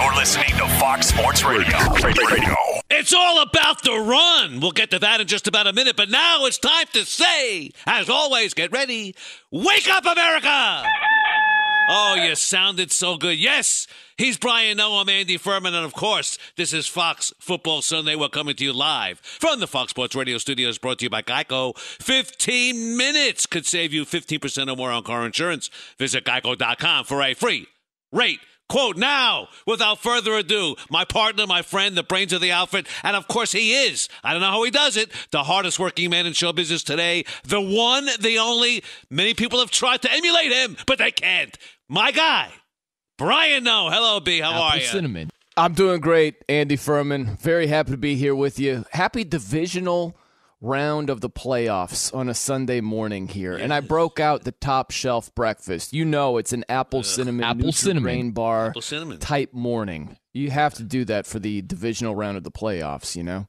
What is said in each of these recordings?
You're listening to Fox Sports Radio. Radio. It's all about the run. We'll get to that in just about a minute, but now it's time to say, as always, get ready. Wake up, America! Oh, you sounded so good. Yes, he's Brian Noah, I'm Andy Furman, and of course, this is Fox Football Sunday. We're coming to you live from the Fox Sports Radio studios, brought to you by Geico. 15 minutes could save you 15% or more on car insurance. Visit geico.com for a free rate Quote now, without further ado, my partner, my friend, the brains of the outfit, and of course he is. I don't know how he does it. The hardest working man in show business today. The one, the only. Many people have tried to emulate him, but they can't. My guy, Brian Noah. Hello, B. How Apple are you? Cinnamon. I'm doing great, Andy Furman. Very happy to be here with you. Happy divisional round of the playoffs on a Sunday morning here, and I broke out the top shelf breakfast. You know, it's an apple cinnamon, Apple cinnamon. grain bar Apple cinnamon. type morning. You have to do that for the divisional round of the playoffs. You know.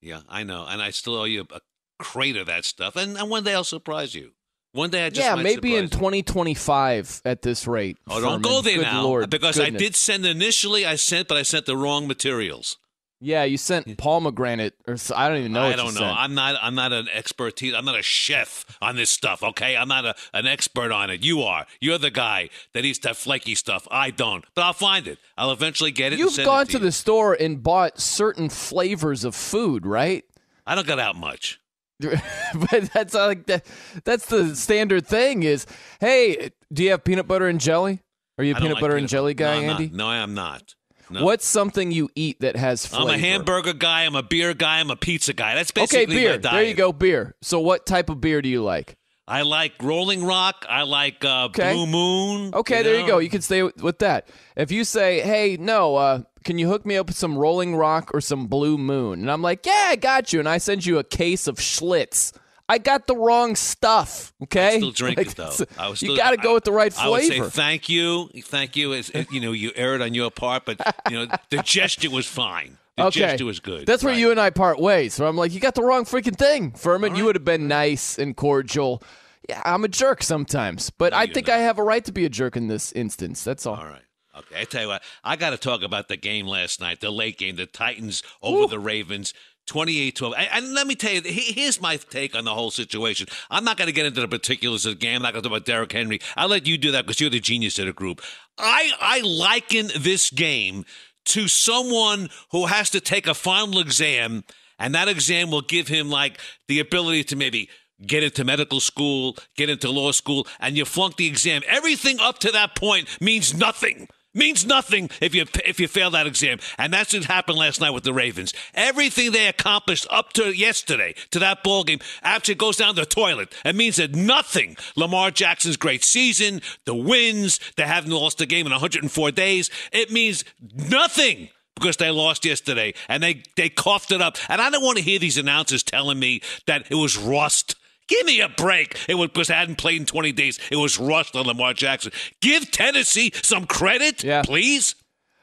Yeah, I know. And I still owe you a crate of that stuff. And, and one day I'll surprise you. One day I just yeah, maybe in 2025 at this rate. Oh, don't Furman. go there Good now. Lord, because I did send initially, I sent, but I sent the wrong materials. Yeah, you sent pomegranate, or I don't even know. I don't know. sent. I'm not. I'm not an expertise. I'm not a chef on this stuff. Okay, I'm not a, an expert on it. You are. You're the guy that eats that flaky stuff. I don't. But I'll find it. I'll eventually get it. You've gone it to, to you. the store and bought certain flavors of food, right? I don't get out much. but that's uh, like that. That's the standard thing. Is hey, do you have peanut butter and jelly? Are you a peanut like butter peanut and jelly butter. guy, no, Andy? Not. No, I am not. No. What's something you eat that has flavor? I'm a hamburger guy. I'm a beer guy. I'm a pizza guy. That's basically Okay, beer. There you go, beer. So, what type of beer do you like? I like Rolling Rock. I like uh, Okay. Blue Moon. Okay, there you go. You can stay with, with that. If you say, "Hey, no, uh, can you hook me up with some Rolling Rock or some Blue Moon?" and I'm like, "Yeah, I got you," and I send you a case of Schlitz. I got the wrong stuff. Okay, I still drink Like, it though. I was you got to go with the right flavor. I would say thank you, thank you. It, you know, you aired on your part, but you know the gesture was fine. The okay. gesture was good. That's where Right. you and I part ways. So I'm like, you got the wrong freaking thing, Furman. You would have been nice and cordial. Yeah, I'm a jerk sometimes, but I think not. I have a right to be a jerk in this instance. That's all. All right. Okay, I tell you what, I got to talk about the game last night, the late game, the Titans over the Ravens. 28-12. And, and let me tell you, here's my take on the whole situation. I'm not going to get into the particulars of the game. I'm not going to talk about Derrick Henry. I'll let you do that because you're the genius of the group. I, I liken this game to someone who has to take a final exam, and that exam will give him like the ability to maybe get into medical school, get into law school, and you flunk the exam. Everything up to that point means nothing. Means nothing if you if you fail that exam, and that's what happened last night with the Ravens. Everything they accomplished up to yesterday, to that ball game, it goes down the toilet, it means that nothing. Lamar Jackson's great season, the wins, they haven't lost a game in 104 days. It means nothing because they lost yesterday and they, they coughed it up. And I don't want to hear these announcers telling me that it was rust. Give me a break. It was because I hadn't played in 20 days. It was rust on Lamar Jackson. Give Tennessee some credit, Yeah. please.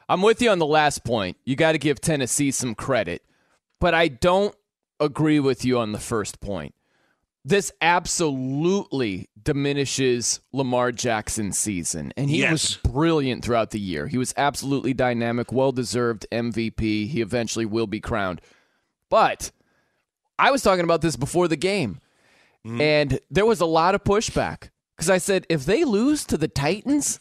I'm with you on the last point. You got to give Tennessee some credit, but I don't agree with you on the first point. This absolutely diminishes Lamar Jackson's season, and he Yes. was brilliant throughout the year. He was absolutely dynamic, well deserved MVP. He eventually will be crowned. But I was talking about this before the game, Mm-hmm. and there was a lot of pushback because I said if they lose to the Titans,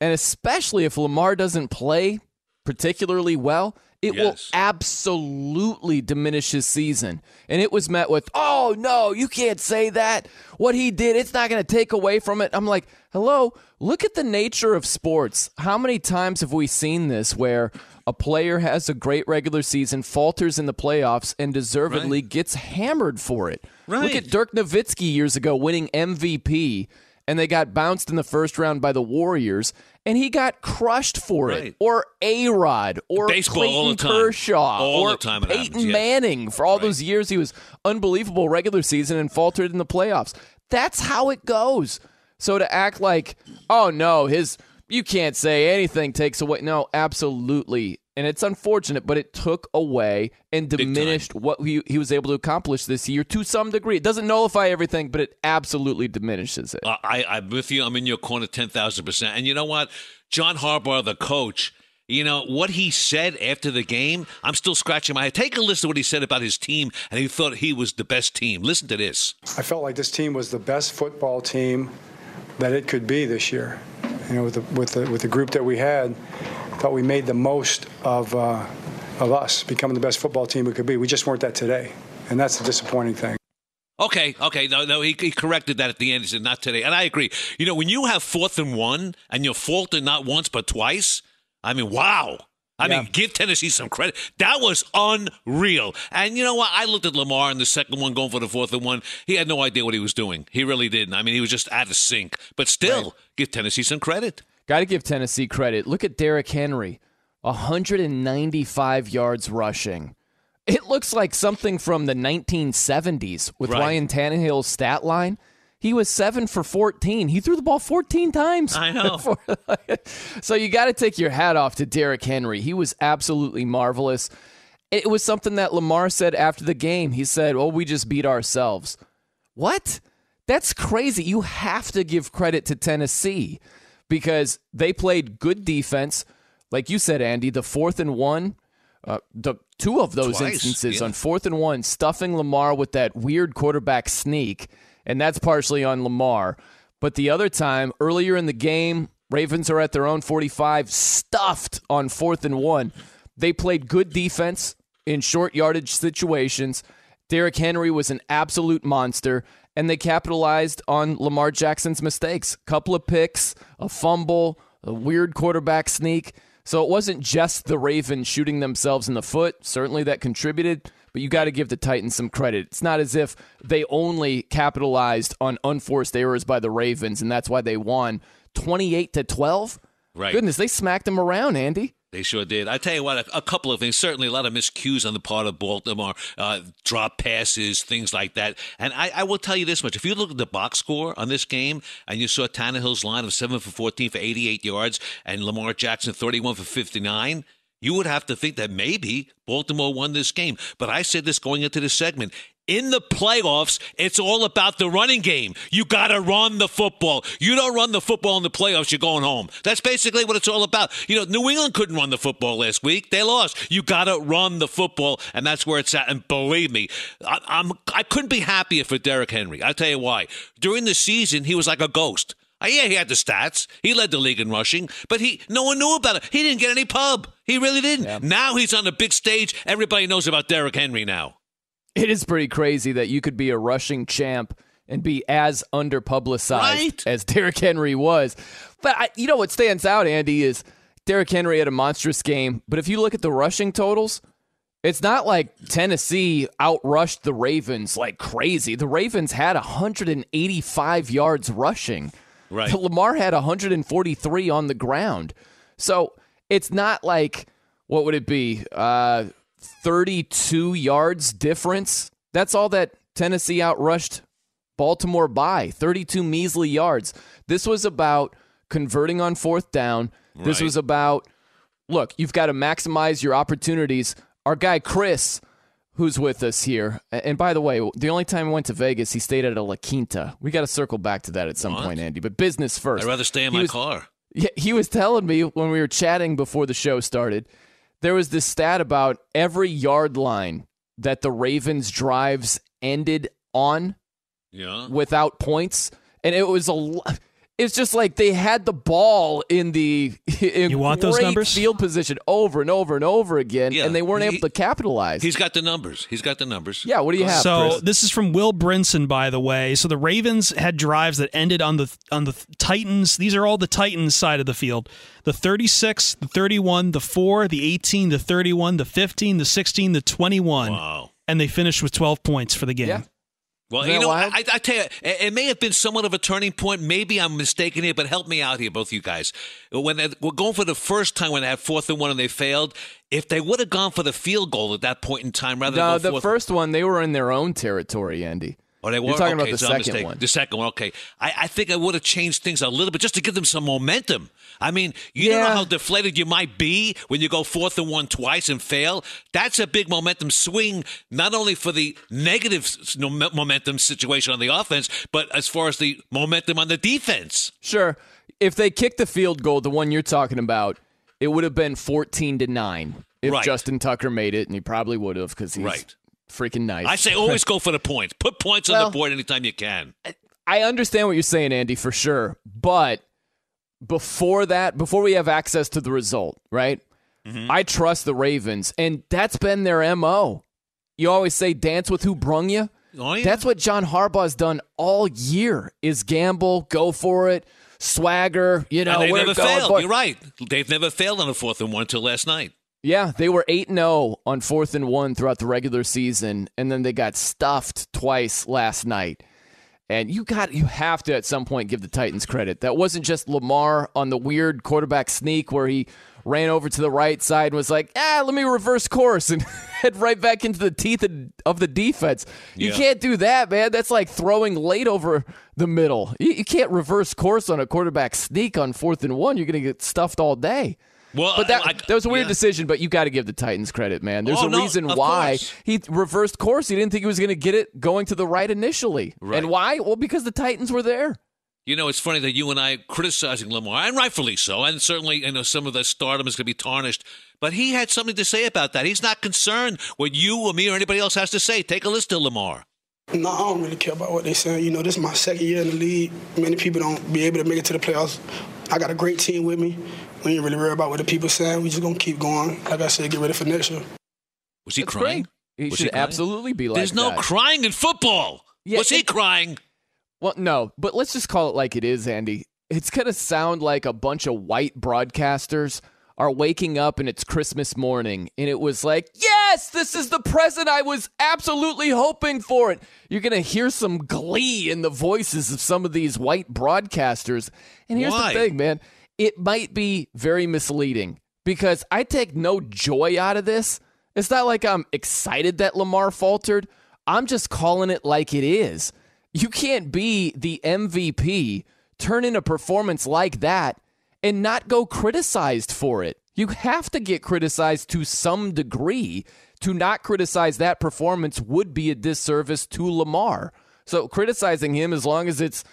and especially if Lamar doesn't play particularly well, it will absolutely diminish his season. And it was met with, oh, no, you can't say that. What he did, it's not going to take away from it. I'm like, hello, look at the nature of sports. How many times have we seen this where a player has a great regular season, falters in the playoffs, and deservedly gets hammered for it? Look at Dirk Nowitzki years ago winning MVP and they got bounced in the first round by the Warriors, and he got crushed for it. Or A Rod, or Baseball Clayton all the time. Kershaw, All or the time Peyton happens, yeah. Manning. For all those years, he was unbelievable regular season and faltered in the playoffs. That's how it goes. So to act like, oh no, his you can't say anything takes away. No, absolutely. And it's unfortunate, but it took away and diminished what he, he was able to accomplish this year to some degree. It doesn't nullify everything, but it absolutely diminishes it. Uh, I, I'm with you. I'm in your corner 10,000%. And you know what? John Harbaugh, the coach, you know, what he said after the game, I'm still scratching my head. Take a listen to what he said about his team, and he thought he was the best team. Listen to this. I felt like this team was the best football team that it could be this year. You know, with the, with the, with the group that we had, I thought we made the most of, uh, of us becoming the best football team we could be. We just weren't that today, and that's the disappointing thing. Okay, okay, no, no, he, he corrected that at the end. He said not today, and I agree. You know, when you have fourth and one and you're faulted not once but twice, I mean, wow. I mean, give Tennessee some credit. That was unreal. And you know what? I looked at Lamar in the second one, going for the fourth and one. He had no idea what he was doing. He really didn't. I mean, he was just out of sync. But still, give Tennessee some credit. Got to give Tennessee credit. Look at Derrick Henry, 195 yards rushing. It looks like something from the 1970s with Right. Ryan Tannehill's stat line. He was seven for 14. He threw the ball 14 times. I know. so you got to take your hat off to Derrick Henry. He was absolutely marvelous. It was something that Lamar said after the game. He said, "Oh, we just beat ourselves." What? That's crazy. You have to give credit to Tennessee because they played good defense. Like you said, Andy, the fourth and one, uh, the two of those Twice, instances yeah. on fourth and one, stuffing Lamar with that weird quarterback sneak, and that's partially on Lamar. But the other time, earlier in the game, Ravens are at their own 45, stuffed on fourth and one. They played good defense in short yardage situations. Derrick Henry was an absolute monster, and they capitalized on Lamar Jackson's mistakes. Couple of picks, a fumble, a weird quarterback sneak. So it wasn't just the Ravens shooting themselves in the foot. Certainly that contributed, but you got to give the Titans some credit. It's not as if they only capitalized on unforced errors by the Ravens, and that's why they won 28 to 12. Right. Goodness, they smacked them around, Andy. They sure did. I tell you what, a, a couple of things. Certainly, a lot of miscues on the part of Baltimore, uh, drop passes, things like that. And I, I will tell you this much: if you look at the box score on this game, and you saw Tannehill's line of seven for fourteen for eighty-eight yards, and Lamar Jackson thirty-one for fifty-nine, you would have to think that maybe Baltimore won this game. But I said this going into this segment. In the playoffs, it's all about the running game. You got to run the football. You don't run the football in the playoffs, you're going home. That's basically what it's all about. You know, New England couldn't run the football last week. They lost. You got to run the football, and that's where it's at. And believe me, I, I'm I couldn't be happier for Derrick Henry. I'll tell you why. During the season, he was like a ghost. Uh, yeah, he had the stats. He led the league in rushing, but he no one knew about it. He didn't get any pub. He really didn't. Yeah. Now he's on the big stage. Everybody knows about Derrick Henry now. It is pretty crazy that you could be a rushing champ and be as underpublicized Right. as Derrick Henry was. But I, you know what stands out, Andy, is Derrick Henry had a monstrous game. But if you look at the rushing totals, it's not like Tennessee outrushed the Ravens like crazy. The Ravens had 185 yards rushing. Right. Lamar had 143 on the ground. So it's not like, what would it be? Uh, 32 yards difference. That's all that Tennessee outrushed Baltimore by 32 measly yards. This was about converting on fourth down. This was about, look, you've got to maximize your opportunities. Our guy, Chris, who's with us here, and by the way, the only time I went to Vegas, he stayed at a La Quinta. We got to circle back to that at some What? point, Andy, but business 1st I'd rather stay in He my was- car. Yeah, he was telling me when we were chatting before the show started, there was this stat about every yard line that the Ravens' drives ended on Yeah. without points, and it was a. l- It's just like they had the ball in the in You want those great numbers? field position over and over and over again, Yeah. and they weren't He- able to capitalize. He's got the numbers. He's got the numbers. yeah, what do you have? So Chris? this is from Will Brinson, by the way. So the Ravens had drives that ended on the on the Titans. These are all the Titans side of the field: the 36, the 31, the four, the 18, the 31, the 15, the 16, the 21, Wow. and they finished with 12 points for the game. Yeah. Well, you know. I, I tell you, it, may have been somewhat of a turning point. Maybe I'm mistaken here, but help me out here, both you guys. When they, we're going for the first time when they had fourth and one and they failed, if they would have gone for the field goal at that point in time rather no, than the fourth, first one they were in their own territory, Andy. Oh, they were? You're talking okay, about the second mistaken. one. The second one, okay. I, I think I would have changed things a little bit just to give them some momentum. I mean, you don't know how deflated you might be when you go fourth and one twice and fail. That's a big momentum swing, not only for the negative momentum situation on the offense, but as far as the momentum on the defense. Sure. If they kicked the field goal, the one you're talking about, it would have been 14 to 9 if Right. Justin Tucker made it, and he probably would have because he's Right. Freaking nice. I say always go for the points. Put points on the board anytime you can. I understand what you're saying, Andy, for sure. But before that, before we have access to the result, right? Mm-hmm. I trust the Ravens, and that's been their MO. You always say dance with who brung you. Oh, yeah. That's what John Harbaugh's done all year is gamble, go for it, swagger, you know, and they we're never failed. You're right. They've never failed on a fourth and one until last night. Yeah, they were 8 0 on fourth and one throughout the regular season, and then they got stuffed twice last night. And you got you have to at some point give the Titans credit. That wasn't just Lamar on the weird quarterback sneak where he ran over to the right side and was like, ah, let me reverse course and head right back into the teeth of, the defense. You Yeah. can't do that, man. That's like throwing late over the middle. You, you can't reverse course on a quarterback sneak on fourth and one. You're going to get stuffed all day. Well, But that, I- that was a weird yeah. decision, but you got to give the Titans credit, man. There's Oh, a no, reason why course. he reversed course. He didn't think he was going to get it going to the right initially. Right. And why? Well, because the Titans were there. You know, it's funny that you and I criticizing Lamar, and rightfully so, and certainly, you know, some of the stardom is going to be tarnished. But he had something to say about that. He's not concerned what you or me or anybody else has to say. Take a listen to Lamar. No, I don't really care about what they're saying. You know, this is my second year in the league. Many people don't be able to make it to the playoffs. I got a great team with me. We ain't really worried about what the people saying. We just gonna keep going. Like I said, get ready for next year. Was he That's crying? great. He Was should crying? absolutely be like There's no that. crying in football. Yeah, Was he it- crying? Well, no, but let's just call it like it is, Andy. It's going to sound like a bunch of white broadcasters are waking up and it's Christmas morning and it was like, yes, this is the present I was absolutely hoping for it. You're going to hear some glee in the voices of some of these white broadcasters. And here's Why? the thing, man it might be very misleading because I take no joy out of this. It's not like I'm excited that Lamar faltered. I'm just calling it like it is. You can't be the MVP, turn in a performance like that, and not go criticized for it. You have to get criticized to some degree. To not criticize that performance would be a disservice to Lamar. So criticizing him as long as it's,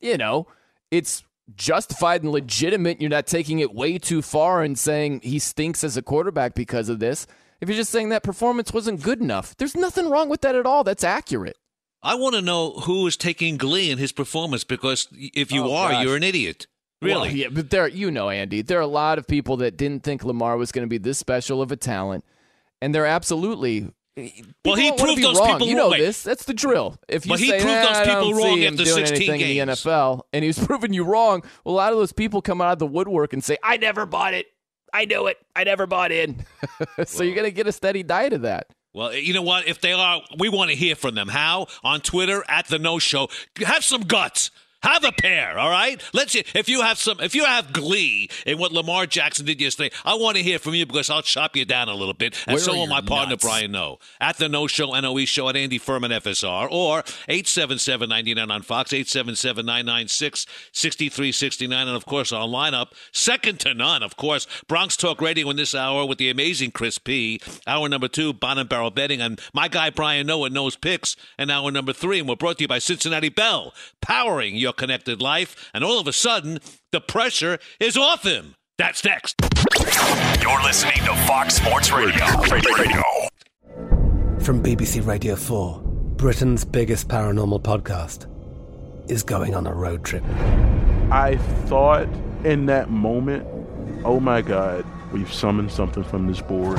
you know, it's justified and legitimate, you're not taking it way too far and saying he stinks as a quarterback because of this. If you're just saying that performance wasn't good enough, there's nothing wrong with that at all. That's accurate. I want to know who is taking glee in his performance because if you Oh, are, gosh. you're an idiot. Really? Well, yeah, but there, you know, Andy, there are a lot of people that didn't think Lamar was going to be this special of a talent, and they're absolutely. Eh, well, he proved those wrong. people You know wrong. This. That's the drill. If you But he say, proved "Nah, those eh, I don't people wrong see him after doing 16 anything in the. NFL, and he's proving you wrong, well, a lot of those people come out of the woodwork and say, "I never bought it. I knew it. I never bought in." so you're going to get a steady diet of that. Well, eh, you know what? If they are, we want to hear from them. How? On Twitter at the No Show. Have some guts. Have a pair, all right? Let's see if you have some. If you have glee in what Lamar Jackson did yesterday, I want to hear from you because I'll chop you down a little bit, and Where so will my partner? Brian. No, at the No Show NOE Show at Andy Furman FSR or eight seven seven ninety nine on Fox eight seven seven nine nine six sixty three sixty nine, and of course our lineup second to none. Of course, Bronx Talk Radio in this hour with the amazing Chris P. Hour number two, Bon and Barrel Betting, and my guy Brian Noah knows picks. And hour number three, and we're brought to you by Cincinnati Bell, powering your connected life. And all of a sudden, the pressure is off him. That's next. You're listening to Fox Sports Radio. Radio. From BBC Radio 4, Britain's biggest paranormal podcast is going on a road trip. I thought in that moment, oh my God, we've summoned something from this board.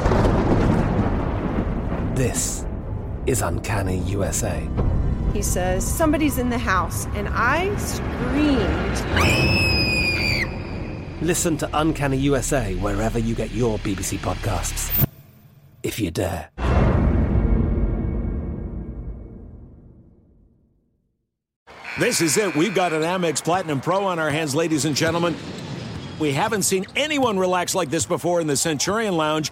This is Uncanny USA. He says, Somebody's in the house. And I screamed. Listen to Uncanny USA wherever you get your BBC podcasts, if you dare. This is it. We've got an Amex Platinum Pro on our hands, ladies and gentlemen. We haven't seen anyone relax like this before in the Centurion Lounge.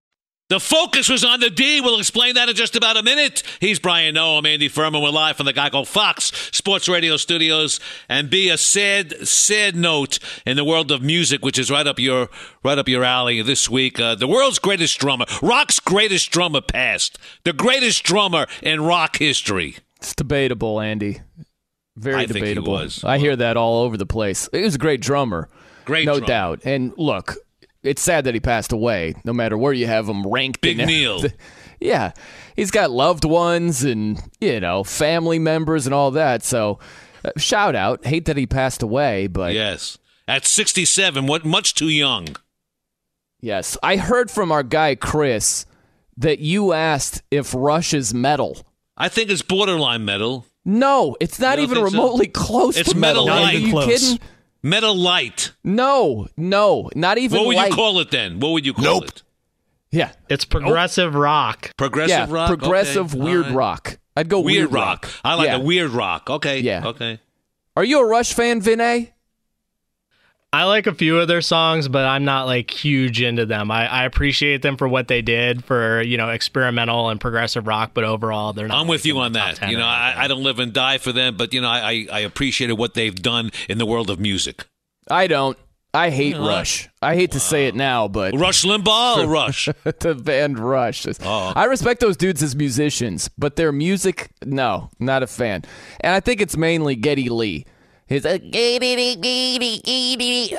The focus was on the D. We'll explain that in just about a minute. He's Brian Noah. I'm Andy Furman. We're live from the Geico Fox Sports Radio studios. And be a sad, sad note in the world of music, which is right up your right up your alley this week. Uh, the world's greatest drummer, rock's greatest drummer passed. the greatest drummer in rock history. It's debatable, Andy. Very I debatable. was. I hear that all over the place. He was a great drummer. Great no drummer. doubt. And look, it's sad that he passed away, no matter where you have him ranked. Big in Neil. everything. Yeah. He's got loved ones and, you know, family members and all that. So, uh, shout out. Hate that he passed away, but. Yes. At 67, what much too young. Yes. I heard from our guy, Chris, that you asked if Rush is metal. I think it's borderline metal. No, it's not even think so? remotely close It's to metal metal. light. Are you kidding? Metal light. No, no, not even. What would light. you call it then? What would you call it? Nope. Yeah, it's progressive rock. Progressive yeah, rock. progressive Okay, weird all right. rock. I'd go Weird, weird, rock. I like yeah. the weird rock. Okay. Yeah. Okay. Are you a Rush fan, Vinay? I like a few of their songs, but I'm not like huge into them. I, I appreciate them for what they did for you know experimental and progressive rock, but overall they're not. I'm with you on that. You know, I, I don't live and die for them, but you know, I, I appreciated what they've done in the world of music. I don't. I hate Yeah. Rush. I hate to say it now, but Rush Limbaugh or Rush? the band Rush. Oh. I respect those dudes as musicians, but their music, no, not a fan. And I think it's mainly Geddy Lee. His uh,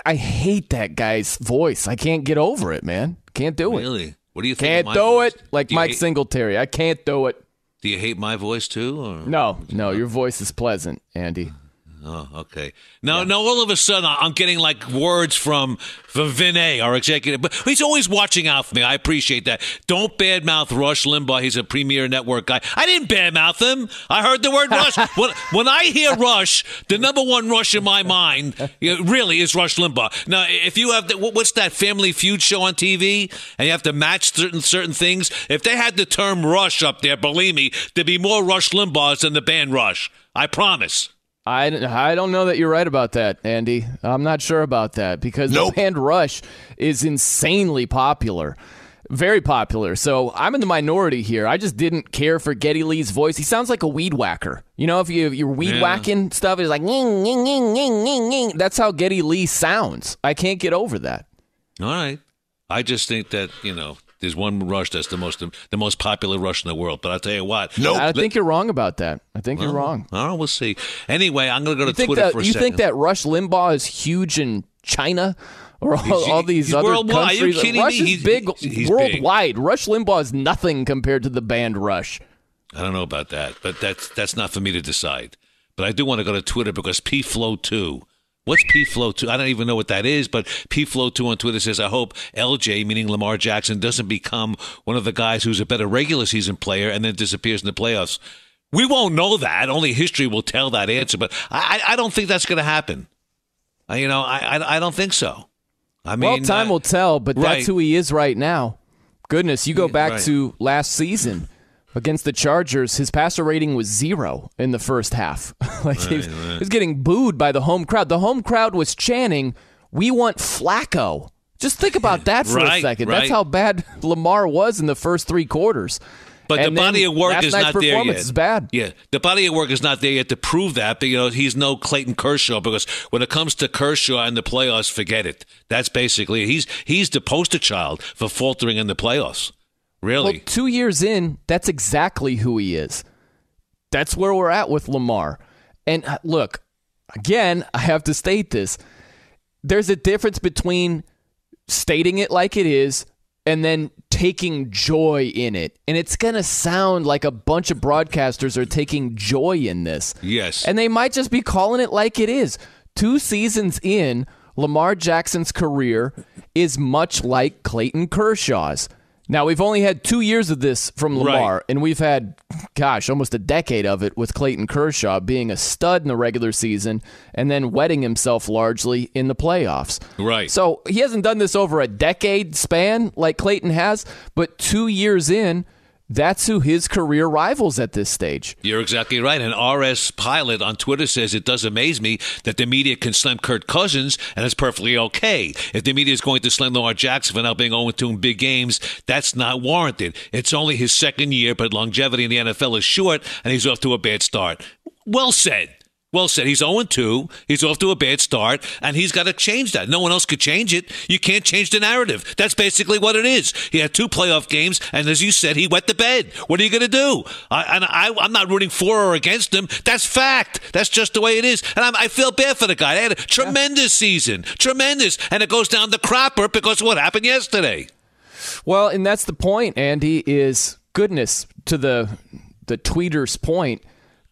I hate that guy's voice. I can't get over it, man. Can't do it. Really? What do you think? Can't do voice? it like Do Mike hate- Singletary. I can't do it. Do you hate my voice too? Or? No, no, your voice is pleasant, Andy. Oh, okay. Now, now, all of a sudden, I'm getting like words from from Vinay, our executive, but he's always watching out for me. I appreciate that. Don't badmouth Rush Limbaugh. He's a premier network guy. I didn't badmouth him. I heard the word Rush. when, when I hear Rush, the number one Rush in my mind, really, is Rush Limbaugh. Now, if you have the, what's that Family Feud show on TV, and you have to match certain certain things, if they had the term Rush up there, believe me, there'd be more Rush Limbaughs than the band Rush. I promise. I, I don't know that you're right about that, Andy. I'm not sure about that because the band Rush is insanely popular. Very popular. So I'm in the minority here. I just didn't care for Geddy Lee's voice. He sounds like a weed whacker. You know, if you, you're weed Yeah. whacking stuff, it's like, "Nying, nying, nying, nying, nying, nying." that's how Geddy Lee sounds. I can't get over that. All right. I just think that you know there's one rush that's the most the most popular rush in the world. But I'll tell you what. No, I think you're wrong about that. I think you're wrong. All right, we'll see. Anyway, I'm going to go You to think Twitter that for a you second. think that Rush Limbaugh is huge in China or all, He's- all these he's other worldwide. Are you countries? kidding Rush me? is He's- big he's big. worldwide. Rush Limbaugh is nothing compared to the band Rush. I don't know about that, but that's that's not for me to decide. But I do want to go to Twitter because P Flow two. What's P Flow two? I don't even know what that is, but P Flow two on Twitter says, "I hope LJ, meaning Lamar Jackson, doesn't become one of the guys who's a better regular season player and then disappears in the playoffs." We won't know that. Only history will tell that answer. But I, I don't think that's going to happen. You know, I, I I don't think so. I mean, well, time uh, will tell, but right. that's who he is right now. Goodness, you go back right. to last season against the Chargers. His passer rating was zero in the first half. like he, was, Right, right. he was getting booed by the home crowd. The home crowd was chanting, "We want Flacco." Just think about that for a second. right. That's how bad Lamar was in the first three quarters. But And the body of work is not there yet. is bad. Yeah, the body of work is not there yet to prove that. But you know, he's no Clayton Kershaw because when it comes to Kershaw and the playoffs, forget it. That's basically he's he's the poster child for faltering in the playoffs. Really? Well, two years in, that's exactly who he is. That's where we're at with Lamar. And uh, look, again, I have to state this. There's a difference between stating it like it is and then taking joy in it. And it's going to sound like a bunch of broadcasters are taking joy in this. yes. And they might just be calling it like it is. Two seasons in, Lamar Jackson's career is much like Clayton Kershaw's. Now, we've only had two years of this from Lamar, and we've had, gosh, almost a decade of it with Clayton Kershaw being a stud in the regular season and then wetting himself largely in the playoffs. Right. So he hasn't done this over a decade span like Clayton has, but two years in, that's who his career rivals at this stage. You're exactly right. And RS Pilot on Twitter says it does amaze me that the media can slam Kirk Cousins, and it's perfectly okay. If the media is going to slam Lamar Jackson for not being 0 2 in big games, that's not warranted. It's only his second year, but longevity in the NFL is short, and he's off to a bad start. Well said. Well said. He's 0 2. He's off to a bad start, and he's got to change that. No one else could change it. You can't change the narrative. That's basically what it is. He had two playoff games, and as you said, he wet the bed. What are you going to do? I, and I, I'm not rooting for or against him. That's fact. That's just the way it is. And I'm, I feel bad for the guy. They had a tremendous season. Tremendous. And it goes down the crapper because of what happened yesterday. Well, and that's the point, Andy, is goodness to the the tweeter's point.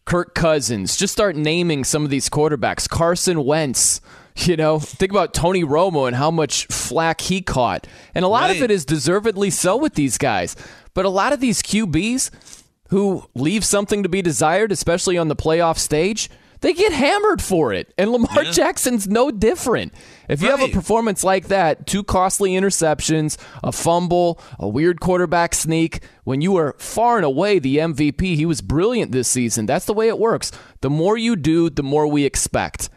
Kirk Cousins, just start naming some of these quarterbacks. Carson Wentz, you know, think about Tony Romo and how much flack he caught. And a lot of it is deservedly so with these guys. But a lot of these QBs, who leave something to be desired, especially on the playoff stage, they get hammered for it. And Lamar yeah. Jackson's no different. If you right. have a performance like that, two costly interceptions, a fumble, a weird quarterback sneak, when you are far and away the MVP, he was brilliant this season. That's the way it works. The more you do, the more we expect.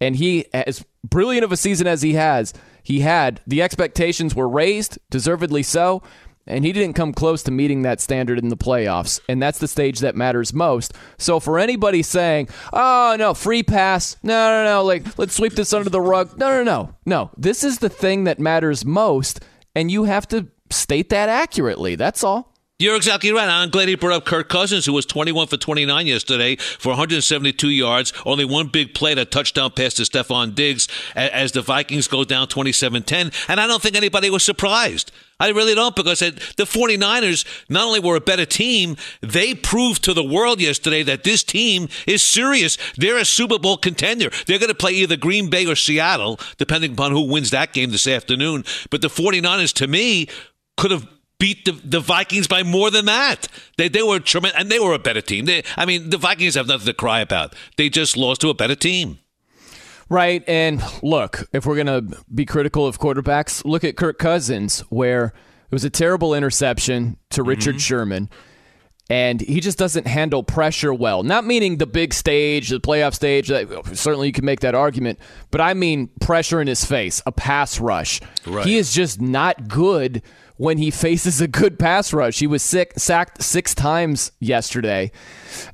And he, as brilliant of a season as he has, he had, the expectations were raised, deservedly so and he didn't come close to meeting that standard in the playoffs. And that's the stage that matters most. So for anybody saying, "Oh no, free pass," no, no, no, like let's sweep this under the rug, no, no, no, no, this is the thing that matters most, and you have to state that accurately. That's all. You're exactly right. I'm glad he brought up Kirk Cousins, who was 21 for 29 yesterday for 172 yards, only one big play, a touchdown pass to Stefon Diggs as the Vikings go down 27-10. And I don't think anybody was surprised. I really don't because the 49ers not only were a better team, they proved to the world yesterday that this team is serious. They're a Super Bowl contender. They're going to play either Green Bay or Seattle, depending upon who wins that game this afternoon. But the 49ers, to me, could have beat the, the Vikings by more than that. They they were tremendous, and they were a better team. They, I mean, the Vikings have nothing to cry about. They just lost to a better team. Right, and look, if we're going to be critical of quarterbacks, look at Kirk Cousins, where it was a terrible interception to Richard mm-hmm. Sherman and he just doesn't handle pressure well. Not meaning the big stage, the playoff stage. Certainly, you can make that argument, but I mean pressure in his face, a pass rush. Right. He is just not good when he faces a good pass rush. He was sick, sacked six times yesterday.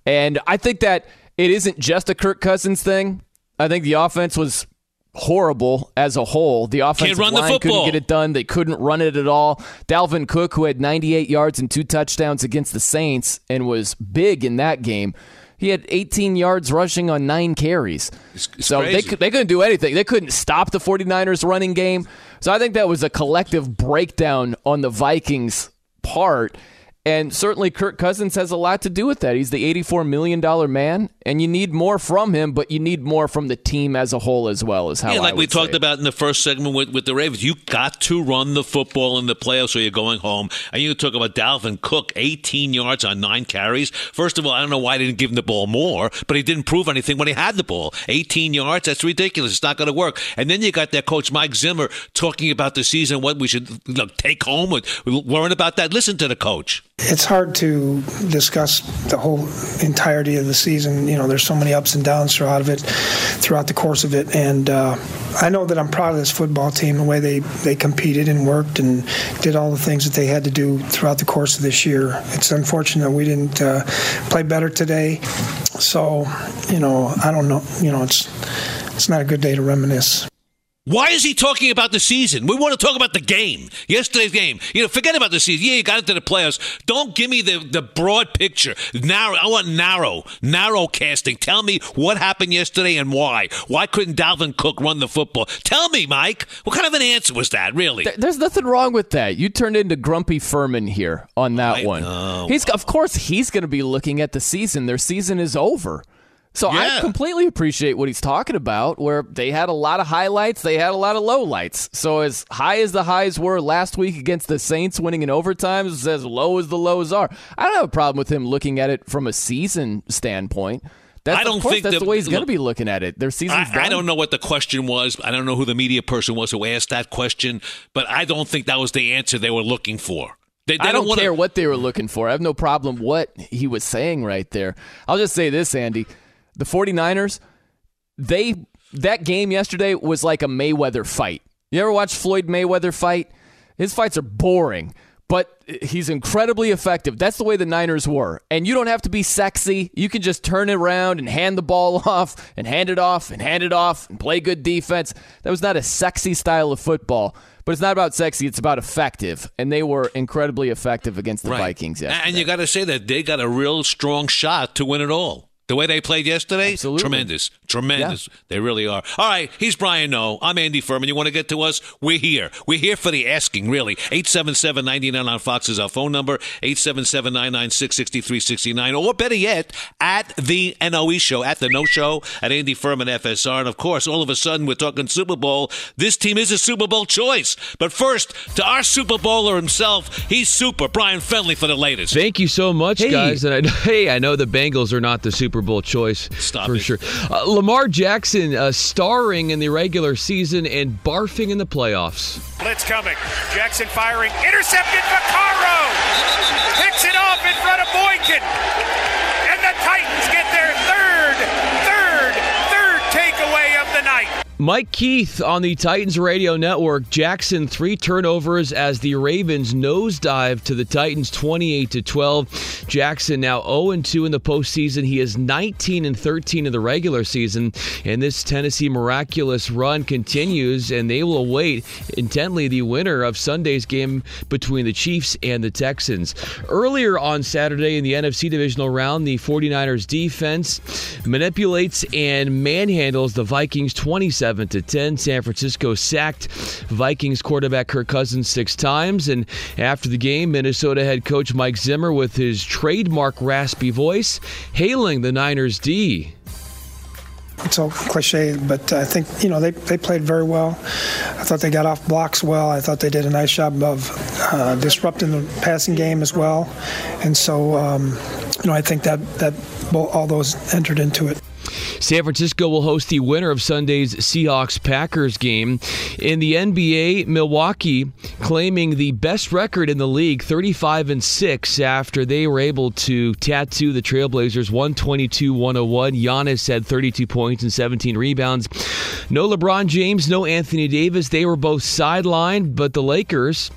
And I think that it isn't just a Kirk Cousins thing. I think the offense was horrible as a whole. The offensive line the couldn't get it done. They couldn't run it at all. Dalvin Cook, who had 98 yards and two touchdowns against the Saints and was big in that game, he had 18 yards rushing on nine carries. It's, it's so crazy. they, they couldn't do anything. They couldn't stop the 49ers running game. So I think that was a collective breakdown on the Vikings' part. And certainly Kirk Cousins has a lot to do with that. He's the $84 million man, and you need more from him, but you need more from the team as a whole as well, as how yeah, like we talked about in the first segment with, with the Ravens. You got to run the football in the playoffs or you're going home. And you talk about Dalvin Cook, 18 yards on nine carries. First of all, I don't know why they didn't give him the ball more, but he didn't prove anything when he had the ball. 18 yards, that's ridiculous. It's not going to work. And then you got that coach Mike Zimmer talking about the season, what we should look, take home, or learn about that. Listen to the coach. It's hard to discuss the whole entirety of the season. You know, there's so many ups and downs throughout of it, throughout the course of it, and uh, I know that I'm proud of this football team, the way they they competed and worked and did all the things that they had to do throughout the course of this year. It's unfortunate that we didn't uh, play better today, so you know, I don't know. You know, it's it's not a good day to reminisce. Why is he talking about the season? We want to talk about the game, yesterday's game. You know, forget about the season. Yeah, you got into the playoffs. Don't give me the, the broad picture. Narrow. I want narrow, narrow casting. Tell me what happened yesterday and why. Why couldn't Dalvin Cook run the football? Tell me, Mike. What kind of an answer was that? Really? There's nothing wrong with that. You turned into Grumpy Furman here on that I one. Know. He's of course he's going to be looking at the season. Their season is over. So yeah. I completely appreciate what he's talking about, where they had a lot of highlights, they had a lot of lowlights. So as high as the highs were last week against the Saints winning in overtime, as low as the lows are. I don't have a problem with him looking at it from a season standpoint. That's, I don't course, think that's the, the way he's going to be looking at it. Their season's I, I, don't know what the question was. I don't know who the media person was who asked that question, but I don't think that was the answer they were looking for. They, they I don't, don't wanna... care what they were looking for. I have no problem what he was saying right there. I'll just say this, Andy the 49ers, they that game yesterday was like a Mayweather fight. You ever watch Floyd Mayweather fight? His fights are boring, but he's incredibly effective. That's the way the Niners were. And you don't have to be sexy. You can just turn it around and hand the ball off and hand it off and hand it off and play good defense. That was not a sexy style of football. But it's not about sexy, it's about effective. And they were incredibly effective against the right. Vikings yesterday. And you got to say that they got a real strong shot to win it all. The way they played yesterday, Absolutely. tremendous, tremendous. They really are. All right, he's Brian Noah. I'm Andy Furman. You want to get to us? We're here. We're here for the asking, really. 877-99 on Fox is our phone number, 877-996-6369, or better yet, at the NOE show, at the No Show, at Andy Furman FSR. And of course, all of a sudden, we're talking Super Bowl. This team is a Super Bowl choice. But first, to our Super Bowler himself, he's super. Brian Fenley for the latest. Thank you so much, Hey. guys. And I, hey, I know the Bengals are not the Super Bowl choice Stop for it. sure. Uh, Lamar Jackson uh, starring in the regular season and barfing in the playoffs. Blitz coming. Jackson firing. Intercepted. Vaccaro picks it off in front of Boykin. Mike Keith on the Titans radio network. Jackson three turnovers as the Ravens nosedive to the Titans 28 to 12. Jackson now 0 2 in the postseason. He is 19 and 13 in the regular season, and this Tennessee miraculous run continues. And they will await intently the winner of Sunday's game between the Chiefs and the Texans. Earlier on Saturday in the NFC divisional round, the 49ers defense manipulates and manhandles the Vikings 27 to 10. San Francisco sacked Vikings quarterback Kirk Cousins six times. And after the game, Minnesota head coach Mike Zimmer, with his trademark raspy voice, hailing the Niners D. It's all cliche, but I think you know they, they played very well. I thought they got off blocks well. I thought they did a nice job of uh, disrupting the passing game as well, and so um, you know I think that that all those entered into it. San Francisco will host the winner of Sunday's Seahawks Packers game. In the NBA, Milwaukee claiming the best record in the league, 35 and 6 after they were able to tattoo the Trailblazers 122-101. Giannis had 32 points and 17 rebounds. No LeBron James, no Anthony Davis. They were both sidelined, but the Lakers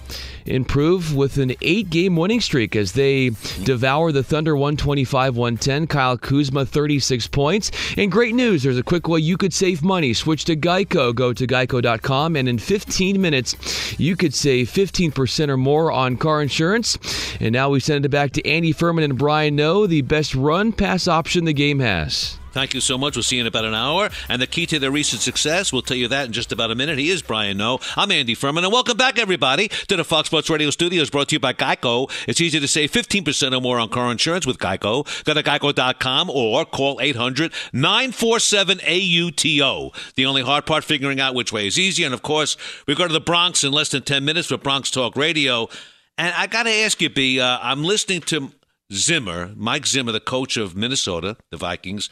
improve with an eight game winning streak as they devour the Thunder 125 110. Kyle Kuzma, 36 points. And great news there's a quick way you could save money. Switch to Geico. Go to geico.com, and in 15 minutes, you could save 15% or more on car insurance. And now we send it back to Andy Furman and Brian Noah, the best run pass option the game has. Thank you so much. We'll see you in about an hour. And the key to their recent success, we'll tell you that in just about a minute. He is Brian Noah. I'm Andy Furman, and welcome back, everybody, to the Fox Sports Radio studios brought to you by Geico. It's easy to save 15% or more on car insurance with Geico. Go to geico.com or call 800 947 AUTO. The only hard part, figuring out which way is easier. And of course, we go to the Bronx in less than 10 minutes for Bronx Talk Radio. And I got to ask you, B, uh, I'm listening to Zimmer, Mike Zimmer, the coach of Minnesota, the Vikings.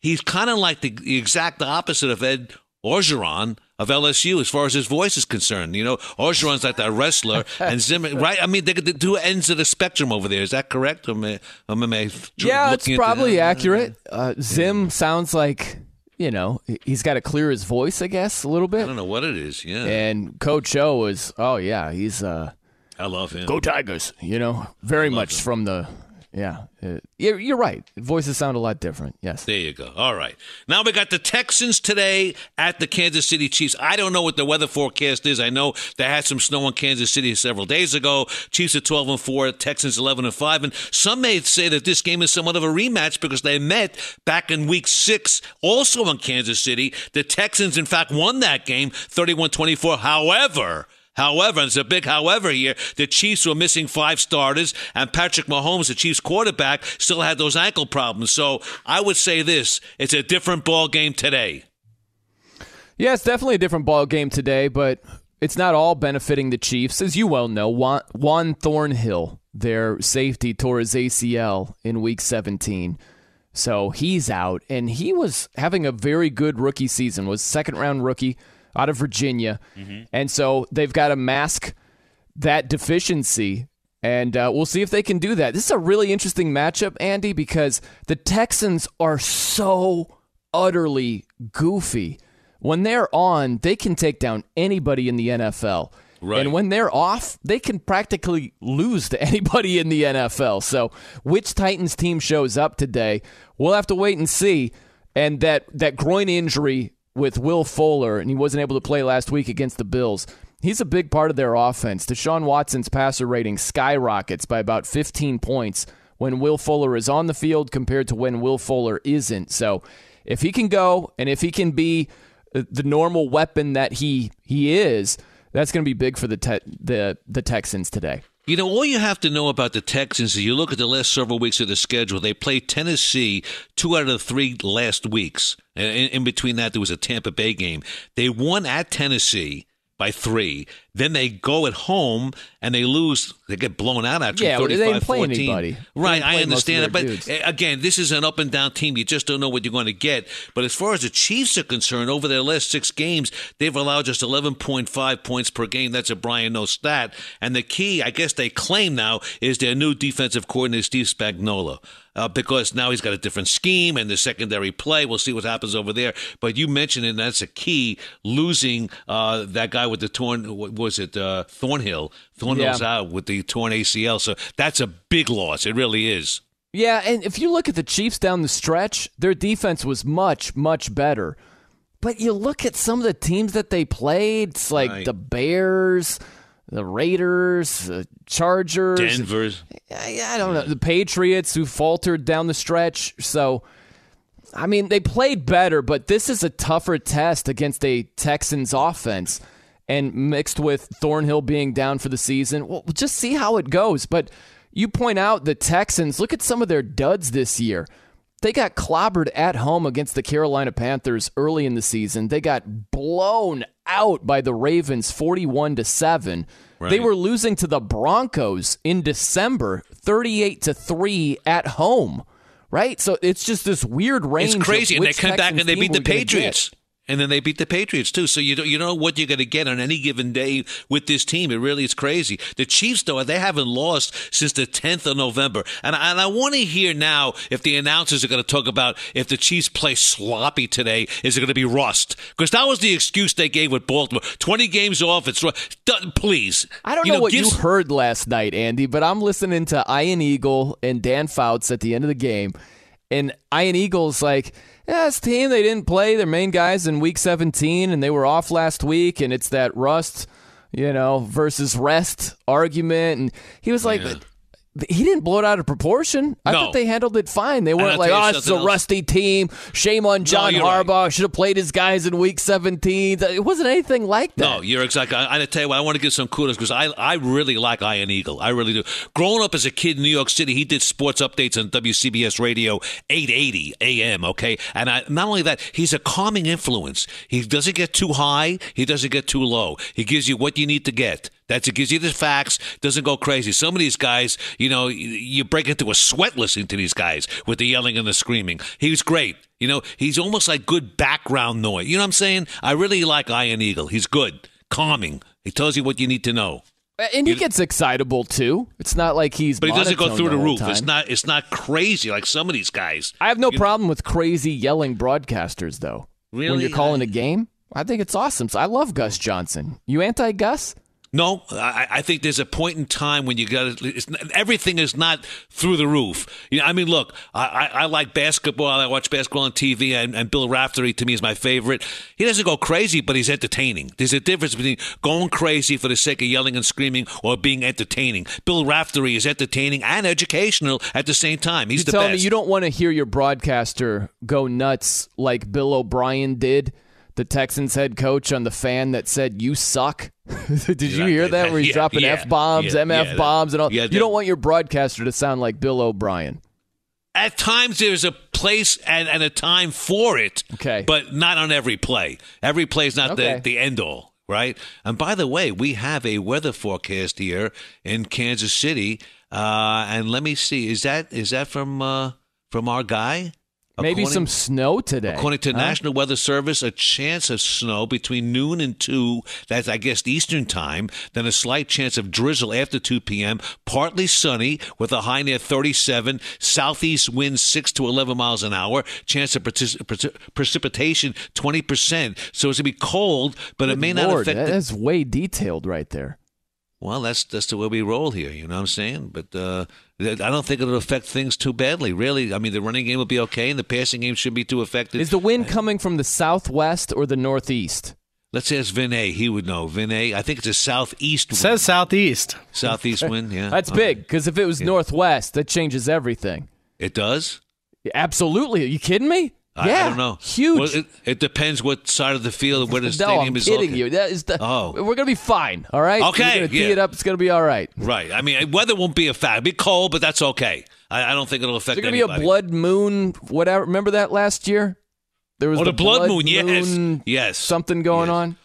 He's kind of like the, the exact opposite of Ed Orgeron of LSU as far as his voice is concerned. You know, Orgeron's like that wrestler, and Zimmer, right? I mean, they're the two ends of the spectrum over there. Is that correct? Or am I, am I Yeah, it's probably accurate. Uh, Zim sounds like, you know, he's got to clear his voice, I guess, a little bit. I don't know what it is. Yeah, And Coach O is, oh yeah, he's uh, I love him. go Tigers. You know, very much from the, yeah, uh, you're, you're right. Voices sound a lot different. Yes. There you go. All right. Now we got the Texans today at the Kansas City Chiefs. I don't know what the weather forecast is. I know they had some snow in Kansas City several days ago. Chiefs are 12 and 4, Texans 11 and 5. And some may say that this game is somewhat of a rematch because they met back in week six, also in Kansas City. The Texans, in fact, won that game 31 24. However, However, and it's a big however here, the Chiefs were missing five starters, and Patrick Mahomes, the Chiefs quarterback, still had those ankle problems. So I would say this it's a different ball game today. Yeah, it's definitely a different ball game today, but it's not all benefiting the Chiefs. As you well know, Juan, Juan Thornhill, their safety, tore his ACL in week 17. So he's out, and he was having a very good rookie season, was second round rookie out of Virginia. And so they've got to mask that deficiency. And uh, we'll see if they can do that. This is a really interesting matchup, Andy, because the Texans are so utterly goofy. When they're on, they can take down anybody in the NFL. Right. And when they're off, they can practically lose to anybody in the NFL. So, which Titans team shows up today? We'll have to wait and see. And that, that groin injury with Will Fuller, and he wasn't able to play last week against the Bills. He's a big part of their offense. Deshaun Watson's passer rating skyrockets by about 15 points when Will Fuller is on the field compared to when Will Fuller isn't. So if he can go and if he can be the normal weapon that he he is, that's going to be big for the te- the the Texans today. You know, all you have to know about the Texans is you look at the last several weeks of the schedule. They played Tennessee two out of the three last weeks. In, in between that, there was a Tampa Bay game. They won at Tennessee by three. Then they go at home and they lose. They get blown out actually. Yeah, 35, they didn't play 14. anybody. Right, I didn't play most understand it. But dudes. uh, again, this is an up and down team. You just don't know what you're going to get. But as far as the Chiefs are concerned, over their last six games, they've allowed just 11.5 points per game. That's a Brian Noah stat. And the key, I guess they claim now, is their new defensive coordinator, Steve Spagnuolo. Uh, because now he's got a different scheme and the secondary play. We'll see what happens over there. But you mentioned, and that's a key, losing uh, that guy with the torn, was it, uh, Thornhill. Thornhill's Yeah. out with the torn ACL. So that's a big loss. It really is. Yeah, and if you look at the Chiefs down the stretch, their defense was much, much better. But you look at some of the teams that they played, it's like Right. the Bears, the Raiders, the Chargers. Denver's. I, I don't know. The Patriots who faltered down the stretch. So, I mean, they played better, but this is a tougher test against a Texans offense. And mixed with Thornhill being down for the season, well, just see how it goes. But you point out the Texans, look at some of their duds this year. They got clobbered at home against the Carolina Panthers early in the season. They got blown out by the Ravens 41 to 7. They were losing to the Broncos in December 38 to 3 at home. Right? So it's just this weird range. It's crazy, and they come back and they beat the. Patriots. And then they beat the Patriots too. So you don't you know what you're going to get on any given day with this team. It really is crazy. The Chiefs though they haven't lost since the 10th of November. And I, and I want to hear now if the announcers are going to talk about if the Chiefs play sloppy today, is it going to be rust? Because that was the excuse they gave with Baltimore. 20 games off. It's rust. Please. I don't know, what give- you heard last night, Andy, but I'm listening to Ian Eagle and Dan Fouts at the end of the game, and Ian Eagle's like, "Yeah, this team they didn't play their main guys in Week 17, and they were off last week, and it's that rust, you know, versus rest argument." And he was like. He didn't blow it out of proportion. I No. thought they handled it fine. They weren't like, "Oh, it's a else. rusty team. Shame on John right. Harbaugh. Should have played his guys in Week 17." It wasn't anything like that. No, you're exactly. I, I tell you what, I want to give some kudos because I, I really like Ian Eagle. I really do. Growing up as a kid in New York City, he did sports updates on WCBS Radio 880 AM. Okay, and I, not only that, he's a calming influence. He doesn't get too high. He doesn't get too low. He gives you what you need to get. That's it. Gives you the facts. Doesn't go crazy. Some of these guys, you know, you, you break into a sweat listening to these guys with the yelling and the screaming. He's great. You know, he's almost like good background noise. You know what I'm saying? I really like Ian Eagle. He's good, calming. He tells you what you need to know. Uh, and he gets excitable too. It's not like he's. But he doesn't go through the whole roof. It's not. It's not crazy like some of these guys. I have no problem with crazy yelling broadcasters though. Really, When you're calling a game, I think it's awesome. So I love Gus Johnson. You anti Gus? No, I, I think there's a point in time when you got. Everything is not through the roof. You know, I mean, look, I, I, I like basketball. I watch basketball on TV, and, and Bill Raftery to me is my favorite. He doesn't go crazy, but he's entertaining. There's a difference between going crazy for the sake of yelling and screaming or being entertaining. Bill Raftery is entertaining and educational at the same time. He's you the tell best. me you don't want to hear your broadcaster go nuts like Bill O'Brien did, the Texans head coach on the fan that said you suck. did you Yeah, hear that? Where he's yeah, dropping yeah, f bombs, mf bombs, and all. you don't want your broadcaster to sound like Bill O'Brien. At times, there's a place and, and a time for it. Okay. But not on every play. Every play is not Okay. the, the end all, right? And by the way, we have a weather forecast here in Kansas City. Uh, and let me see, is that is that from uh, from our guy? Maybe According- some snow today. According to huh? National Weather Service, a chance of snow between noon and 2, that's, I guess, Eastern Time, then a slight chance of drizzle after 2 p.m., partly sunny with a high near 37, southeast winds 6 to 11 miles an hour, chance of partic- precipitation 20%. So it's going to be cold, but it Good may not Lord, affect the- That's way detailed right there. Well, that's that's the way we roll here. You know what I'm saying? But uh, I don't think it'll affect things too badly. Really, I mean, the running game will be okay, and the passing game shouldn't be too affected. Is the wind coming from the southwest or the northeast? Let's ask Vinay. He would know. Vinay, I think it's a southeast wind. says southeast. Southeast wind, yeah. That's Okay. big because if it was northwest, that changes everything. It does? Absolutely. Are you kidding me? I, yeah. I don't know. Huge. Well, it, it depends what side of the field, where the no, stadium I'm is kidding located. you. That is the, Oh. We're going to be fine, all right? Okay, We're going to tee yeah. it up. It's going to be all right. Right. I mean, weather won't be a factor. It'll be cold, but that's okay. I, I don't think it'll affect going to be a blood moon, whatever? Remember that last year? There was Oh, the blood blood moon, yes. moon Yes. something going on.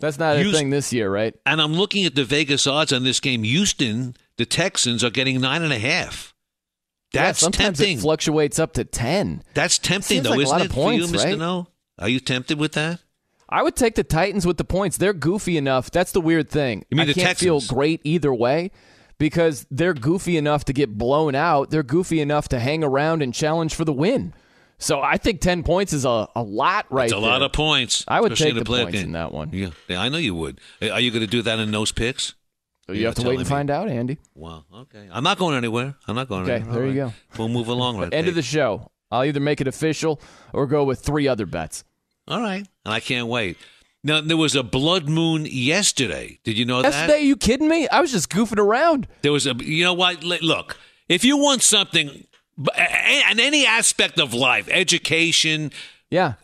That's not a Houston- thing this year, right? And I'm looking at the Vegas odds on this game. Houston, the Texans are getting nine and a half. Yeah, That's sometimes tempting. it fluctuates up to 10. That's tempting, Seems though, like a isn't lot it of points, for you, Mr. right? No? Are you tempted with that? I would take the Titans with the points. They're goofy enough. That's the weird thing. You mean I the can't feel great either way because they're goofy enough to get blown out. They're goofy enough to hang around and challenge for the win. So I think 10 points is a, a lot right It's a lot of points. I would take the a points game. in that one. Yeah, yeah, I know you would. Are you going to do that in those picks? Oh, you have to wait and find out, Andy. Wow. Okay. I'm not going anywhere. I'm not going anywhere. Okay, anywhere. there All you right. go. We'll move along right End of the show. I'll either make it official or go with three other bets. All right. And I can't wait. Now, there was a blood moon yesterday. Did you know that? Yesterday, are you kidding me? I was just goofing around. There was a, you know what? Look, if you want something, in any aspect of life, education, yeah,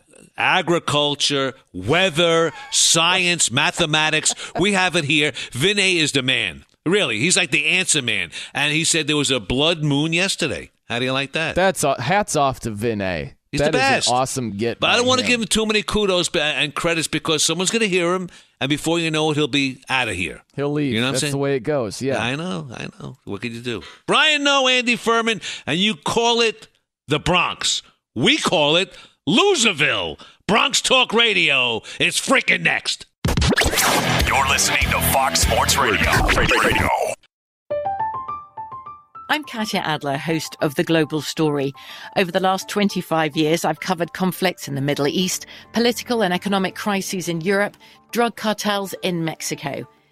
agriculture, weather, science, mathematics, we have it here. Vinay is the man. Really, he's like the answer man. And he said there was a blood moon yesterday. How do you like that? That's uh, hats off to Vinay. He's That the best. an awesome get. But I don't want to give him too many kudos and credits because someone's going to hear him, and before you know it, he'll be out of here. He'll leave. You know what I'm That's saying? the way it goes. Yeah. I know, I know. What can you do? Brian Noah, Andy Furman, and you call it the Bronx. We call it Loserville. Bronx Talk Radio is freaking next. You're listening to Fox Sports Radio. Radio. I'm Katya Adler, host of The Global Story. Over the last 25 years, I've covered conflicts in the Middle East, political and economic crises in Europe, drug cartels in Mexico.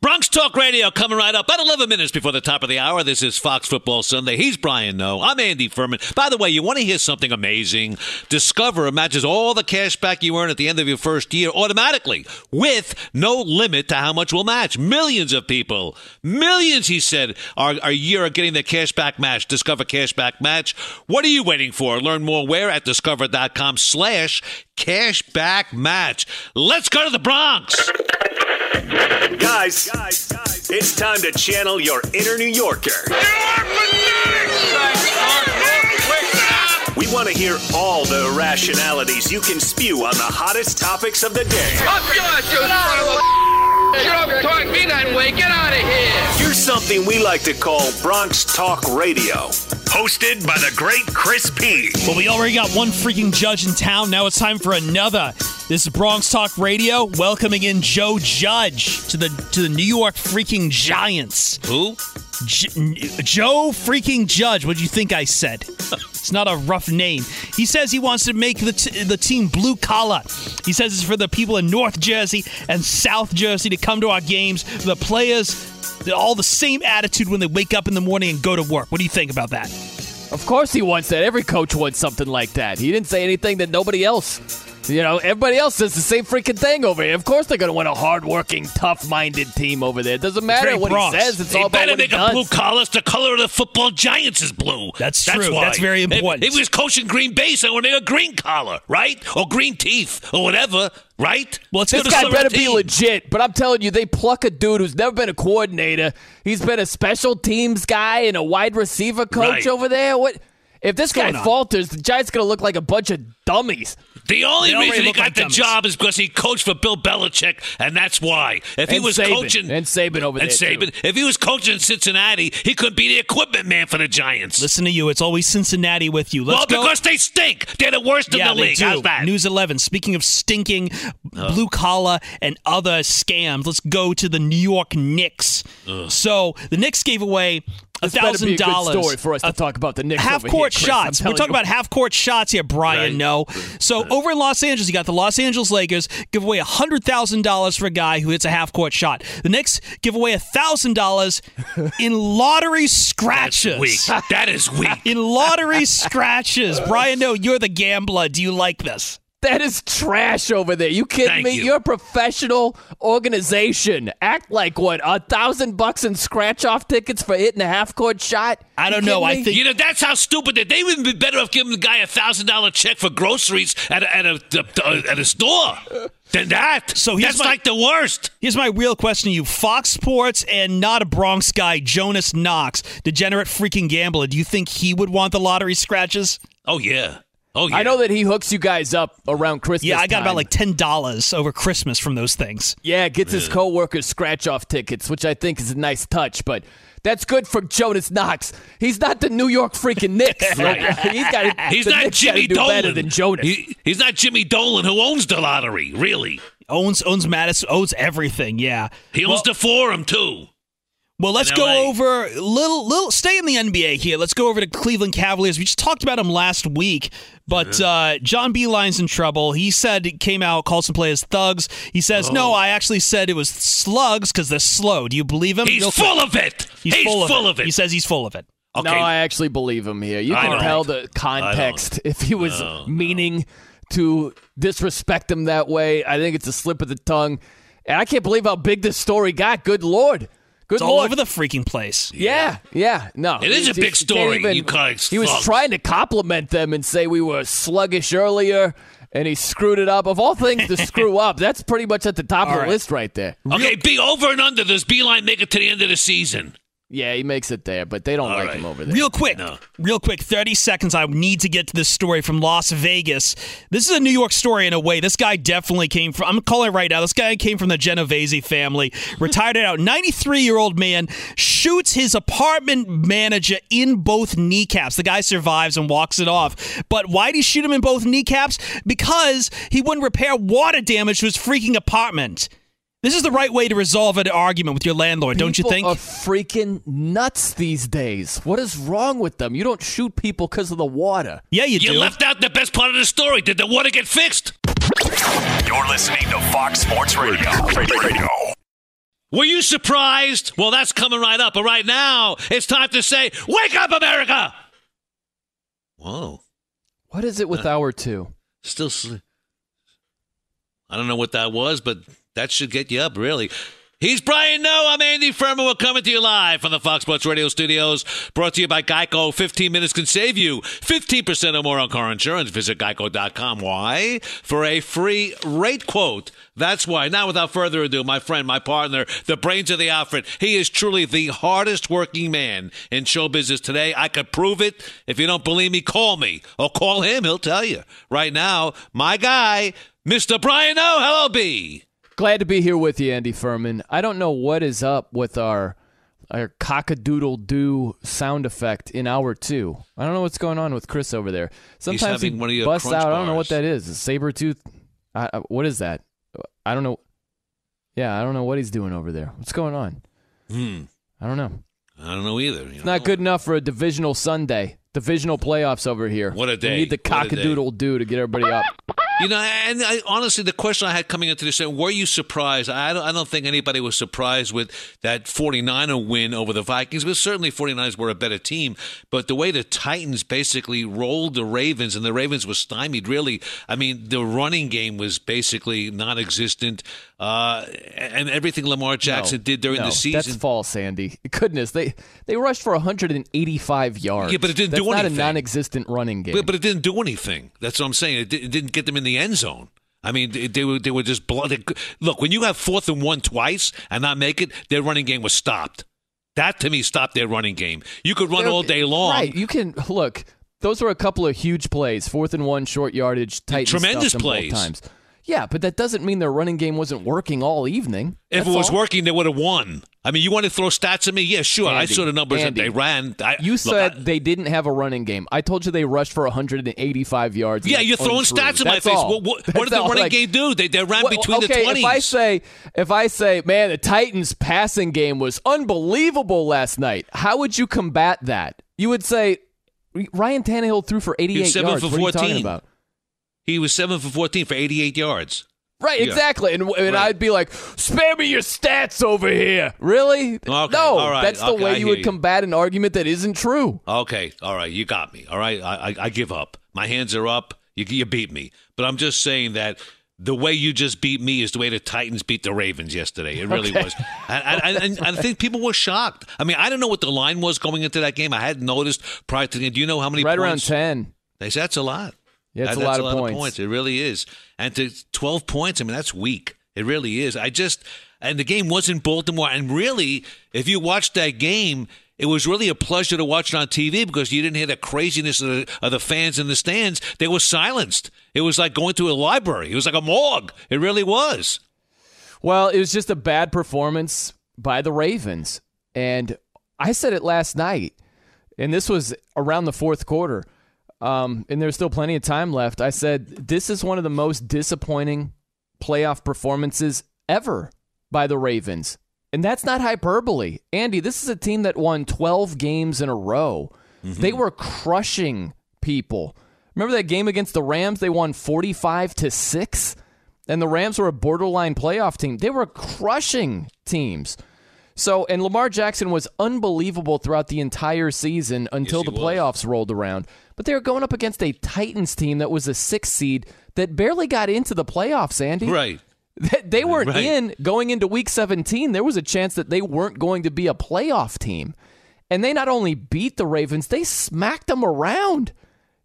Bronx Talk Radio coming right up about 11 minutes before the top of the hour. This is Fox Football Sunday. He's Brian Noah. I'm Andy Furman. By the way, you want to hear something amazing? Discover matches all the cash back you earn at the end of your first year automatically with no limit to how much will match. Millions of people, millions, he said, are, are year are getting their cash back match. Discover cash back match. What are you waiting for? Learn more where at discover.com slash cash back match. Let's go to the Bronx. Guys, it's time to channel your inner New Yorker. We want to hear all the irrationalities you can spew on the hottest topics of the day. Up yours, you son of a You don't talk to me that way. Get out of here. You're something we like to call Bronx Talk Radio. Hosted by the great Chris P. Well, we already got one freaking judge in town. Now it's time for another. This is Bronx Talk Radio, welcoming in Joe Judge to the to the New York freaking Giants. Who? J- Joe freaking Judge. What do you think I said? it's not a rough name. He says he wants to make the t- the team blue collar. He says it's for the people in North Jersey and South Jersey to come to our games. The players, all the same attitude when they wake up in the morning and go to work. What do you think about that? Of course he wants that. Every coach wants something like that. He didn't say anything that nobody else. You know, everybody else says the same freaking thing over here. Of course they're going to want a hardworking, tough-minded team over there. It doesn't matter Very what Bronx. he says. It's they all about what he make a does. blue collar. It's the color of the football Giants is blue. That's That's true. why. That's very important. If, he was coaching Green Bay, so I would make a green collar, right? Or green teeth, or whatever, right? Well, let's This guy better be legit, but I'm telling you, they pluck a dude who's never been a coordinator. He's been a special teams guy and a wide receiver coach Right. over there. What if this guy falters? The Giants are gonna look like a bunch of dummies. The only They reason he look got like the dummies. job is because he coached for Bill Belichick, and that's why. If he was Saban. coaching and Saban over and there, too. Saban, if he was coaching in Cincinnati, he could be the equipment man for the Giants. Listen to you. It's always Cincinnati with you. Let's well, go. because they stink. They're the worst yeah, in the they league. do. How's that? News 11. Speaking of stinking blue collar and other scams, let's go to the New York Knicks. So the Knicks gave away a thousand dollars. story for us to talk about the Knicks Half court here. Shots. We're talking you. about half court shots here, Brian. Right. No. So over in Los Angeles, you got the Los Angeles Lakers give away a hundred thousand dollars for a guy who hits a half court shot. The Knicks give away a thousand dollars in lottery scratches. weak. That is weak. in lottery scratches. Brian Noah, you're the gambler. Do you like this? That is trash over there. You kidding Thank me? you. You're a professional organization. Act like what? A thousand bucks in scratch off tickets for hitting a half court shot? I don't You know. kidding I think You know, that's how stupid they They would have been better off giving the guy a thousand dollar check for groceries at a, at a, uh, at a store than that. So here's that's my- like the worst. Here's my real question to you. Fox Sports and not a Bronx guy, Jonas Knox, degenerate freaking gambler. Do you think he would want the lottery scratches? Oh yeah. Oh yeah. I know that he hooks you guys up around Christmas. Yeah, I got time. about like ten dollars over Christmas from those things. Yeah, gets his coworkers scratch off tickets, which I think is a nice touch, but that's good for Jonas Knox. He's not the New York freaking Knicks. Right. he's got He's not Knicks gotta Jimmy do Dolan. better than Jonas. He- he's not Jimmy Dolan who owns the lottery. Really, Owns owns Madison, owns everything. Yeah. he owns the forum too. Well, let's go over little little. Stay in the NBA here. Let's go over to Cleveland Cavaliers. We just talked about him last week, but uh, John Beilein's in trouble. He said he came out, called some players thugs. He says, Oh. "No, I actually said it was slugs because they're slow." Do you believe him? He's Real quick. full of it. He's, He's full, full of, of it. He says he's full of it. Okay. No, I actually believe him here. You can tell the context. If he was No, meaning to disrespect him that way, I think it's a slip of the tongue. And I can't believe how big this story got. Good lord. Good It's all over the freaking place. Yeah, yeah, no. It is a He's- big he can't story, even- you guys He was trying to compliment them and say we were sluggish earlier, and he screwed it up. Of all things to screw up, that's pretty much at the top All of the right. list right there. Okay, be over and under. Does Beilein make it to the end of the season? Yeah, he makes it there, but they don't like right. him over there. Real quick, real quick, 30 seconds. I need to get to this story from Las Vegas. This is a New York story in a way. This guy definitely came from, I'm calling it right now. This guy came from the Genovese family, retired out. 93 year old man shoots his apartment manager in both kneecaps. The guy survives and walks it off. But why did he shoot him in both kneecaps? Because he wouldn't repair water damage to his freaking apartment. This is the right way to resolve an argument with your landlord, don't you think? People think? Are freaking nuts these days. What is wrong with them? You don't shoot people because of the water. Yeah, you, You do. You left out the best part of the story. Did the water get fixed? You're listening to Fox Sports Radio. Radio. Were you surprised? Well, that's coming right up. But right now, it's time to say, Wake up, America! Whoa. What is it with Uh, hour two? Still, sl- I don't know what that was, but that should get you up, really. He's Brian Noah. I'm Andy Furman. We're coming to you live from the Fox Sports Radio studios. Brought to you by Geico. 15 minutes can save you 15% or more on car insurance. Visit geico.com. Why? For a free rate quote. That's why. Now, without further ado, my friend, my partner, the brains of the outfit. He is truly the hardest working man in show business today. I could prove it. If you don't believe me, call me or call him. He'll tell you. Right now, my guy, Mr. Brian Noah. Hello, B. Glad to be here with you, Andy Furman. I don't know what is up with our our cockadoodle doo sound effect in hour two. I don't know what's going on with Chris over there. Sometimes he having one of your busts crunch out. I don't know what that is. A saber tooth. I, I- what is that? I don't know. Yeah, I don't know what he's doing over there. What's going on? Hmm. I don't know. I don't know either. You It's know? not good enough for a divisional Sunday. Divisional playoffs over here. What a day. We need the What a day. cockadoodle doo to get everybody up. You know, and I, honestly, the question I had coming into this, were you surprised? I don't, I don't think anybody was surprised with that 49er win over the Vikings, but certainly 49ers were a better team. But the way the Titans basically rolled the Ravens and the Ravens were stymied, really, I mean, the running game was basically non existent. Uh, and everything Lamar Jackson No, did during no, the season. That's false, Andy. Goodness, they they rushed for 185 yards. Yeah, but it didn't That's do not anything. a non-existent running game. But, but it didn't do anything. That's what I'm saying. It, it didn't get them in the end zone. I mean, they, they were they were just blood. Look, when you have fourth and one twice and not make it, their running game was stopped. That to me stopped their running game. You could run They're- all day long. Right. You can look. Those were a couple of huge plays. Fourth and one, short yardage, Titans Tremendous them both plays. times. Yeah, but that doesn't mean their running game wasn't working all evening. If That's it was all. working, they would have won. I mean, you want to throw stats at me? Yeah, sure. I saw the numbers Andy, that they ran. I, You look, said I- they didn't have a running game. I told you they rushed for 185 yards. yeah, you're throwing stats in my That's face. all. What, what, what did the running Like, game do? They, they ran Well, between okay, the 20s. If I say, if I say, man, the Titans' passing game was unbelievable last night, how would you combat that? You would say Ryan Tannehill threw for 88 seven yards. for what are you talking about? He was seven for 14 for 88 yards. Right, Yeah. exactly. And, and Right. I'd be like, spare me your stats over here. Really? Okay, no, all right, that's the okay, I way you would you. combat an argument that isn't true. Okay, all right, you got me. All right, I, I, I give up. My hands are up. You, you beat me. But I'm just saying that the way you just beat me is the way the Titans beat the Ravens yesterday. It really Okay. was. And, I think people were shocked. I mean, I don't know what the line was going into that game. I hadn't noticed prior to the game. Do you know how many Right around 10. They said that's a lot. Yeah, it's That- a lot that's of points. It really is. And to 12 points, I mean, that's weak. It really is. I just, and the game was in Baltimore. And really, if you watched that game, it was really a pleasure to watch it on TV because you didn't hear the craziness of the, of the fans in the stands. They were silenced. It was like going to a library. It was like a morgue. It really was. Well, it was just a bad performance by the Ravens. And I said it last night, and this was around the fourth quarter, um, and there's still plenty of time left. I said, this is one of the most disappointing playoff performances ever by the Ravens. And that's not hyperbole. Andy, this is a team that won 12 games in a row. They were crushing people. Remember that game against the Rams? They won 45 to 6 and the Rams were a borderline playoff team. They were crushing teams. So, and Lamar Jackson was unbelievable throughout the entire season until he the was. playoffs rolled around. But they were going up against a Titans team that was a six seed that barely got into the playoffs, Andy. Right. They- They weren't Right. in going into week 17. There was a chance that they weren't going to be a playoff team. And they not only beat the Ravens, they smacked them around.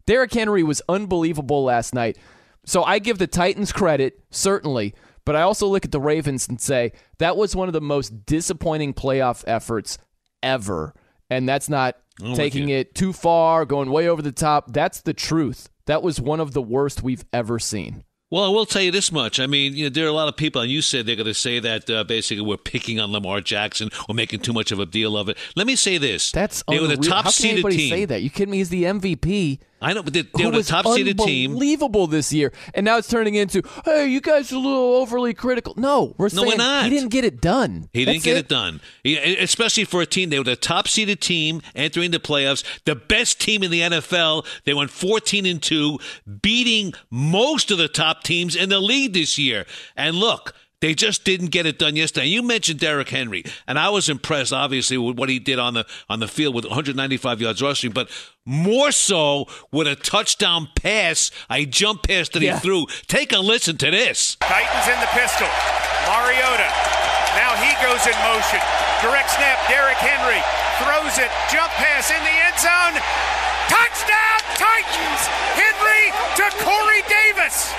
Derrick Henry was unbelievable last night. So I give the Titans credit, certainly, but I also look at the Ravens and say that was one of the most disappointing playoff efforts ever. And that's not taking it too far, going way over the top. That's the truth. That was one of the worst we've ever seen. Well, I will tell you this much. I mean, you know, there are a lot of people, and you said they're going to say that uh, basically we're picking on Lamar Jackson or making too much of a deal of it. Let me say this: That's they were the top How can seeded anybody team. say that? You kidding me? He's the MVP. I know, but they, they who were the was top seeded team. Unbelievable this year, and now it's turning into, hey, you guys are a little overly critical. No, we're No, saying we're not. he didn't get it done. He didn't That's get it, done, He- especially for a team. They were the top seeded team entering the playoffs, the best team in the NFL. They went 14 and 2, beating most of the top teams in the league this year. And look, They just didn't get it done yesterday. You mentioned Derrick Henry, and I was impressed, obviously, with what he did on the on the field with 195 yards rushing, but more so with a touchdown pass, a jump pass that Yeah. he threw. Take a listen to this. Titans in the pistol. Mariota. Now he goes in motion. Direct snap. Derrick Henry throws it. Jump pass in the end zone. Touchdown Titans. Henry to Corey Davis.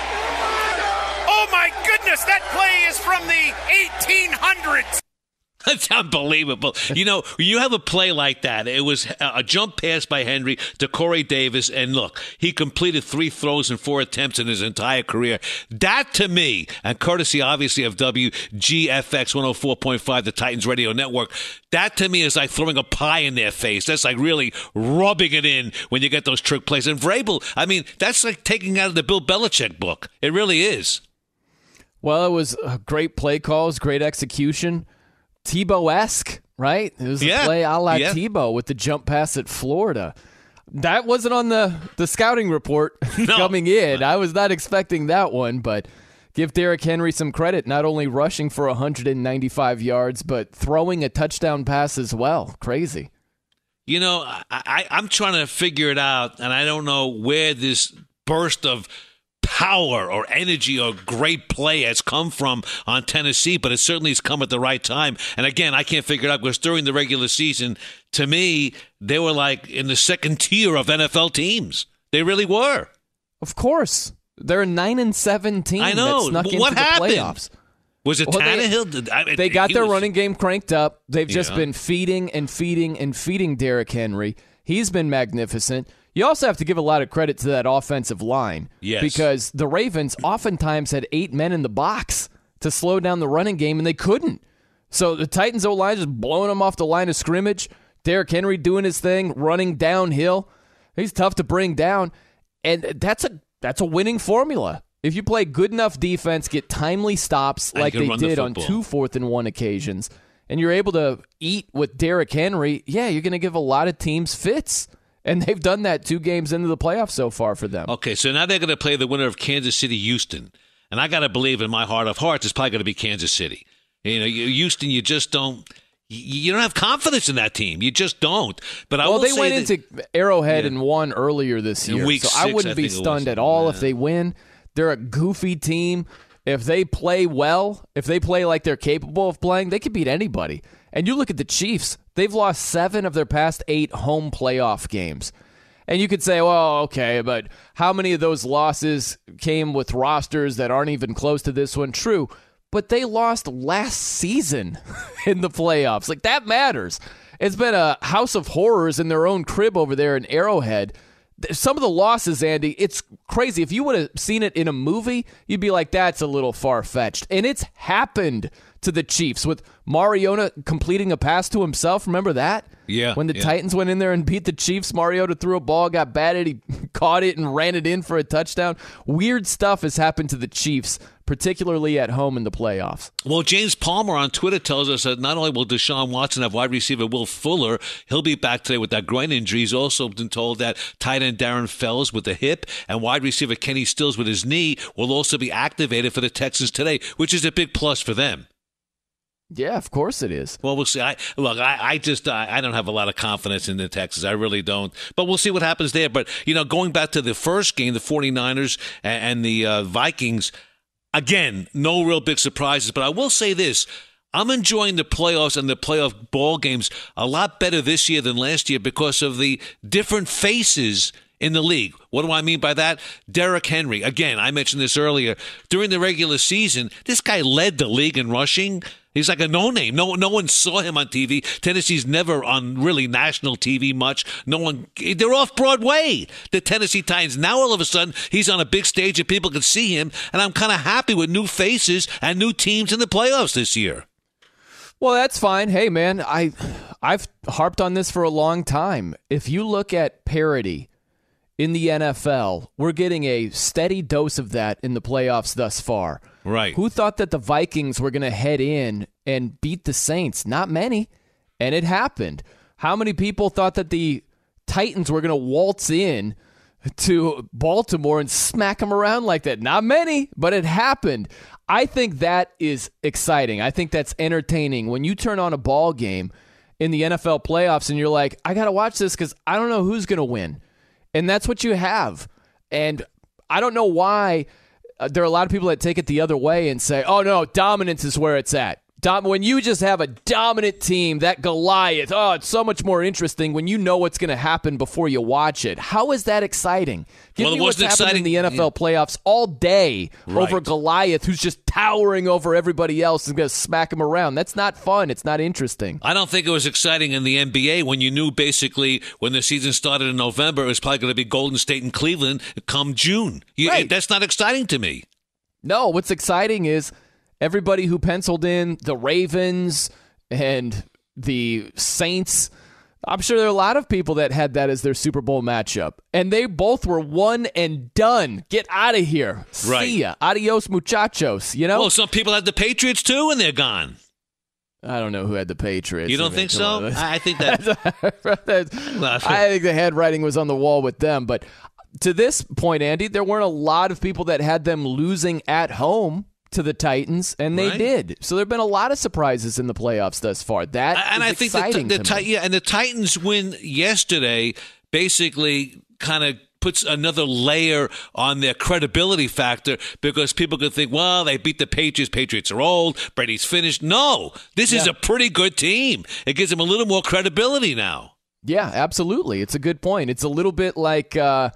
Oh my goodness, that play is from the 1800s. That's unbelievable. You know, you have a play like that, it was a jump pass by Henry to Corey Davis, and look, he completed three throws and four attempts in his entire career. That to me, and courtesy obviously of WGFX 104.5, the Titans Radio Network, that to me is like throwing a pie in their face. That's like really rubbing it in when you get those trick plays. And Vrabel, I mean, that's like taking out of the Bill Belichick book. It really is. Well, it was great play calls, great execution. Tebow esque, right? It was a play a la yeah. Tebow with the jump pass at Florida. That wasn't on the, the scouting report coming in. I was not expecting that one, but give Derrick Henry some credit, not only rushing for 195 yards, but throwing a touchdown pass as well. Crazy. You know, I, I, I'm trying to figure it out, and I don't know where this burst of power or energy or great play has come from on Tennessee, but it certainly has come at the right time. And again, I can't figure it out because during the regular season, to me, they were like in the second tier of NFL teams. They really were. Of course. They're a 9 and 7 team I know. that snuck But into what the happened? playoffs. Was it Well, they- Tannehill? Did- I mean, They got their was- running game cranked up. They've just Yeah. been feeding and feeding and feeding Derrick Henry. He's been magnificent. You also have to give a lot of credit to that offensive line. Yes. Because the Ravens oftentimes had eight men in the box to slow down the running game, and they couldn't. So the Titans O line just blowing them off the line of scrimmage. Derrick Henry doing his thing, running downhill. He's tough to bring down, and that's a that's a winning formula. If you play good enough defense, get timely stops like they run the did on two fourth and one occasions, and you're able to eat with Derrick Henry, yeah, you're going to give a lot of teams fits. And they've done that two games into the playoffs so far for them. Okay, so now they're going to play the winner of Kansas City Houston. And I got to believe in my heart of hearts, it's probably going to be Kansas City. You know, Houston, you just don't. You don't have confidence in that team. You just don't. But I well, will they say went that- into Arrowhead Yeah. and won earlier this year, so I wouldn't I be stunned at all if they win. They're a goofy team. If they play well, if they play like they're capable of playing, they could beat anybody. And you look at the Chiefs; they've lost seven of their past eight home playoff games. And you could say, well, okay, but how many of those losses came with rosters that aren't even close to this one? True. But they lost last season in the playoffs. Like, that matters. It's been a house of horrors in their own crib over there in Arrowhead. Some of the losses, Andy, it's crazy. If you would have seen it in a movie, you'd be like, that's a little far fetched. And it's happened to the Chiefs with Mariota completing a pass to himself. Remember that? Yeah, When the yeah. Titans went in there and beat the Chiefs, Mariota threw a ball, got batted, he caught it and ran it in for a touchdown. Weird stuff has happened to the Chiefs, particularly at home in the playoffs. Well, James Palmer on Twitter tells us that not only will Deshaun Watson have wide receiver Will Fuller, he'll be back today with that groin injury. He's also been told that tight end Darren Fells with the hip and wide receiver Kenny Stills with his knee will also be activated for the Texans today, which is a big plus for them. Yeah, of course it is. Well, we'll see. I look. I, I just I, I don't have a lot of confidence in the Texans. I really don't. But we'll see what happens there. But you know, going back to the first game, the 49ers and, and the uh, Vikings, again, no real big surprises. But I will say this. I'm enjoying the playoffs and the playoff ball games a lot better this year than last year because of the different faces in the league. What do I mean by that? Derrick Henry. Again, I mentioned this earlier. During the regular season, this guy led the league in rushing. He's like a no name. No, no one saw him on TV. Tennessee's never on really national TV much. No one. They're off Broadway. The Tennessee Titans. Now all of a sudden he's on a big stage and people can see him. And I'm kind of happy with new faces and new teams in the playoffs this year. Well, that's fine. Hey, man, I I've harped on this for a long time. If you look at parity in the NFL, we're getting a steady dose of that in the playoffs thus far. Right. Who thought that the Vikings were going to head in and beat the Saints? Not many, and it happened. How many people thought that the Titans were going to waltz in to Baltimore and smack them around like that. Not many, but it happened. I think that is exciting. I think that's entertaining. When you turn on a ball game in the NFL playoffs and you're like, I got to watch this because I don't know who's going to win. And that's what you have. And I don't know why Uh, there are a lot of people that take it the other way and say, oh, no, dominance is where it's at. Dom- when you just have a dominant team, that Goliath, oh, it's so much more interesting when you know what's going to happen before you watch it. How is that exciting? Give Well, me what's wasn't happening in the NFL playoffs all day Right. over Goliath, who's just towering over everybody else and going to smack him around. That's not fun. It's not interesting. I don't think it was exciting in the NBA when you knew basically when the season started in November it was probably going to be Golden State and Cleveland come June. You, That's not exciting to me. No, what's exciting is everybody who penciled in the Ravens and the Saints. I'm sure there are a lot of people that had that as their Super Bowl matchup. And they both were one and done. Get out of here. Right. See ya. Adios, muchachos. You know? Well, some people had the Patriots too, and they're gone. I don't know who had the Patriots. You don't think so? I think that. I think the handwriting was on the wall with them. But to this point, Andy, there weren't a lot of people that had them losing at home to the Titans, and they Right. did. So there have been a lot of surprises in the playoffs thus far. That and is I think the, exciting the Ti- yeah, and the Titans win yesterday basically kind of puts another layer on their credibility factor because people could think, well, they beat the Patriots. Patriots are old. Brady's finished. No, this is a pretty good team. It gives them a little more credibility now. Yeah, absolutely. It's a good point. It's a little bit like uh,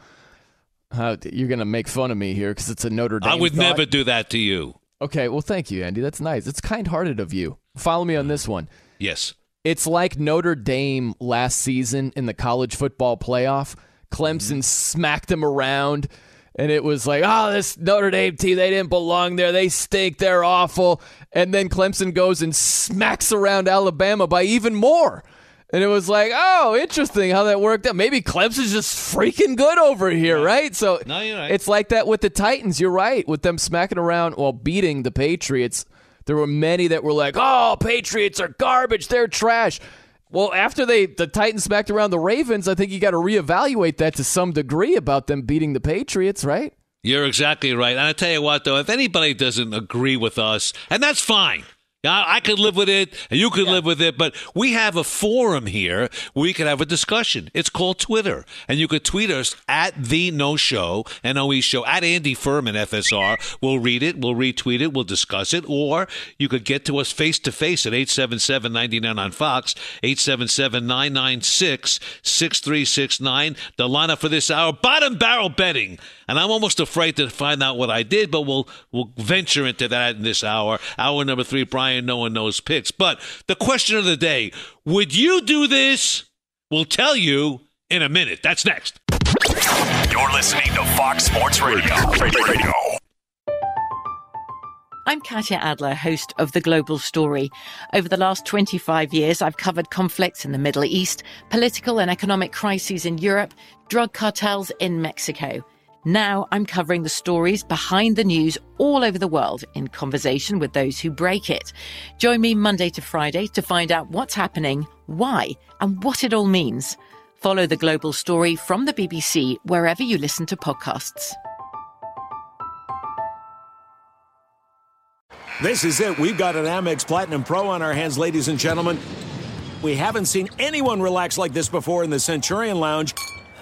uh, you're going to make fun of me here because it's a Notre Dame. I would thought. never do that to you. Okay, well, thank you, Andy. That's nice. It's kind-hearted of you. Follow me on this one. Yes. It's like Notre Dame last season in the college football playoff. Clemson Mm-hmm. smacked them around, and it was like, oh, this Notre Dame team, they didn't belong there. They stink. They're awful. And then Clemson goes and smacks around Alabama by even more. And it was like, oh, interesting how that worked out. Maybe Clemson's just freaking good over here, right? So No, you're right. it's like that with the Titans. You're right. With them smacking around while beating the Patriots, there were many that were like, "Oh, Patriots are garbage. They're trash." Well, after they the Titans smacked around the Ravens, I think you got to reevaluate that to some degree about them beating the Patriots, right? You're exactly right. And I tell you what, though, if anybody doesn't agree with us, and that's fine. Yeah, I could live with it, and you could live with it, but we have a forum here where we could have a discussion. It's called Twitter, and you could tweet us at the No Show, N O E Show, at Andy Furman FSR. We'll read it, we'll retweet it, we'll discuss it, or you could get to us face to face at 877 99 on Fox, 877 996 6369. The lineup for this hour, bottom barrel betting. And I'm almost afraid to find out what I did, but we'll we'll venture into that in this hour. Hour number three, Brian, no one knows picks. But the question of the day: Would you do this? We'll tell you in a minute. That's next. You're listening to Fox Sports Radio. Radio. I'm Katya Adler, host of The Global Story. Over the last 25 years, I've covered conflicts in the Middle East, political and economic crises in Europe, drug cartels in Mexico. Now I'm covering the stories behind the news all over the world in conversation with those who break it. Join me Monday to Friday to find out what's happening, why, and what it all means. Follow The Global Story from the BBC wherever you listen to podcasts. This is it. We've got an Amex Platinum Pro on our hands, ladies and gentlemen. We haven't seen anyone relax like this before in the Centurion Lounge.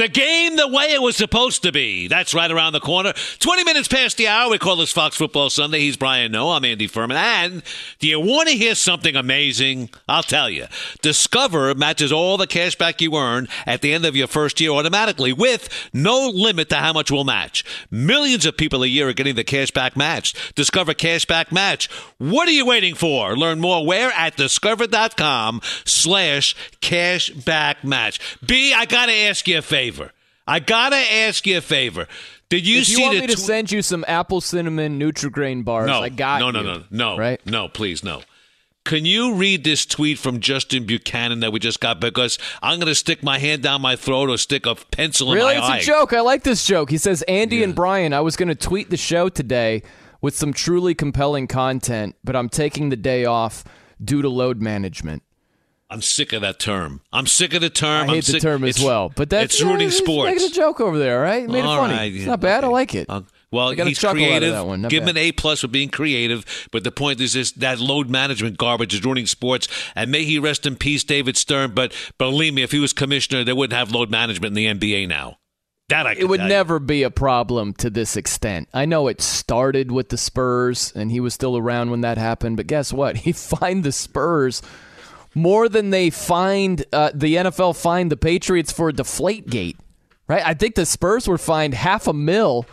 The game the way it was supposed to be. That's right around the corner. 20 minutes past the hour. We call this Fox Football Sunday. He's Brian Noe. I'm Andy Furman. And do you want to hear something amazing? I'll tell you. Discover matches all the cash back you earn at the end of your first year automatically with no limit to how much will match. Millions of people a year are getting the cash back match. Discover cash back match. What are you waiting for? Learn more where at discover.com slash cash back match. B, I got to ask you a favor. I gotta ask you a favor. Did you if see you want me to send you some apple cinnamon Nutrigrain bars, no, I got no, you. no, no, no, Right? No, please, no. Can you read this tweet from Justin Buchanan that we just got? Because I'm going to stick my hand down my throat or stick a pencil Really? in my eye. It's a joke. I like this joke. He says, Andy and Brian, I was going to tweet the show today with some truly compelling content, but I'm taking the day off due to load management. I'm sick of that term. I'm sick of the term. I I'm hate the term as it's- well, but that's it's ruining he's sports. Making a joke over there, right? Made All it funny. right, It's not bad. I like it. Uh, well, I got a he's chuckle out of creative. that one. Not Give him an A plus for being creative. But the point is, this that load management garbage is ruining sports. And may he rest in peace, David Stern. But believe me, if he was commissioner, they wouldn't have load management in the NBA now. That I it would tell you. never be a problem to this extent. I know it started with the Spurs, and he was still around when that happened. But guess what? He fined the Spurs more than they fined uh, the NFL fined the Patriots for Deflategate. Right? I think the Spurs were fined half a mil,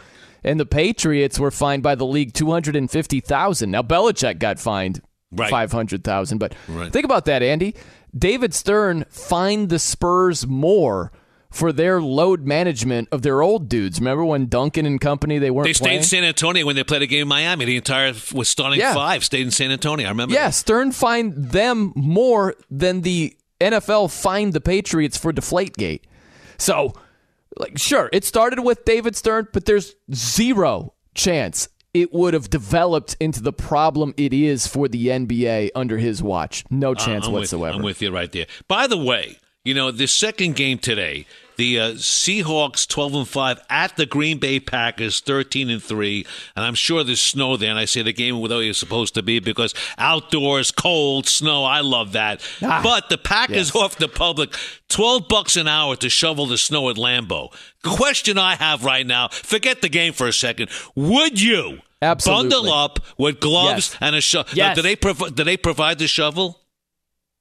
and the Patriots were fined by the league two hundred and fifty thousand. Now Belichick got fined Right. five hundred thousand, but Right. think about that, Andy. David Stern fined the Spurs more for their load management of their old dudes. Remember when Duncan and company they weren't They stayed playing? in San Antonio when they played a game in Miami. The entire was starting Yeah. five stayed in San Antonio. I remember. Yeah, Stern fined them more than the NFL fined the Patriots for Deflategate. So, like, sure, it started with David Stern, but there's zero chance it would have developed into the problem it is for the NBA under his watch. No Uh, chance I'm with- whatsoever. I'm with you right there. By the way, you know the second game today, the uh, Seahawks 12 and 5 at the Green Bay Packers 13 and 3, and I'm sure there's snow there. And I say the game where it's supposed to be because outdoors, cold, snow. I love that. Ah, but the Packers off the public 12 bucks an hour to shovel the snow at Lambeau. Question I have right now: Forget the game for a second. Would you? Absolutely. Bundle up with gloves Yes. and a shovel. Yes. Do they prov- do they provide the shovel?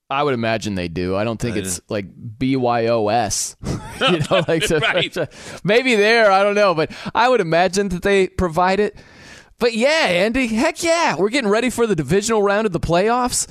I would imagine they do. I don't think I it's like BYOS. you know, like to- Right. to- maybe there, I don't know, but I would imagine that they provide it. But yeah, Andy, heck yeah, we're getting ready for the divisional round of the playoffs.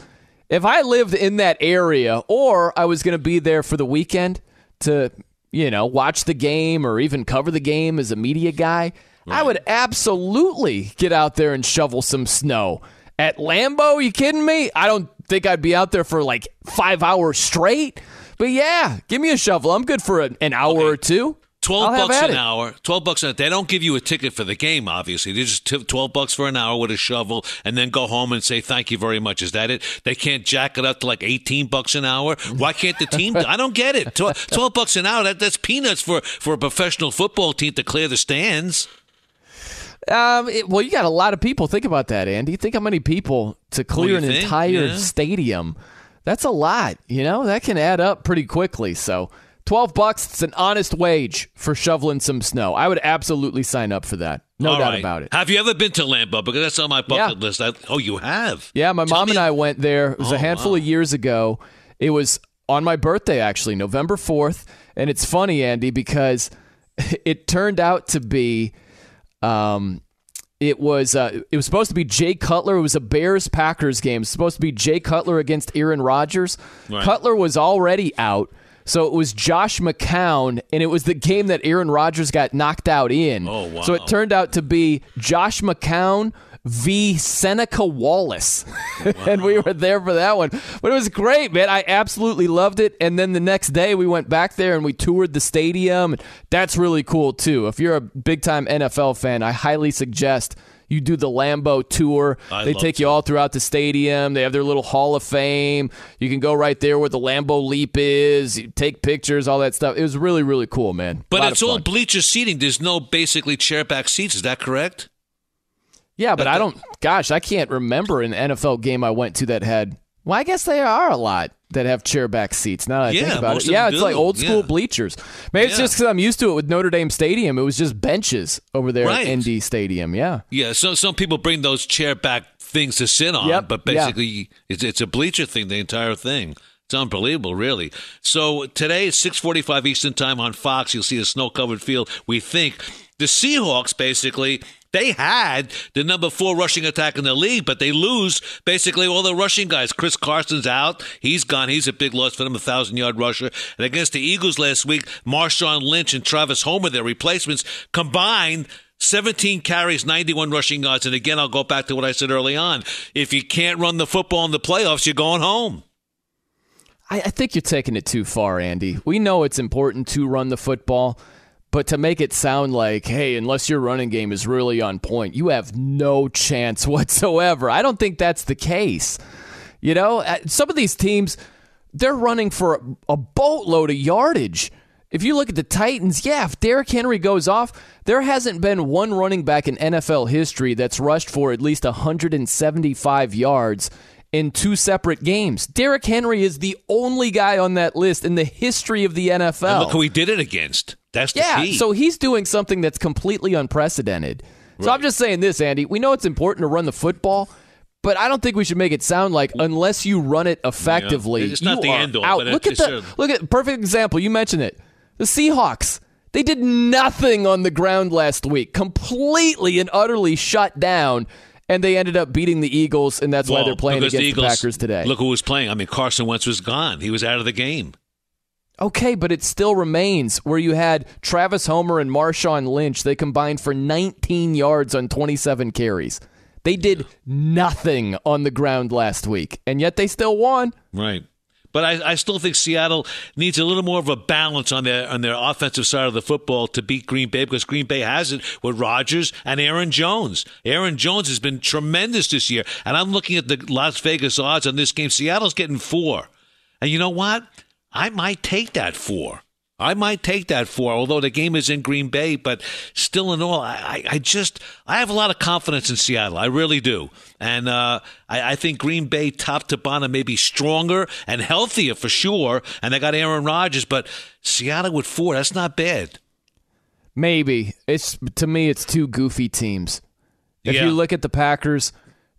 If I lived in that area or I was going to be there for the weekend to, you know, watch the game or even cover the game as a media guy, I would absolutely get out there and shovel some snow. At Lambeau, you kidding me? I don't think I'd be out there for like five hours straight. But yeah, give me a shovel. I'm good for an, hour or two. Twelve I'll bucks an it. hour. Twelve bucks an hour. They don't give you a ticket for the game. Obviously, they just tip twelve bucks for an hour with a shovel, and then go home and say thank you very much. Is that it? They can't jack it up to like eighteen bucks an hour. Why can't the team? I don't get it. Twelve, 12 bucks an hour. That, that's peanuts for for a professional football team to clear the stands. Um, it- well, you got a lot of people. Think about that, Andy. Think how many people to clear an think? entire Yeah. stadium. That's a lot. You know, that can add up pretty quickly. So, twelve bucks. It's an honest wage for shoveling some snow. I would absolutely sign up for that. No All doubt right. about it. Have you ever been to Lambeau? Because that's on my bucket list. I, oh, you have. Yeah, my mom and I went there. It was Oh, a handful of years ago. It was on my birthday, actually, November 4th. And it's funny, Andy, because it turned out to be um, it was uh, it was supposed to be Jay Cutler. It was a Bears Packers game. It was supposed to be Jay Cutler against Aaron Rodgers. Right. Cutler was already out. So it was Josh McCown, and it was the game that Aaron Rodgers got knocked out in. Oh, wow. So it turned out to be Josh McCown v. Seneca Wallace. and we were there for that one. But it was great, man. I absolutely loved it. And then the next day, we went back there and we toured the stadium. And that's really cool, too. If you're a big time NFL fan, I highly suggest. You do the Lambeau tour. I they take you all throughout the stadium. They have their little Hall of Fame. You can go right there where the Lambeau Leap is. You take pictures, all that stuff. It was really, really cool, man. But it's all bleacher seating. There's no basically chairback seats. Is that correct? Yeah, but I don't. Gosh, I can't remember an NFL game I went to that had. Well, I guess there are a lot that have chairback seats. Now that I Yeah, think about it, yeah, it's like old school yeah. bleachers. Maybe it's just because I'm used to it with Notre Dame Stadium. It was just benches over there Right. at ND Stadium. Yeah. Yeah. So some people bring those chairback things to sit on, Yep, but yeah. basically it's it's a bleacher thing. The entire thing. It's unbelievable, really. So today, it's 6:45 Eastern Time on Fox. You'll see a snow-covered field. We think the Seahawks basically they had the number four rushing attack in the league, but they lose basically all the rushing guys. Chris Carson's out; he's gone. He's a big loss for them, a thousand-yard rusher. And against the Eagles last week, Marshawn Lynch and Travis Homer, their replacements, combined. 17 carries, 91 rushing yards. And again, I'll go back to what I said early on. If you can't run the football in the playoffs, you're going home. I, I think you're taking it too far, Andy. We know it's important to run the football, but to make it sound like, hey, unless your running game is really on point, you have no chance whatsoever. I don't think that's the case. You know, Uh, some of these teams, they're running for a, boatload of yardage. If you look at the Titans, yeah, if Derrick Henry goes off, there hasn't been one running back in NFL history that's rushed for at least 175 yards in two separate games. Derrick Henry is the only guy on that list in the history of the NFL. And look who he did it against. That's the Yeah, key. so he's doing something that's completely unprecedented. So I'm just saying this, Andy. We know it's important to run the football, but I don't think we should make it sound like unless you run it effectively, It's not you the are end all, Look at the look at perfect example. You mentioned it. The Seahawks. They did nothing on the ground last week, completely and utterly shut down, and they ended up beating the Eagles, and that's why they're playing against the, Eagles- Packers today. Look who was playing. I mean, Carson Wentz was gone. He was out of the game. Okay, but it still remains where you had Travis Homer and Marshawn Lynch. They combined for 19 yards on 27 carries. They did nothing on the ground last week, and yet they still won. Right. But I, I still think Seattle needs a little more of a balance on their on their offensive side of the football to beat Green Bay because Green Bay has it with Rodgers and Aaron Jones. Aaron Jones has been tremendous this year, and I'm looking at the Las Vegas odds on this game. Seattle's getting four, and you know what? I might take that four. I might take that four, although the game is in Green Bay, but still in all, I, I, just I have a lot of confidence in Seattle. I really do. And uh, I, I think Green Bay top to bottom may be stronger and healthier for sure. And they got Aaron Rodgers, but Seattle with four, that's not bad. Maybe it's to me, it's two goofy teams. If Yeah. you look at the Packers,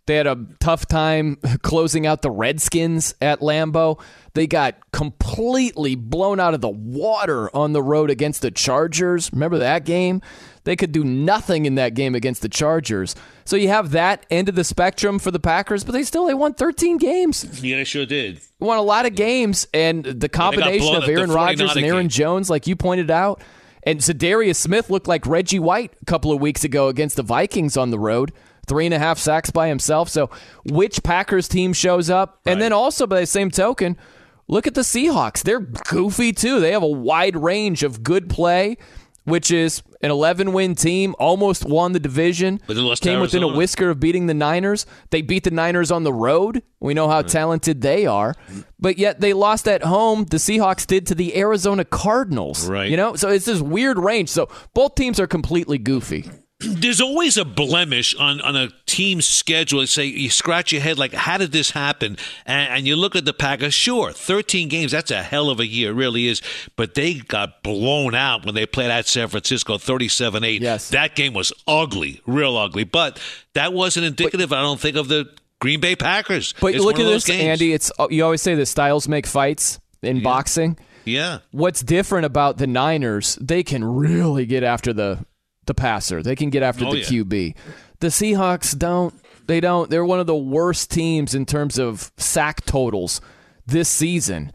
they had a tough time closing out the Redskins at Lambeau. They got completely blown out of the water on the road against the Chargers. Remember that game? They could do nothing in that game against the Chargers. So you have that end of the spectrum for the Packers, but they still they won 13 games. Yeah, they sure did. won a lot of games, and the combination of Aaron Rodgers and Aaron game. Jones, like you pointed out, and Za'Darius Smith looked like Reggie White a couple of weeks ago against the Vikings on the road. Three and a half sacks by himself. So, which Packers team shows up? And then also, by the same token, look at the Seahawks. They're goofy too. They have a wide range of good play, which is an 11 win team, almost won the division, But they lost to came within a whisker of beating the Niners. They beat the Niners on the road. We know how talented they are. But yet they lost at home. The Seahawks did to the Arizona Cardinals. Right. You know, so it's this weird range. So both teams are completely goofy. there's always a blemish on, on a team's schedule. Say you scratch your head like, how did this happen? And, and you look at the Packers. Sure, 13 games. That's a hell of a year, it really is. But they got blown out when they played at San Francisco, 37-8. Yes, that game was ugly, real ugly. But that wasn't indicative. I don't think of the Green Bay Packers. But It's look at this, games. Andy. It's uh, you always say the styles make fights in boxing. Yeah. What's different about the Niners? They can really get after the the passer. They can get after Oh, the yeah. QB. The Seahawks don't. They don't. They're one of the worst teams in terms of sack totals this season.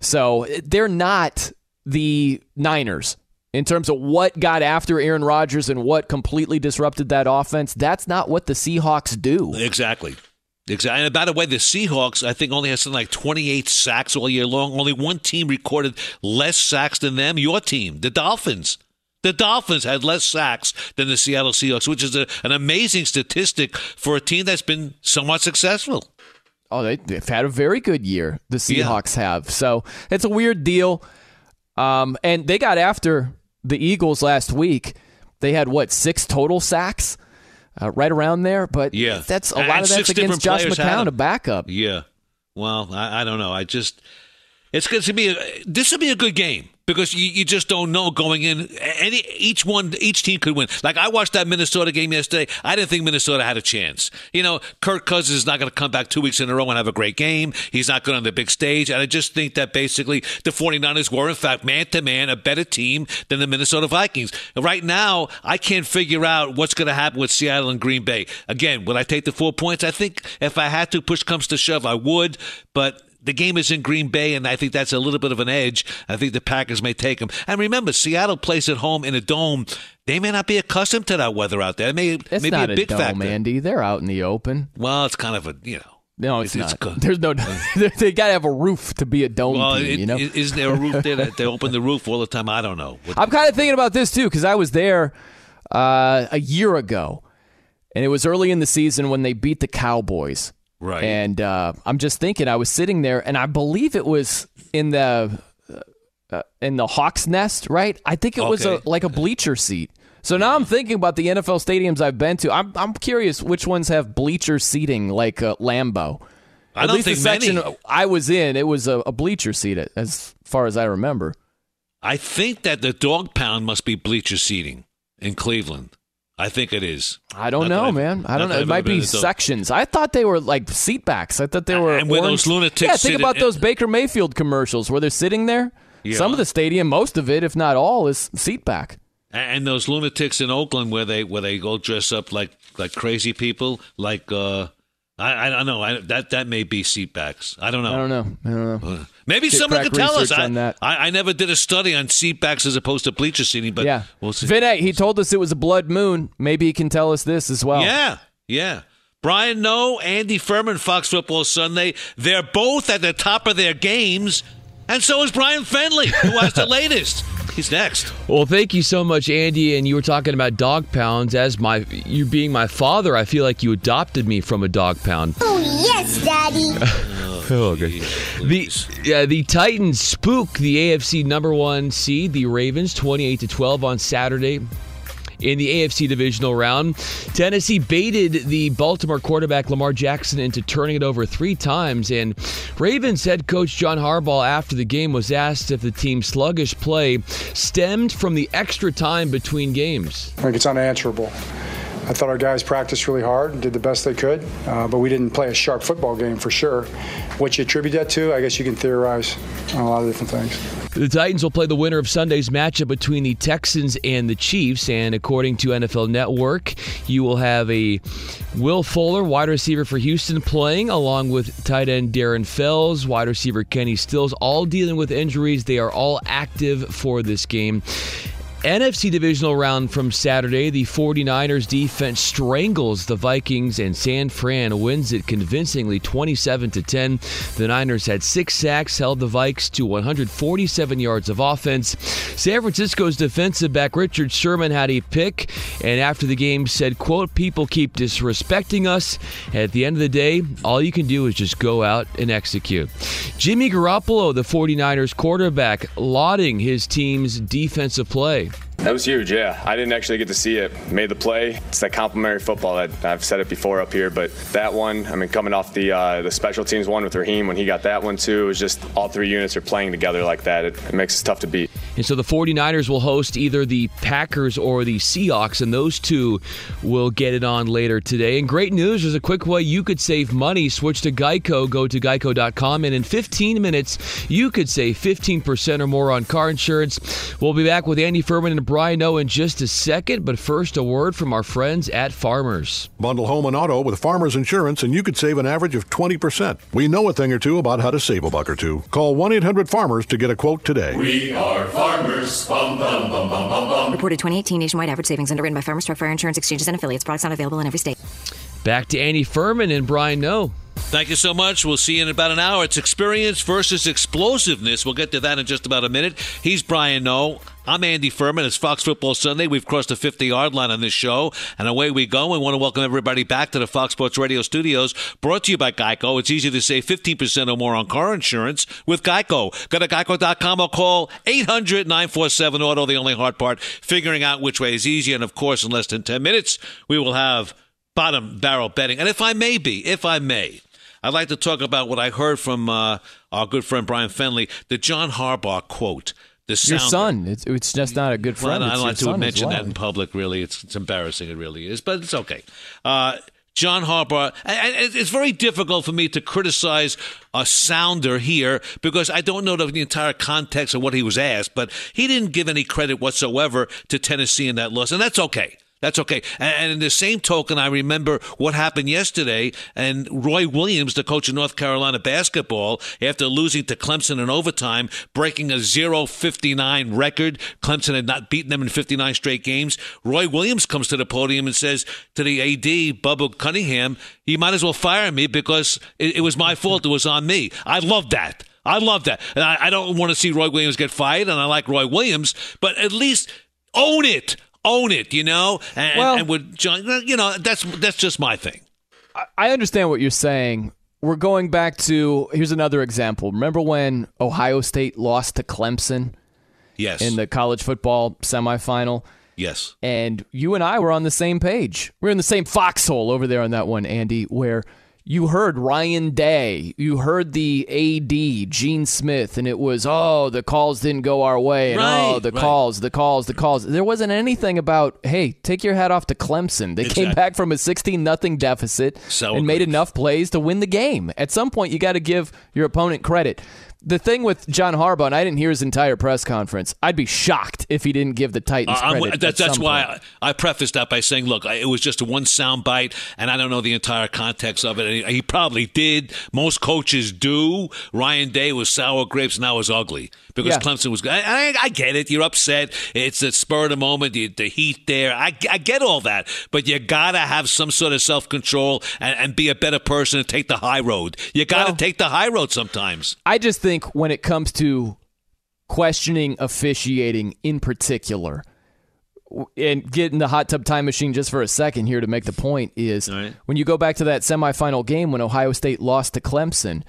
So they're not the Niners in terms of what got after Aaron Rodgers and what completely disrupted that offense. That's not what the Seahawks do. Exactly. Exactly. And by the way, the Seahawks, I think, only has something like 28 sacks all year long. Only one team recorded less sacks than them. Your team, the Dolphins. The Dolphins had less sacks than the Seattle Seahawks, which is a, an amazing statistic for a team that's been somewhat successful. Oh, they, they've had a very good year. The Seahawks have. So it's a weird deal. Um, and they got after the Eagles last week. They had what six total sacks, uh, right around there. But Yeah. that's a And lot of that's against Josh McCown, a backup. Yeah. Well, I, I don't know. I just it's going to be a, this will be a good game because you, you just don't know going in. Any each one each team could win. Like I watched that Minnesota game yesterday. I didn't think Minnesota had a chance. You know, Kirk Cousins is not going to come back two weeks in a row and have a great game. He's not good on the big stage. And I just think that basically the 49ers were in fact man to man a better team than the Minnesota Vikings. Right now, I can't figure out what's going to happen with Seattle and Green Bay. Again, would I take the four points? I think if I had to, push comes to shove, I would. But the game is in Green Bay, and I think that's a little bit of an edge. I think the Packers may take them. And remember, Seattle plays at home in a dome. They may not be accustomed to that weather out there. It may, It's may not a, a big dome, factor. Andy. They're out in the open. Well, it's kind of a you know. No, it's, It's- not. good. There's no. they got to have a roof to be a dome Well, team. it- you know. is- isn't there a roof there? That they open the roof all the time. I don't know. What- I'm kind of thinking about this too because I was there uh, a year ago, and it was early in the season when they beat the Cowboys. Right. And uh, I'm just thinking, I was sitting there, and I believe it was in the uh, in the Hawks Nest, right? I think it was a, like a bleacher seat. So now I'm thinking about the NFL stadiums I've been to. I'm I'm curious which ones have bleacher seating like uh, Lambeau. I At don't least think the section many. I was in, it was a, a bleacher seat, as far as I remember. I think that the dog pound must be bleacher seating in Cleveland. I think it is. I don't Not know, I've- man. I don't know. It might be sections. I thought they were like seat backs. I thought they were. And where orange- those lunatics Yeah, think about in- those Baker Mayfield commercials where they're sitting there. Yeah. Some of the stadium, most of it, if not all, is seat back. And those lunatics in Oakland where they where they go dress up like like crazy people, like uh I I don't know. I, that that may be seatbacks. I don't know. I don't know. I don't know. Maybe Get someone could tell us. research I, that. I I never did a study on seatbacks as opposed to bleacher seating, but yeah, we'll see. Vinay, he told us it was a blood moon. Maybe he can tell us this as well. Yeah, yeah. Brian Noe, Andy Furman, Fox Football Sunday. They're both at the top of their games, and so is Brian Fenley, who has the latest. He's next. Well, thank you so much, Andy. And you were talking about dog pounds. As my you being my father, I feel like you adopted me from a dog pound. Oh, yes, Daddy. Oh, oh good. The yeah, the Titans spook the AFC number one seed, the Ravens, twenty-eight to twelve on Saturday. In the AFC divisional round, Tennessee baited the Baltimore quarterback Lamar Jackson into turning it over three times. And Ravens head coach John Harbaugh, after the game, was asked if the team's sluggish play stemmed from the extra time between games. I think it's unanswerable. I thought our guys practiced really hard and did the best they could, uh, but we didn't play a sharp football game for sure. What you attribute that to, I guess you can theorize on a lot of different things. The Titans will play the winner of Sunday's matchup between the Texans and the Chiefs. And according to NFL Network, you will have a Will Fuller, wide receiver for Houston, playing along with tight end Darren Fells, wide receiver Kenny Stills, all dealing with injuries. They are all active for this game. NFC divisional round from Saturday, the 49ers defense strangles the Vikings and San Fran wins it convincingly 27 to 10. The Niners had 6 sacks, held the Vikes to 147 yards of offense. San Francisco's defensive back Richard Sherman had a pick and after the game said, quote, people keep disrespecting us. At the end of the day, all you can do is just go out and execute. Jimmy Garoppolo, the 49ers quarterback, lauding his team's defensive play you. That was huge, yeah. I didn't actually get to see it. Made the play. It's that complimentary football that I've said it before up here, but that one, I mean, coming off the uh, the special teams one with Raheem when he got that one too, it was just all three units are playing together like that. It, it makes it tough to beat. And so the 49ers will host either the Packers or the Seahawks, and those two will get it on later today. And great news there's a quick way you could save money. Switch to Geico. Go to geico.com, and in 15 minutes, you could save 15% or more on car insurance. We'll be back with Andy Furman and Brian Noe in just a second, but first, a word from our friends at Farmers. Bundle home and auto with Farmers Insurance, and you could save an average of 20%. We know a thing or two about how to save a buck or two. Call 1 800 Farmers to get a quote today. We are farmers. Bum, bum, bum, bum, bum, bum. Reported 2018 nationwide average savings underwritten by Farmers Truck Fire Insurance Exchanges and Affiliates. Products not available in every state. Back to Andy Furman and Brian Noe. Thank you so much. We'll see you in about an hour. It's experience versus explosiveness. We'll get to that in just about a minute. He's Brian Noe. I'm Andy Furman. It's Fox Football Sunday. We've crossed the 50 yard line on this show, and away we go. We want to welcome everybody back to the Fox Sports Radio studios, brought to you by Geico. It's easy to save 15% or more on car insurance with Geico. Go to geico.com or call 800 947 Auto. The only hard part, figuring out which way is easy. And of course, in less than 10 minutes, we will have bottom barrel betting. And if I may be, if I may, I'd like to talk about what I heard from uh, our good friend Brian Fenley, the John Harbaugh quote. Your son. It's, it's just not a good friend. well, I don't like to mention well. that in public. Really, it's it's embarrassing. It really is, but it's okay. Uh, John Harbaugh, and it's very difficult for me to criticize a sounder here because I don't know the entire context of what he was asked, but he didn't give any credit whatsoever to Tennessee in that loss, and that's okay. That's okay. And, in the same token, I remember what happened yesterday, and Roy Williams, the coach of North Carolina basketball, after losing to Clemson in overtime, breaking a 0-59 record. Clemson had not beaten them in 59 straight games. Roy Williams comes to the podium and says to the AD, Bubba Cunningham, you might as well fire me because it, it was my fault. It was on me. I love that. I love that. And I, I don't want to see Roy Williams get fired, and I like Roy Williams, but at least own it. Own it, you know? And, Well- and with John, you know, that's that's just my thing. I understand what you're saying. We're going back to here's another example. Remember when Ohio State lost to Clemson Yes. in the college football semifinal? Yes. And you and I were on the same page. We are in the same foxhole over there on that one, Andy, where you heard Ryan Day, you heard the AD, Gene Smith, and it was, oh, the calls didn't go our way. And oh, the right. calls, the calls, the calls. There wasn't anything about, hey, take your hat off to Clemson. They came back from a 16 nothing deficit So and made enough plays to win the game. At some point, you got to give your opponent credit. The thing with John Harbaugh, and I didn't hear his entire press conference. I'd be shocked if he didn't give the Titans Uh, credit. that's at that's why. I, I prefaced that by saying, look, I- it was just one sound bite, and I don't know the entire context of it. And he, he probably did. Most coaches do. Ryan Day was sour grapes, now is ugly because Yeah. Clemson was. I, I, I get it. You're upset. It's the spur of the moment. The, the heat there. I, I get all that, but you gotta have some sort of self control and, and be a better person and take the high road. You gotta take the high road sometimes. I just think when it comes to questioning officiating in particular, and getting the hot tub time machine just for a second here to make the point is when you go back to that semifinal game when Ohio State lost to Clemson,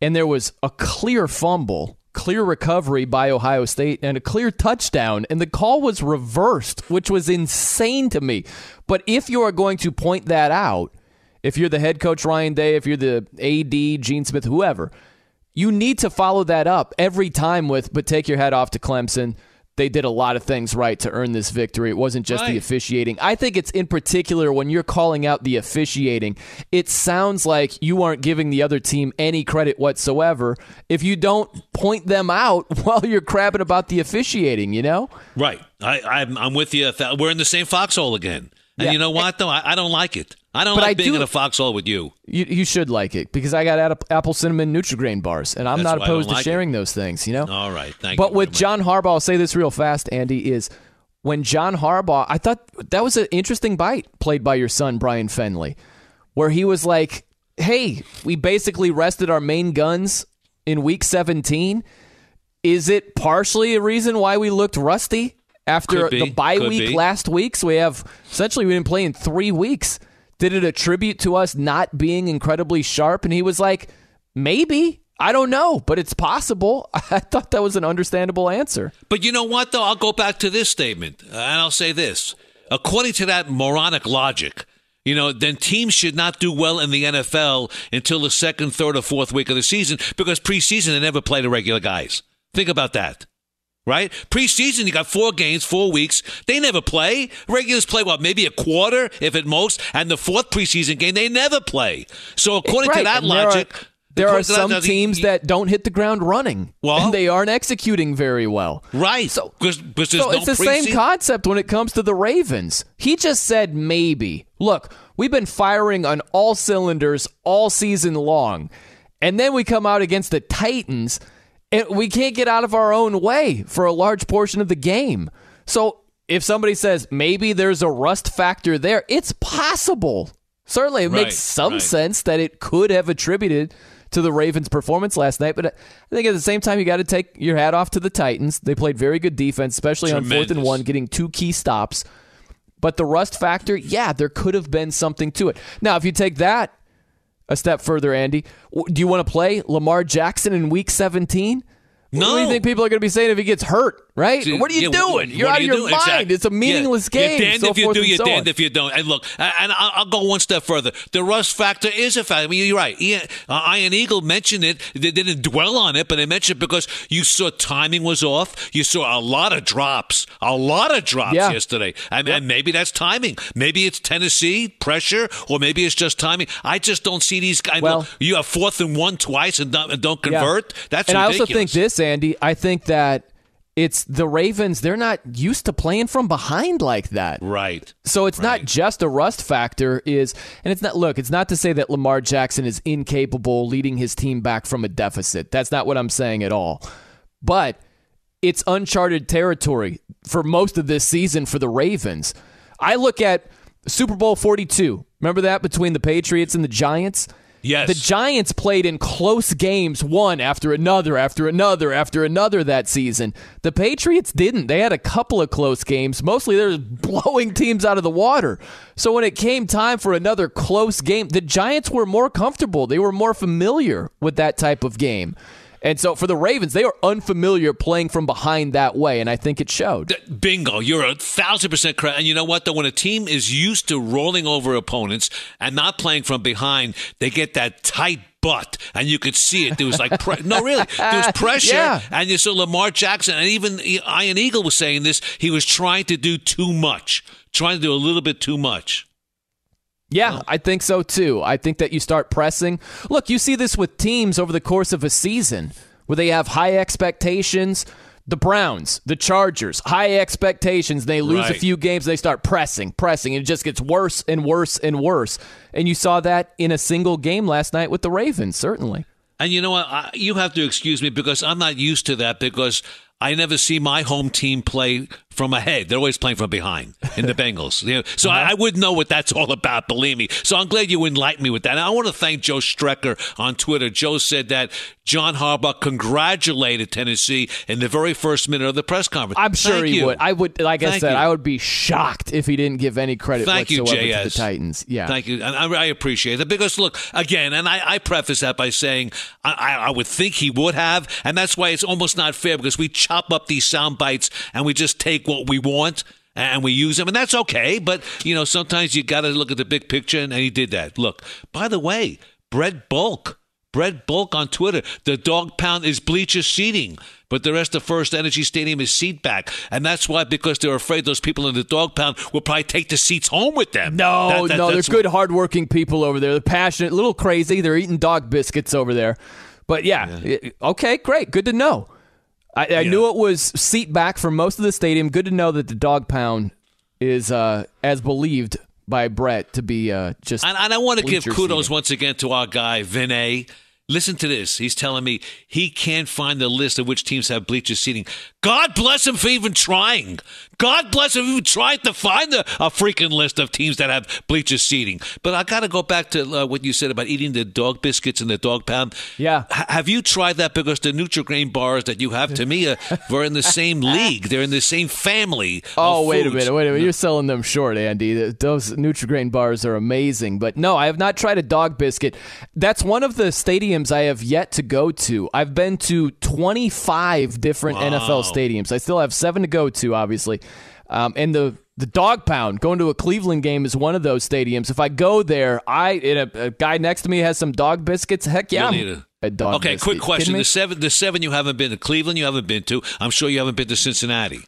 and there was a clear fumble, clear recovery by Ohio State, and a clear touchdown, and the call was reversed, which was insane to me. But if you are going to point that out, if you're the head coach Ryan Day, if you're the AD Gene Smith, whoever, you need to follow that up every time with, but take your head off to Clemson. They did a lot of things right to earn this victory. It wasn't just the officiating. I think it's in particular when you're calling out the officiating, it sounds like you aren't giving the other team any credit whatsoever if you don't point them out while you're crabbing about the officiating, you know? Right. I, I'm, I'm with you. We're in the same foxhole again. And Yeah. you know what, though? I, I don't like it. I don't But like I being do- in a foxhole with you. You, you should like it because I got apple, apple cinnamon Nutri-Grain bars, and I'm That's not why I don't opposed to like it. sharing those things, you know? All right. Thank but you. But with John Harbaugh, I'll say this real fast, Andy, is when John Harbaugh, I thought that was an interesting bite played by your son, Brian Fenley, where he was like, hey, we basically rested our main guns in week 17. Is it partially a reason why we looked rusty after be. the bye week be. last week? So we have essentially we didn't play in three weeks. Did it attribute to us not being incredibly sharp? And he was like, maybe. I don't know, but it's possible. I thought that was an understandable answer. But you know what, though? I'll go back to this statement, and I'll say this. According to that moronic logic, you know, then teams should not do well in the NFL until the second, third, or fourth week of the season because preseason they never play the regular guys. Think about that. Right? Preseason, you got four games, four weeks. They never play. Regulars play, what, maybe a quarter, if at most. And the fourth preseason game, they never play. So, according Right, to that and there are- logic, There are to that some logic, teams that don't hit the ground running, Well- and they aren't executing very well. Right. So, because there's So no it's the same concept when it comes to the Ravens. He just said maybe. Look, we've been firing on all cylinders all season long. And then we come out against the Titans and we can't get out of our own way for a large portion of the game. So if somebody says maybe there's a rust factor there, it's possible. Certainly, it Right, makes some right. sense that it could have attributed to the Ravens' performance last night. But uh, I think at the same time, you got to take your hat off to the Titans. They played very good defense, especially on fourth and one, getting two key stops. But the rust factor, yeah, there could have been something to it. Now, if you take that a step further, Andy, do you want to play Lamar Jackson in Week 17? What do you think people are going to be saying if he gets hurt? Right? See, what are you yeah, doing? You're out of you your doing? mind. Exactly. It's a meaningless Yeah. game. You're damned so if you do, you're so damned on. if you don't. And look, and I'll, go one step further. The rust factor is a factor. I mean, you're right. Ian, uh, Ian Eagle mentioned it. They didn't dwell on it, but they mentioned it because you saw timing was off. You saw a lot of drops, a lot of drops Yeah. yesterday. And, and maybe that's timing. Maybe it's Tennessee pressure, or maybe it's just timing. I just don't see these guys. Well- you have fourth and one twice and don't, and don't convert. That's and I also think this, Andy. I think that it's the Ravens. They're not used to playing from behind like that. Right. So it's not just a rust factor. Is and it's not. Look, it's not to say that Lamar Jackson is incapable leading his team back from a deficit. That's not what I'm saying at all. But it's uncharted territory for most of this season for the Ravens. I look at Super Bowl 42. Remember that between the Patriots and the Giants? Yes. The Giants played in close games, one after another, after another, after another that season. The Patriots didn't. They had a couple of close games. Mostly they're blowing teams out of the water. So when it came time for another close game, the Giants were more comfortable. They were more familiar with that type of game. And so for the Ravens, they are unfamiliar playing from behind that way, and I think it showed. Bingo. You're a thousand percent correct. And you know what, though? When a team is used to rolling over opponents and not playing from behind, they get that tight butt. And you could see it. There was like, pre- no, really, there was pressure. Yeah. And you saw Lamar Jackson, and even Ian Eagle was saying this. He was trying to do too much, trying to do a little bit too much. Yeah, I think so too. I think that you start pressing. Look, you see this with teams over the course of a season where they have high expectations. The Browns, the Chargers, high expectations. They lose a few games, they start pressing, pressing, and it just gets worse and worse and worse. And you saw that in a single game last night with the Ravens, certainly. And you know what? I, you have to excuse me because I'm not used to that because I never see my home team play from ahead. They're always playing from behind in the Bengals. You know, so uh-huh. I, I wouldn't know what that's all about, believe me. So I'm glad you enlightened me with that. And I want to thank Joe Strecker on Twitter. Joe said that John Harbaugh congratulated Tennessee in the very first minute of the press conference. I'm sure Thank he you. would. I would, like I said, you. I would be shocked if he didn't give any credit Thank you, whatsoever to JS. the Titans. Yeah. Thank you. And I, I appreciate it because, look, again, and I, I preface that by saying I, I would think he would have. And that's why it's almost not fair because we chop up these sound bites and we just take what we want and we use them. And that's okay. But, you know, sometimes you got to look at the big picture. And he did that. Look, by the way, Brett Bulk. Brett Bulk on Twitter. The dog pound is bleacher seating, but the rest of First Energy Stadium is seat back. And that's why, because they're afraid those people in the dog pound will probably take the seats home with them. No, That- that- no, they're good, hardworking people over there. They're passionate, a little crazy. They're eating dog biscuits over there. But yeah, i- okay, great. Good to know. I, I knew it was seat back for most of the stadium. Good to know that the dog pound is uh, as believed by Brett to be uh, just. And, and I want to give kudos seating. once again to our guy, Vinay. Listen to this. He's telling me he can't find the list of which teams have bleacher seating. God bless him for even trying. God bless if you tried to find a, a freaking list of teams that have bleachers seating. But I got to go back to uh, what you said about eating the dog biscuits and the dog pound. Yeah. H- have you tried that? Because the Nutrigrain bars that you have, to me, uh, are in the same league. They're in the same family. Oh, wait a minute, wait a minute. You're selling them short, Andy. Th- Those Nutrigrain bars are amazing. But no, I have not tried a dog biscuit. That's one of the stadiums I have yet to go to. I've been to 25 different Wow. NFL stadiums. I still have seven to go to, obviously. Um, and the the dog pound going to a Cleveland game is one of those stadiums. If I go there, I a, a guy next to me has some dog biscuits. Heck yeah, I'm need a- a dog Okay, biscuit. quick question: the seven, the seven you haven't been to Cleveland, you haven't been to. I'm sure you haven't been to Cincinnati.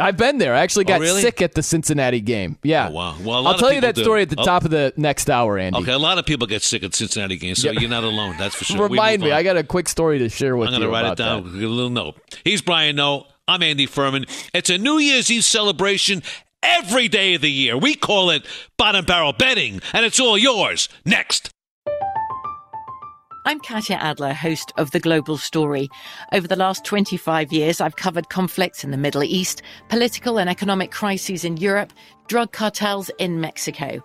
I've been there. I actually Oh, got really? sick at the Cincinnati game. Yeah. Oh, wow. Well, I'll tell you that do. story at the Oh. top of the next hour, Andy. Okay, a lot of people get sick at Cincinnati games, so Yeah. you're not alone. That's for sure. Remind me. on. I got a quick story to share with I'm you going to write it down. A little note. He's Brian Noe. I'm Andy Furman. It's a New Year's Eve celebration every day of the year. We call it bottom barrel betting, and it's all yours. Next. I'm Katya Adler, host of The Global Story. Over the last 25 years, I've covered conflicts in the Middle East, political and economic crises in Europe, drug cartels in Mexico.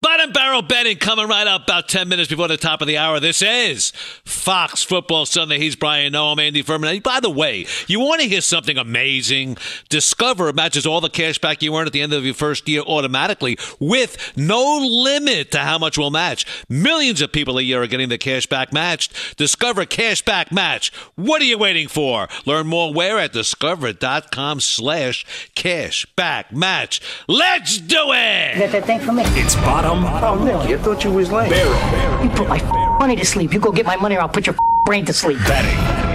Bottom barrel betting coming right up about 10 minutes before the top of the hour. This is Fox Football Sunday. He's Brian Noe, Andy Furman. By the way, you want to hear something amazing? Discover matches all the cash back you earn at the end of your first year automatically with no limit to how much will match. Millions of people a year are getting the cash back matched. Discover Cash Back Match. What are you waiting for? Learn more where at discover.com slash cash back match. Let's do it! Got that thing for me? It's bottom. Oh, Nicky, I thought you was lame. Barrel. You put my money to sleep. You go get my money or I'll put your brain to sleep. Betting.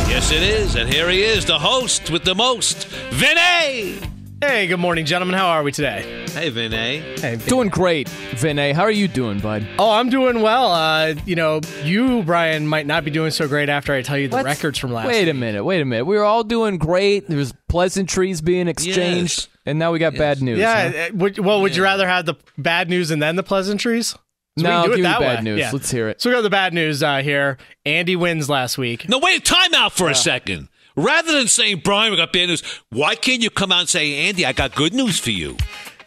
Yes, it is. And here he is, the host with the most, Vinay. Hey, good morning, gentlemen. How are we today? Hey, Vinay. Hey, Doing great, Vinay. How are you doing, bud? Oh, I'm doing well. Uh, you know, you, Brian, might not be doing so great after I tell you the What? records from last Wait a minute. Wait a minute. We were all doing great. There was pleasantries being exchanged, Yes. and now we got bad news. Yeah. huh? uh, Would, well, would you rather have the bad news and then the pleasantries? So we No, can do it give me that bad way. news. Yeah. Let's hear it. So we got the bad news uh, here. Andy wins last week. No, wait, time out for a second. Rather than saying, Brian, we got bad news, why can't you come out and say, Andy, I got good news for you?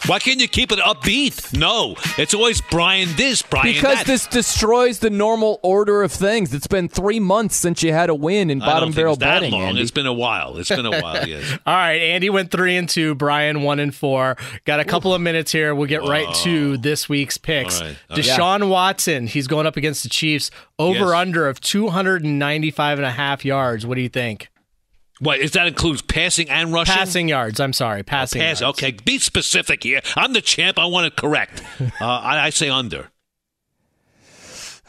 Why can't you keep it upbeat? No, it's always Brian this, Brian Because that. this destroys the normal order of things. It's been three months since you had a win in I bottom don't think barrel it's that betting. long. Andy. It's been a while. It's been a while. Yes. All right, Andy went three and two. Brian one and four. Got a couple of minutes here. We'll get right to oh. this week's picks. All right, all right. Deshaun Watson. He's going up against the Chiefs. Over Yes. under of 295 and a half yards. What do you think? What is that? Includes passing and rushing. Passing yards. I'm sorry, passing. Pass. yards. Okay, be specific here. I'm the champ. I want it correct. Uh, I, I say under.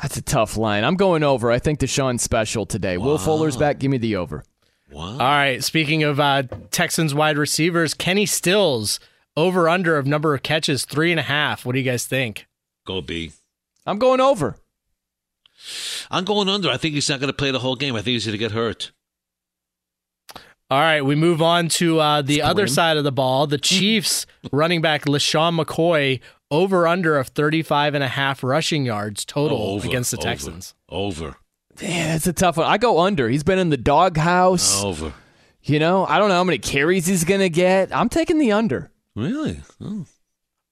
That's a tough line. I'm going over. I think Deshaun's special today. Will Fuller's back. Give me the over. Wow. All right. Speaking of uh, Texans wide receivers, Kenny Stills over under of number of catches three and a half. What do you guys think? Go B. I'm going over. I'm going under. I think he's not going to play the whole game. I think he's going to get hurt. All right, we move on to uh, the other side of the ball. The Chiefs running back LeSean McCoy over under of 35 and a half rushing yards total Oh, over, against the over, Texans. Over. Man, that's a tough one. I go under. He's been in the doghouse. Over. You know, I don't know how many carries he's going to get. I'm taking the under. Really? Oh.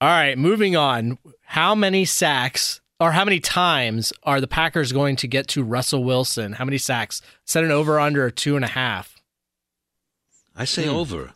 All right, moving on. How many sacks or how many times are the Packers going to get to Russell Wilson? How many sacks? Set an over under of two and a half. I say Hmm. over.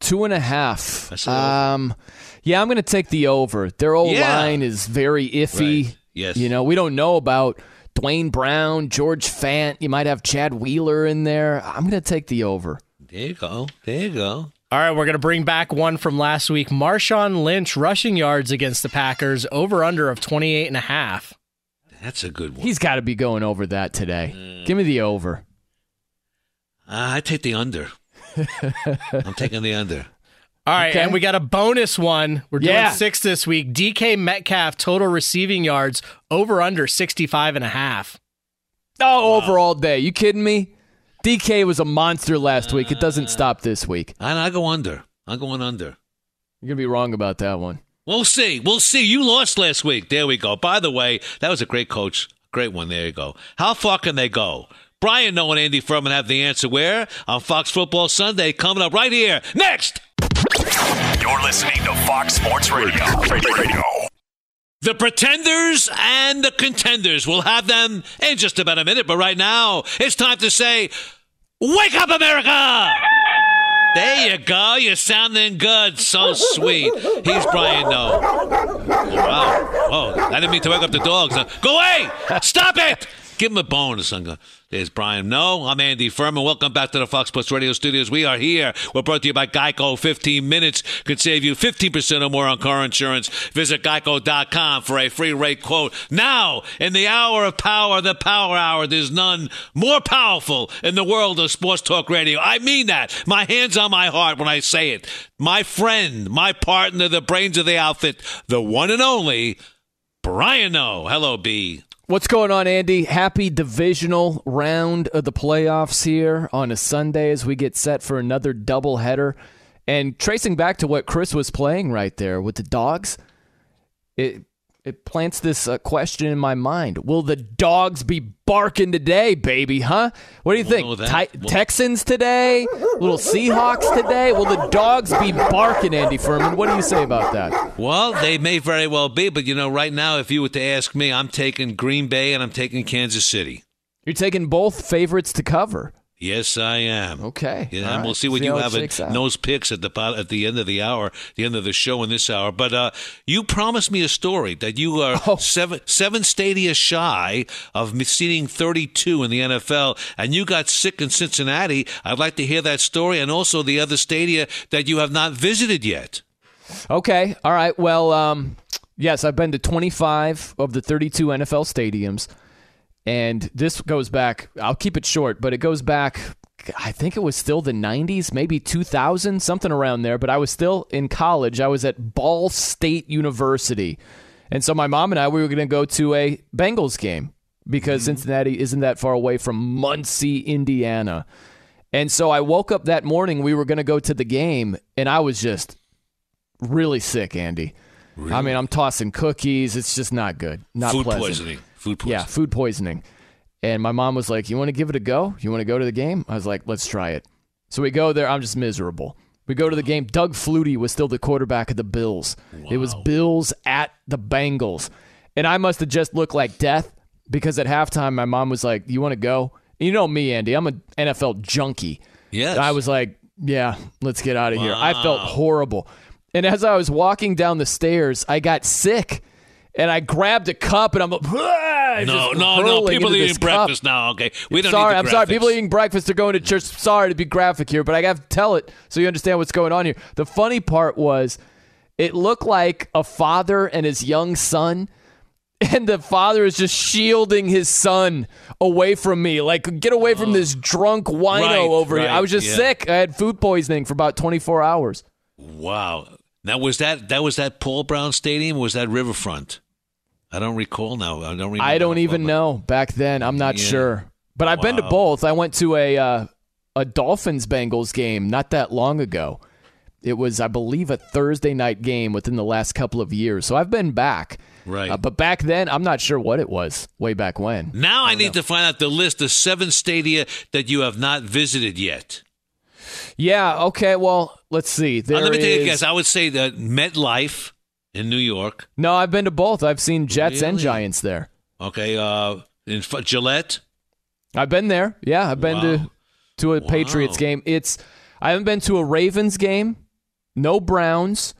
Two and a half. I say over. Um, yeah, I'm going to take the over. Their old Yeah. line is very iffy. Right. Yes. You know, we don't know about Duane Brown, George Fant. You might have Chad Wheeler in there. I'm going to take the over. There you go. There you go. All right, we're going to bring back one from last week. Marshawn Lynch rushing yards against the Packers over under of 28 and a half. That's a good one. He's got to be going over that today. Give me the over. Uh, I take the under. I'm taking the under. All right, Okay. and we got a bonus one. We're doing Yeah. six this week. DK Metcalf total receiving yards over under 65 and a half. Oh, over all day. You kidding me? DK was a monster last week. It doesn't uh, stop this week. And I go under. I'm going under. You're going to be wrong about that one. We'll see. We'll see. You lost last week. There we go. By the way, that was a great coach. Great one. There you go. How far can they go? Brian Noe and Andy Furman have the answer where? On Fox Football Sunday, coming up right here. Next! You're listening to Fox Sports Radio. Radio. The pretenders and the contenders. We'll have them in just about a minute, but right now, it's time to say, Wake up, America! There you go. You're sounding good. So sweet. He's Brian Noe. Oh, wow. Oh, I didn't mean to wake up the dogs. Go away! Stop it! Give him a bonus. I'm gonna- There's Brian Noe, I'm Andy Furman. Welcome back to the Fox Sports Radio studios. We are here. We're brought to you by Geico. 15 minutes could save you 15% or more on car insurance. Visit geico.com for a free rate quote. Now, in the hour of power, the power hour, there's none more powerful in the world of sports talk radio. I mean that. My hands on my heart when I say it. My friend, my partner, the brains of the outfit, the one and only Brian Noe. Hello, B. What's going on, Andy? Happy divisional round of the playoffs here on a Sunday as we get set for another doubleheader. And tracing back to what Chris was playing right there with the dogs, it it plants this uh, question in my mind: Will the dogs be barking today, baby? Huh? What do you We'll think? Ti- We'll- Texans today? Little Seahawks today? Will the dogs be barking, Andy Furman? What do you say about that? Well, they may very well be, but you know, right now, if you were to ask me, I'm taking Green Bay and I'm taking Kansas City. You're taking both favorites to cover. Yes, I am. Okay. Yeah, and we'll see what See you have at out. Noe's picks at the at the end of the hour, the end of the show in this hour. But uh, you promised me a story that you are Oh. seven seven stadia shy of seating 32 in the NFL, and you got sick in Cincinnati. I'd like to hear that story, and also the other stadia that you have not visited yet. Okay. All right. Well, um, yes, I've been to 25 of the 32 NFL stadiums. And this goes back, I'll keep it short, but it goes back, I think it was still the 90s, maybe 2000, something around there. But I was still in college. I was at Ball State University. And so my mom and I, we were going to go to a Bengals game because mm-hmm. Cincinnati isn't that far away from Muncie, Indiana. And so I woke up that morning, we were going to go to the game, and I was just really sick, Andy. I mean, I'm tossing cookies. It's just not good. Not Food pleasant. poisoning. Food poisoning. Yeah, food poisoning. And my mom was like, "You want to give it a go? You want to go to the game?" I was like, "Let's try it." So we go there. I'm just miserable. We go to the game. Doug Flutie was still the quarterback of the Bills. It was Bills at the Bengals. And I must have just looked like death because at halftime, my mom was like, You want to go? You know me, Andy. I'm an NFL junkie. Yes. And I was like, Yeah, let's get out of here. I felt horrible. And as I was walking down the stairs, I got sick. And I grabbed a cup and I'm like! No, no, no. People eating cup. breakfast now. Okay, we don't. sorry, I'm the sorry. graphics. People eating breakfast. They're going to church. Sorry to be graphic here, but I have to tell it so you understand what's going on here. The funny part was, it looked like a father and his young son, and the father is just shielding his son away from me. Like, get away from oh. this drunk wino Oh. Right, over here. I was just yeah. sick. I had food poisoning for about 24 hours. Wow. Now was that that was that Paul Brown Stadium? Or was that Riverfront? I don't recall now. I don't remember. I don't even know back then. I'm not Yeah. sure, but I've been to both. I went to a uh, a Dolphins Bengals game not that long ago. It was, I believe, a Thursday night game within the last couple of years. So I've been back. Right. Uh, but back then, I'm not sure what it was way back when. Now I, need to find out the list of seven stadia that you have not visited yet. Yeah. Okay. Well, let's see. Uh, let me take a guess. I would say that MetLife in New York. No, I've been to both. I've seen Jets and Giants there. Okay. Uh, in F- Gillette. I've been there. Yeah, I've been Wow. to to a Patriots game. It's I haven't been to a Ravens game. No Browns.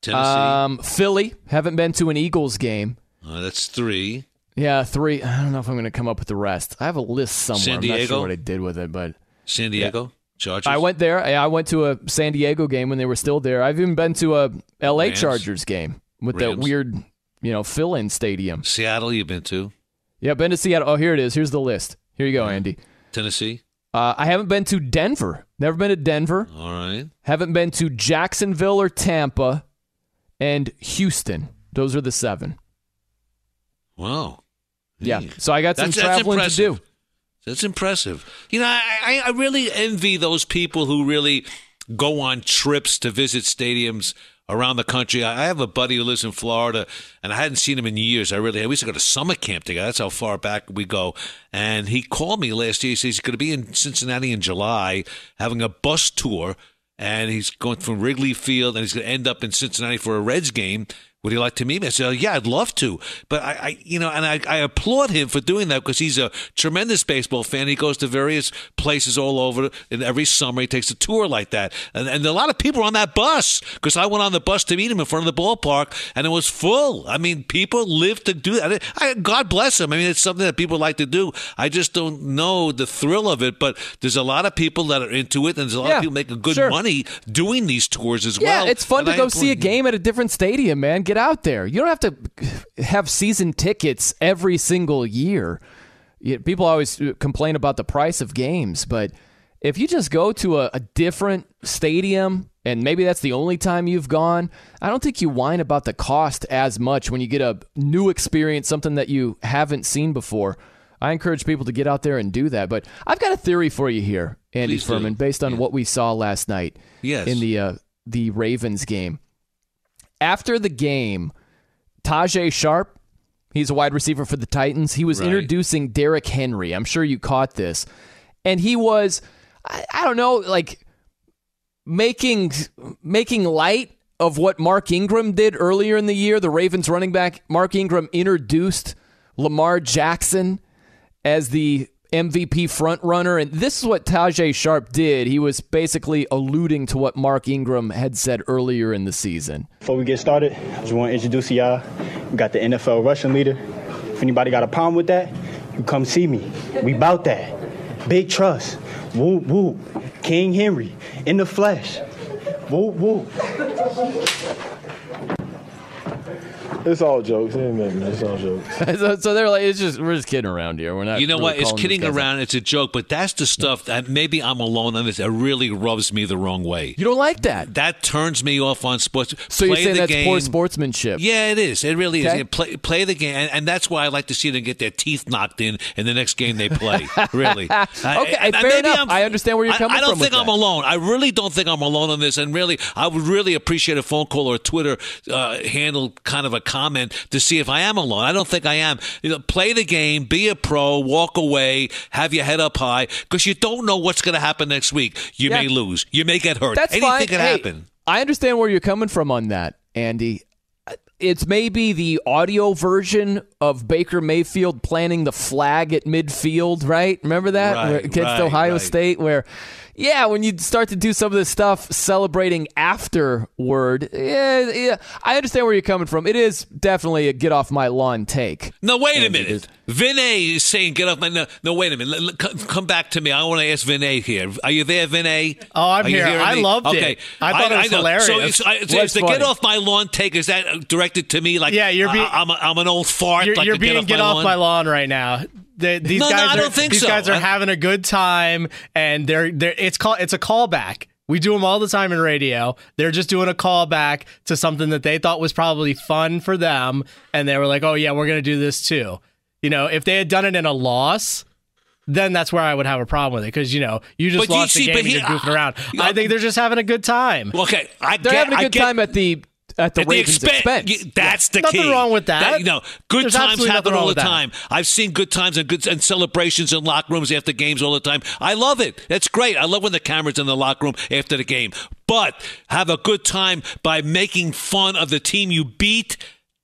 Tennessee. Um, Philly. Haven't been to an Eagles game. Uh, that's three. Yeah, three. I don't know if I'm going to come up with the rest. I have a list somewhere. San I'm not sure what I did with it, but San Diego. Chargers. I went there. I went to a San Diego game when they were still there. I've even been to a L.A. Rams? Chargers game with that weird, you know, fill-in stadium. Seattle. You've been to Yeah, been to Seattle. Oh, here it is. Here's the list. Here you go, Andy. Tennessee. Uh, I haven't been to Denver. Never been to Denver. All right. Haven't been to Jacksonville or Tampa, and Houston. Those are the seven. Wow. Yeah. So I got some That's- that's traveling to do. That's impressive. You know, I, I, really envy those people who really go on trips to visit stadiums around the country. I I have a buddy who lives in Florida, and I hadn't seen him in years. I really, we used to go to summer camp together. That's how far back we go. And he called me last year. He says he's going to be in Cincinnati in July, having a bus tour, and he's going from Wrigley Field, and he's going to end up in Cincinnati for a Reds game. Would you like to meet me? I said, oh, yeah, I'd love to. But I, I you know, and I, I applaud him for doing that because he's a tremendous baseball fan. He goes to various places all over, and every summer he takes a tour like that. And, and a lot of people are on that bus because I went on the bus to meet him in front of the ballpark, and it was full. I mean, people live to do that. I, God bless them. I mean, it's something that people like to do. I just don't know the thrill of it, but there's a lot of people that are into it, and there's a lot Yeah, of people making good sure. money doing these tours as Yeah, well. it's fun And to I go see a game at a different stadium, man. Get out there. You don't have to have season tickets every single year. People always uh, complain about the price of games, but if you just go to a, a different stadium and maybe that's the only time you've gone, I don't think you whine about the cost as much when you get a new experience, something that you haven't seen before. I encourage people to get out there and do that. But I've got a theory for you here, Andy Please do. Furman, based on what we saw last night Yes. in the uh, the Ravens game. After the game, Tajaé Sharpe, he's a wide receiver for the Titans. He was Right. introducing Derrick Henry. I'm sure you caught this. And he was I, I don't know, like making making light of what Mark Ingram did earlier in the year. The Ravens running back Mark Ingram introduced Lamar Jackson as the MVP front runner, and this is what Tajaé Sharpe did. He was basically alluding to what Mark Ingram had said earlier in the season. Before we get started, I just want to introduce y'all. We got the NFL rushing leader. If anybody got a problem with that, you come see me. We bout that. Big trust. Woo woo. King Henry in the flesh. Woo woo. It's all jokes. It ain't nothing. It's all jokes. so, so they're like, it's just we're just kidding around here. We're not. You know really what? It's kidding these guys out. around. It's a joke, but that's the stuff that maybe I'm alone on this. It really rubs me the wrong way. You don't like that? That turns me off on sports. So Play you're saying the that's game. poor sportsmanship? Yeah, it is. It really Okay. is. Yeah, Play, play the game, and, and that's why I like to see them get their teeth knocked in in the next game they play. really. Okay, and fair maybe enough. I'm- I understand where you're I- coming I, don't from with think I'm that. alone. I really don't think I'm alone on this. And really, I would really appreciate a phone call or a Twitter uh, handle kind of a comment to see if I am alone. I don't think I am. You know, play the game, be a pro, walk away, have your head up high, because you don't know what's going to happen next week. You Yeah. may lose. You may get hurt. That's Anything fine. can Hey, happen. I understand where you're coming from on that, Andy. It's maybe the audio version of Baker Mayfield planting the flag at midfield, right? Remember that Right, against right, Ohio right. State, where, yeah, when you start to do some of this stuff celebrating afterward, yeah, yeah, I understand where you're coming from. It is definitely a get off my lawn take. No, wait a minute. Vinay is saying, "Get off my." No, no wait a minute. Let- let- come, come back to me. I want to ask Vinay here. Are you there, Vinay? Oh, I'm Are here. I me? loved it. I thought it was know. hilarious. So, it's, I, it's, Was it's the funny. "Get off my lawn" take is that uh, directed to me? Like, Yeah, you're being- I, am a, I'm an old fart. You're, like you're the being get off, lawn? my lawn right now. The- these No, no, guys I are, don't think these so. guys are I- having a good time, and they're they're it's called it's a callback. We do them all the time in radio. They're just doing a callback to something that they thought was probably fun for them, and they were like, "Oh yeah, we're gonna do this too." You know, if they had done it in a loss, then that's where I would have a problem with it because you know you just But you lost see, the but game and you're goofing around. I think they're just having a good time. Okay, I They're get, having a good get- time at the at the At the Ravens' expen- expense. y- That's the key. Nothing key. wrong with that. you know, good There's times happen all the with that. time. I've seen good times and good and celebrations in locker rooms after games all the time. I love it. That's great. I love when the cameras in the locker room after the game. But have a good time by making fun of the team you beat.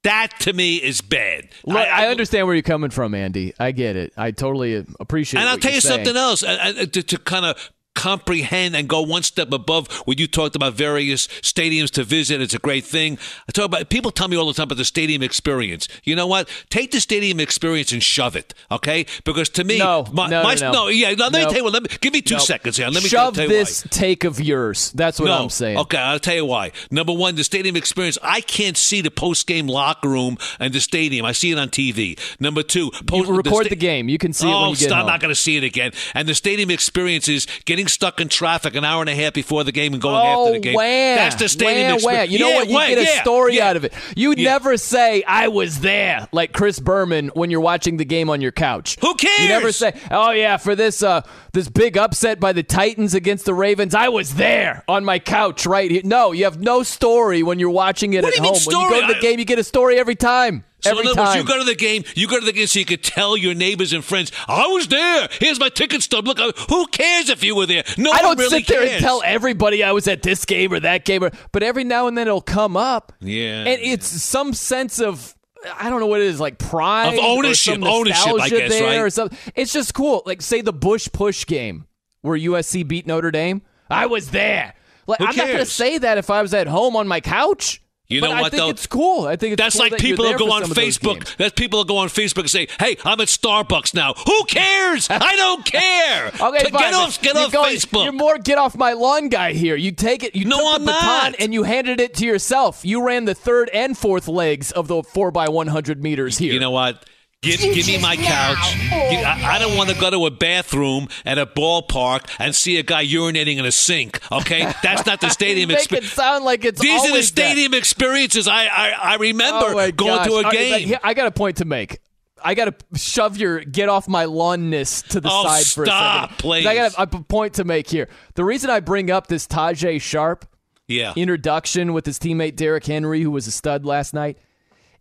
That to me is bad. Look, I, understand where you're coming from, Andy. I get it. I totally uh, appreciate. And I'll tell you're you saying. something else uh, uh, to, to kind of comprehend and go one step above when you talked about various stadiums to visit. It's a great thing. I talk about people tell me all the time about the stadium experience. You know what? Take the stadium experience and shove it, okay? Because to me, No, my, no, my, no, no. yeah. Let me tell you what. Let me give me two No. seconds here. Let me shove tell you this why. take of yours. That's what no. I'm saying. Okay, I'll tell you why. Number one, the stadium experience. I can't see the post game locker room and the stadium. I see it on TV. Number two, post, You record sta- the game. You can see it oh, when you get stop, home. I'm not going to see it again. And the stadium experience is getting stuck in traffic an hour and a half before the game and going oh, after the game. wham, That's the stadium wham, experience. wham. You know Yeah, what? You wham, get a yeah, story yeah. out of it. You never say, I was there, like Chris Berman when you're watching the game on your couch. Who cares? You never say, oh, yeah, for this uh, this big upset by the Titans against the Ravens, I was there on my couch right here. No, you have no story when you're watching it What at home. When you go to the game, you get a story every time. So every in other words, you go to the game, you go to the game so you could tell your neighbors and friends, I was there. Here's my ticket stub. Look, uh, who cares if you were there? No I one don't really sit there cares. and tell everybody I was at this game or that game, or, but every now and then it'll come up. Yeah. and it's some sense of I don't know what it is like pride Of ownership, or ownership, I guess, there right? or something. It's just cool. Like say the Bush push game where USC beat Notre Dame. I was there. Like Who I'm not going to say that if I was at home on my couch. You But know I what, think though? it's cool. I think it's That's cool like that people who go on some of those games. Facebook. That's people who go on Facebook and say, "Hey, I'm at Starbucks now." Who cares? I don't care. Okay, Get off, get off going- Facebook. You're more get off my lawn guy here. You take it. You No, took I'm the baton not. and you handed it to yourself. You ran the third and fourth legs of the four by one hundred meters here. You know what? Give, give me my couch. Give- I, I don't want to go to a bathroom at a ballpark and see a guy urinating in a sink. Okay, that's not the stadium experience. sound like it's These are the always that. stadium experiences I I, I remember Oh going to a All right, game. here- I got a point to make. I got to shove your get off my lawnness to the Oh, side for a stop, second. please. I got a, a point to make here. The reason I bring up this Tajaé Sharpe yeah. introduction with his teammate Derrick Henry, who was a stud last night,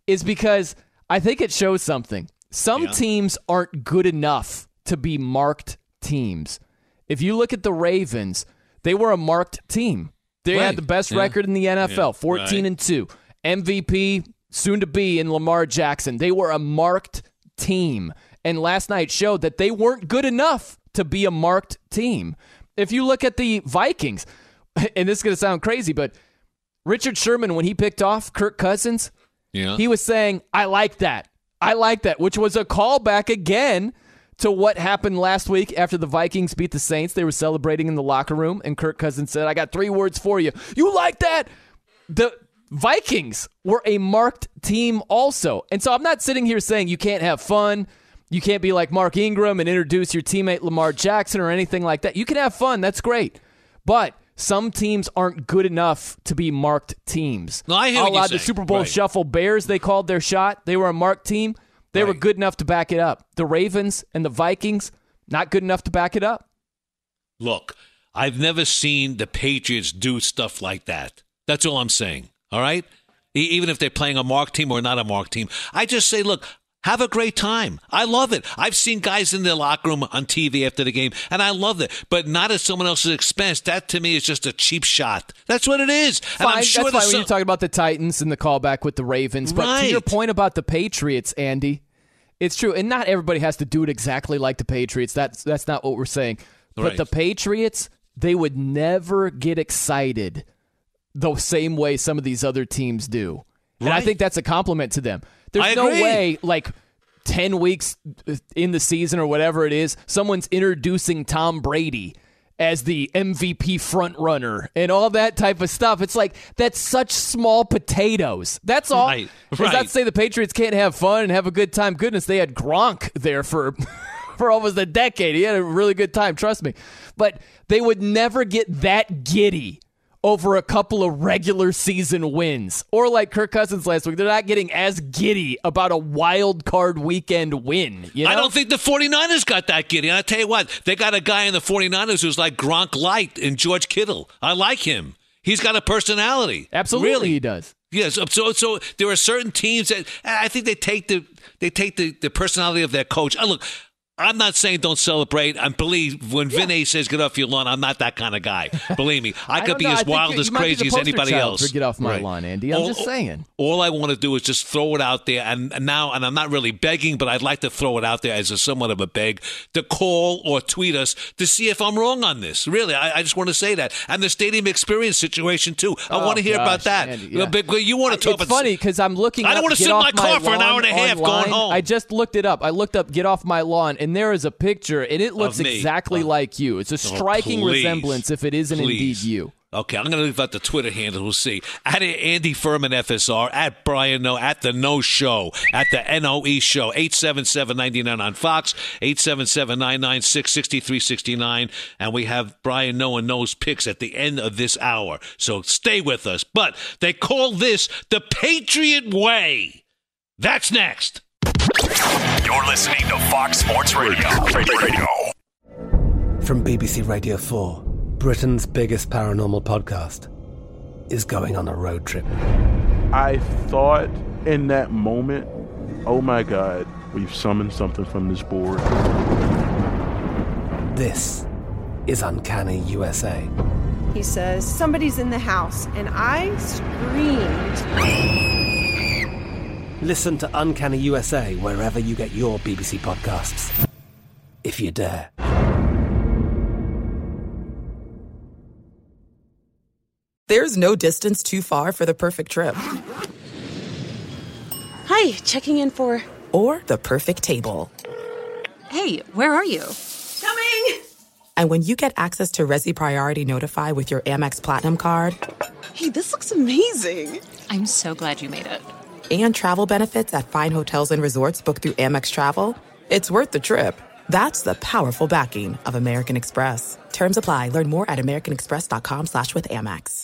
is because I think it shows something. Some teams aren't good enough to be marked teams. If you look at the Ravens, they were a marked team. They Right. had the best Yeah. record in the NFL, Yeah. 14 Right. and 2. MVP, soon to be in Lamar Jackson. They were a marked team. And last night showed that they weren't good enough to be a marked team. If you look at the Vikings, and this is going to sound crazy, but Richard Sherman, when he picked off Kirk Cousins, Yeah. he was saying, I like that. I like that, which was a callback again to what happened last week after the Vikings beat the Saints. They were celebrating in the locker room, and Kirk Cousins said, I got three words for you. You like that? The Vikings were a marked team also. And so I'm not sitting here saying you can't have fun. You can't be like Mark Ingram and introduce your teammate Lamar Jackson or anything like that. You can have fun. That's great. But some teams aren't good enough to be marked teams. No, I hear A la the. Super Bowl Right. shuffle Bears, they called their shot. They were a marked team. They were good enough to back it up. The Ravens and the Vikings, not good enough to back it up. Look, I've never seen the Patriots do stuff like that. That's all I'm saying. All right? e- even if they're playing a marked team or not a marked team. I just say, look, have a great time. I love it. I've seen guys in the locker room on TV after the game, and I love it, but not at someone else's expense. That to me is just a cheap shot. That's what it is. And Fine, I'm sure that's when some- you're talking about the Titans and the callback with the Ravens. But to your point about the Patriots, Andy, it's true, and not everybody has to do it exactly like the Patriots. That's that's not what we're saying. But Right. the Patriots, they would never get excited the same way some of these other teams do, and I think that's a compliment to them. There's no way, like. 10 weeks in the season or whatever it is, someone's introducing Tom Brady as the MVP front runner and all that type of stuff. It's like that's such small potatoes. That's all. Right, It's not right. to say the Patriots can't have fun and have a good time. Goodness, they had Gronk there for for almost a decade. He had a really good time, trust me. But they would never get that giddy over a couple of regular season wins. Or like Kirk Cousins last week, they're not getting as giddy about a wild card weekend win. You know? I don't think the 49ers got that giddy. And I tell you what, they got a guy in the 49ers who's like Gronk Light and George Kittle. I like him. He's got a personality. Absolutely, really. he does. Yes, so so there are certain teams that I think they take the they take the, the personality of their coach. Uh, look, I'm not saying don't celebrate. And believe when Vinay says get off your lawn, I'm not that kind of guy. Believe me, I, I could be know. As wild as you might be crazy as anybody else. get off my Right. lawn, Andy. I'm All- just saying. All I want to do is just throw it out there, and, and now, and I'm not really begging, but I'd like to throw it out there as a somewhat of a beg to call or tweet us to see if I'm wrong on this. Really, I, I just want to say that, and the stadium experience situation too. I Oh, want to hear about that. Andy, yeah. But you want to talk It's about funny because I'm looking. I don't wanna Get sit in my car for an hour and a half going home. I just looked it up. I looked up "Get Off My Lawn" and there is a picture, and it looks exactly oh. like you. It's a Oh, striking please. resemblance, if it isn't Please. indeed you. Okay, I'm going to leave out the Twitter handle. We'll see. At Andy Furman FSR, at Brian Noe, at the Noe Show, at the NOE Show, 877-99 on Fox, 877-996-6369. And we have Brian Noe and Noe's picks at the end of this hour. So stay with us. But they call this the Patriot Way. That's next. You're listening to Fox Sports Radio. Radio. From BBC Radio 4, Britain's biggest paranormal podcast is going on a road trip. I thought in that moment, oh my God, we've summoned something from this board. This is Uncanny USA. He says, Somebody's in the house. And I screamed. Listen to Uncanny USA wherever you get your BBC podcasts, if you dare. There's no distance too far for the perfect trip. Hi, checking in for. Or the perfect table. Hey, where are you? Coming! And when you get access to Resy Priority Notify with your Amex Platinum card Hey, this looks amazing. I'm so glad you made it. And travel benefits at fine hotels and resorts booked through Amex Travel, it's worth the trip. That's the powerful backing of American Express. Terms apply. Learn more at americanexpress.com slash with Amex.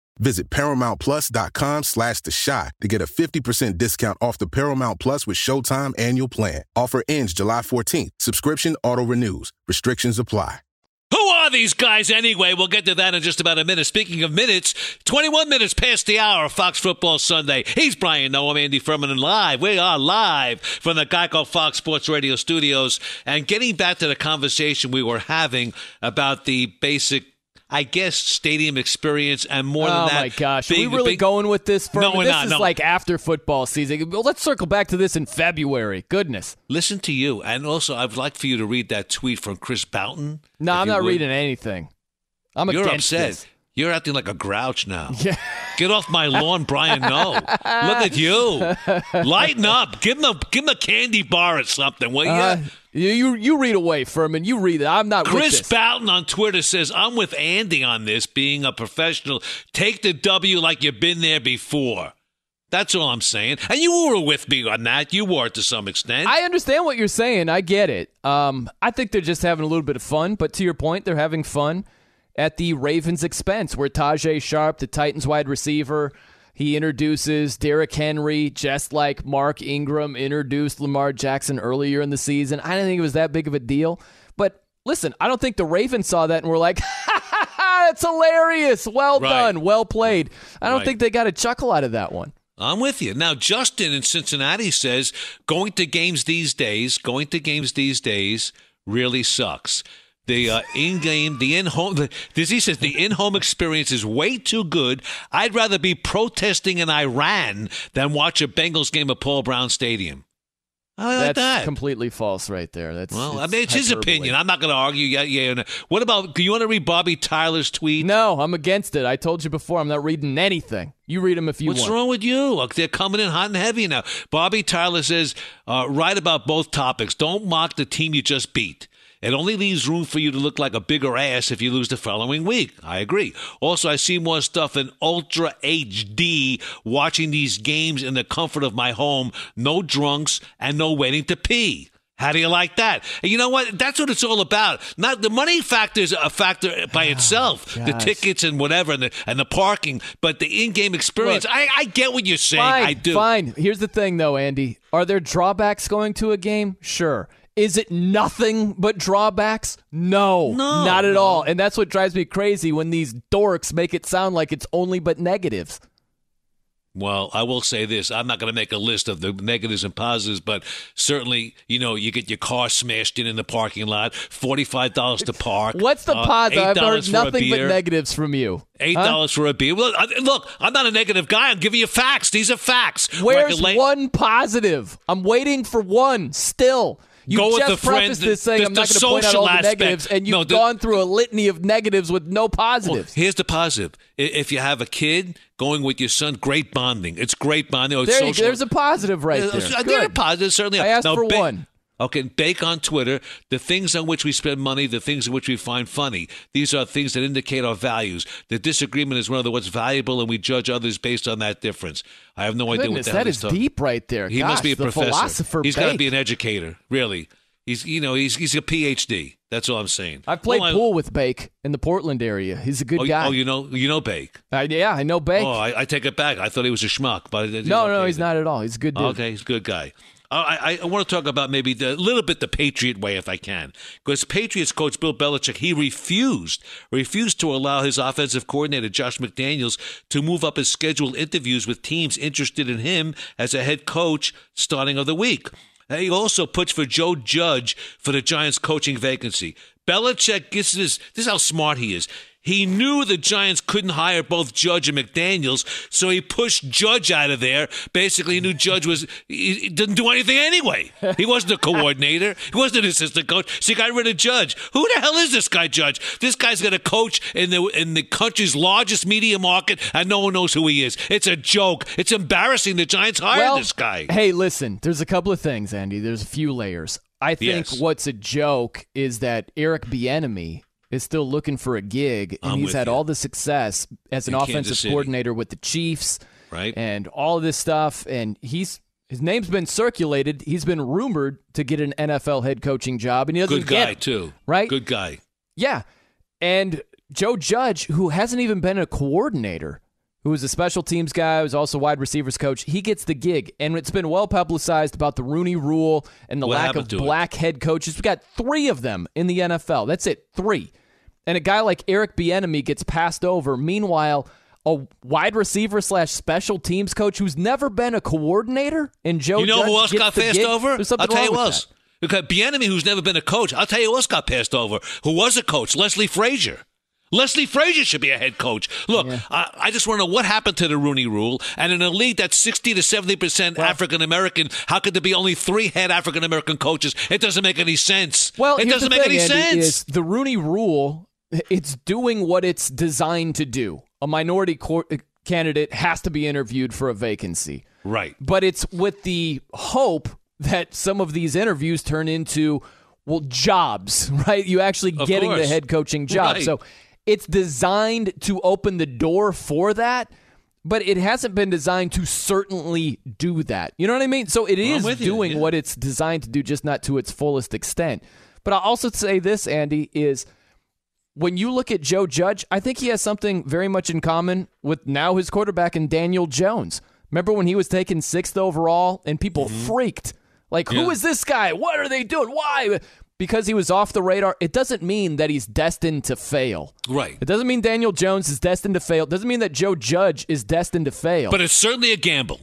Visit ParamountPlus.com slash The Chi to get a 50% discount off the Paramount Plus with Showtime annual plan. Offer ends July 14th. Subscription auto-renews. Restrictions apply. Who are these guys anyway? We'll get to that in just about a minute. Speaking of minutes, 21 minutes past the hour of Fox Football Sunday. He's Brian Noe, Andy Furman, and live. We are live from the Geico Fox Sports Radio studios. And getting back to the conversation we were having about the basic I guess stadium experience and more oh than that. Oh my gosh, are we really big- going with this? No, we're this not, is no. like after football season. Well, let's circle back to this in February. Goodness. Listen to you, and also I'd like for you to read that tweet from Chris Boughton. No, I'm not would. reading anything. I'm You're against upset. this. You're acting like a grouch now. Yeah. Get off my lawn, Brian. No. Look at you. Lighten up. Give him a give him a candy bar or something, will you? Uh, you, you read away, Furman. You read it. I'm not with Chris. Boughton on Twitter says, I'm with Andy on this, being a professional. Take the W like you've been there before. That's all I'm saying. And you were with me on that. You were to some extent. I understand what you're saying. I get it. Um, I think they're just having a little bit of fun. But to your point, they're having fun at the Ravens' expense, where Tajaé Sharpe, the Titans wide receiver, he introduces Derrick Henry, just like Mark Ingram introduced Lamar Jackson earlier in the season. I didn't think it was that big of a deal. But listen, I don't think the Ravens saw that and were like, that's hilarious. Well Right. done. Well played. I don't Right. think they got a chuckle out of that one. I'm with you. Now, Justin in Cincinnati says going to games these days, going to games these days really sucks. The uh, in-game, the in-home, the, this he says the in-home experience is way too good. I'd rather be protesting in Iran than watch a Bengals game at Paul Brown Stadium. I like That's that. completely false right there. That's Well, I mean, it's his opinion. I'm not going to argue. Yeah, yeah. no. What about? Do you want to read Bobby Tyler's tweet? No, I'm against it. I told you before. I'm not reading anything. You read them if you What's want. wrong with you? Look, they're coming in hot and heavy now. Bobby Tyler says, uh, write about both topics. Don't mock the team you just beat. It only leaves room for you to look like a bigger ass if you lose the following week. I agree. Also, I see more stuff in Ultra HD watching these games in the comfort of my home. No drunks and no waiting to pee. How do you like that? And you know what? That's what it's all about. Not the money factor is a factor by ah, itself, the tickets and whatever, and the and the parking. But the in-game experience, Look, I, I get what you're saying. Fine, I do. Fine. Here's the thing, though, Andy. Are there drawbacks going to a game? Sure. Is it nothing but drawbacks? No, No, not at no. all. And that's what drives me crazy when these dorks make it sound like it's only but negatives. Well, I will say this: I'm not going to make a list of the negatives and positives, but certainly, you know, you get your car smashed in in the parking lot, forty-five dollars to park. What's the uh, positive? I've heard nothing but negatives from you. Eight Huh? dollars for a beer. Look, I- look, I'm not a negative guy. I'm giving you facts. These are facts. Where's can lay- one positive? I'm waiting for one still. You Go with just the friend- prefaced this saying the- I'm not going to point out all the aspect. negatives, and you've No, the- gone through a litany of negatives with no Well, positives. here's the positive. If you have a kid going with your son, great bonding. It's great bonding. Oh, it's there social- there's a positive right Uh, there. There are Good. positives, certainly. I asked Now, for ba- one. Okay, bake on Twitter the things on which we spend money, the things in which we find funny. These are things that indicate our values. The disagreement is one of the what's valuable, and we judge others based on that difference. I have no idea what Goodness, that he's is talking- deep right there. He Gosh, must be a professor. philosopher He's got to be an educator, really. He's you know he's he's a PhD. That's all I'm saying. I've played Well, I- pool with Bake in the Portland area. He's a good oh, guy. Oh, you know you know Bake. Uh, yeah, I know Bake. Oh, I, I take it back. I thought he was a schmuck, but no, okay no, he's not at all. He's a good dude. Okay, he's a good guy. I, I, want to talk about maybe a little bit the Patriot way, if I can, because Patriots coach Bill Belichick he refused refused to allow his offensive coordinator Josh McDaniels to move up his scheduled interviews with teams interested in him as a head coach starting of the week. He also puts for Joe Judge for the Giants coaching vacancy. Belichick gets this. This is how smart he is. He knew the Giants couldn't hire both Judge and McDaniels, so he pushed Judge out of there. Basically, he knew Judge was he, didn't do anything anyway. He wasn't a coordinator. He wasn't an assistant coach. So he got rid of Judge. Who the hell is this guy, Judge? This guy's got a coach in the in the country's largest media market, and no one knows who he is. It's a joke. It's embarrassing. The Giants hired well, this guy. Hey, listen, there's a couple of things, Andy. There's a few layers. I think Yes. what's a joke is that Eric Bieniemy is still looking for a gig, and I'm he's had you. all the success as an In offensive coordinator with the Chiefs, Right. and all of this stuff. And he's his name's been circulated. He's been rumored to get an NFL head coaching job, and he doesn't Good get guy it. too. Right? Good guy. Yeah. And Joe Judge, who hasn't even been a coordinator, who was a special teams guy, was also wide receivers coach, he gets the gig. And it's been well publicized about the Rooney rule and the What lack of to it? black head coaches. We got three of them in the NFL. That's it, three. And a guy like Eric Bieniemy gets passed over. Meanwhile, a wide receiver slash special teams coach who's never been a coordinator and Joe. You know Judge who else got passed gig? over? I'll tell you who else. that. Because Bieniemy, who's never been a coach, I'll tell you who else got passed over. Who was a coach? Leslie Frazier. Leslie Frazier should be a head coach. Look, I, I just want to know what happened to the Rooney Rule. And in a league that's sixty to seventy percent African American, how could there be only three head African American coaches? It doesn't make any sense. Well, it doesn't make thing, any Andy, sense. Is the Rooney Rule? It's doing what it's designed to do. A minority cor- uh, candidate has to be interviewed for a vacancy. Right. But it's with the hope that some of these interviews turn into well jobs, right? You actually Of getting the head coaching job. Right. So it's designed to open the door for that. But it hasn't been designed to certainly do that. You know what I mean? So it is you, doing yeah. what it's designed to do, just not to its fullest extent. But I'll also say this, Andy, is when you look at Joe Judge, I think he has something very much in common with now his quarterback and Daniel Jones. Remember when he was taken sixth overall and people mm-hmm. freaked? Like, who Yeah. is this guy? What are they doing? Why? Because he was off the radar. It doesn't mean that he's destined to fail. Right. It doesn't mean Daniel Jones is destined to fail. It doesn't mean that Joe Judge is destined to fail. But it's certainly a gamble.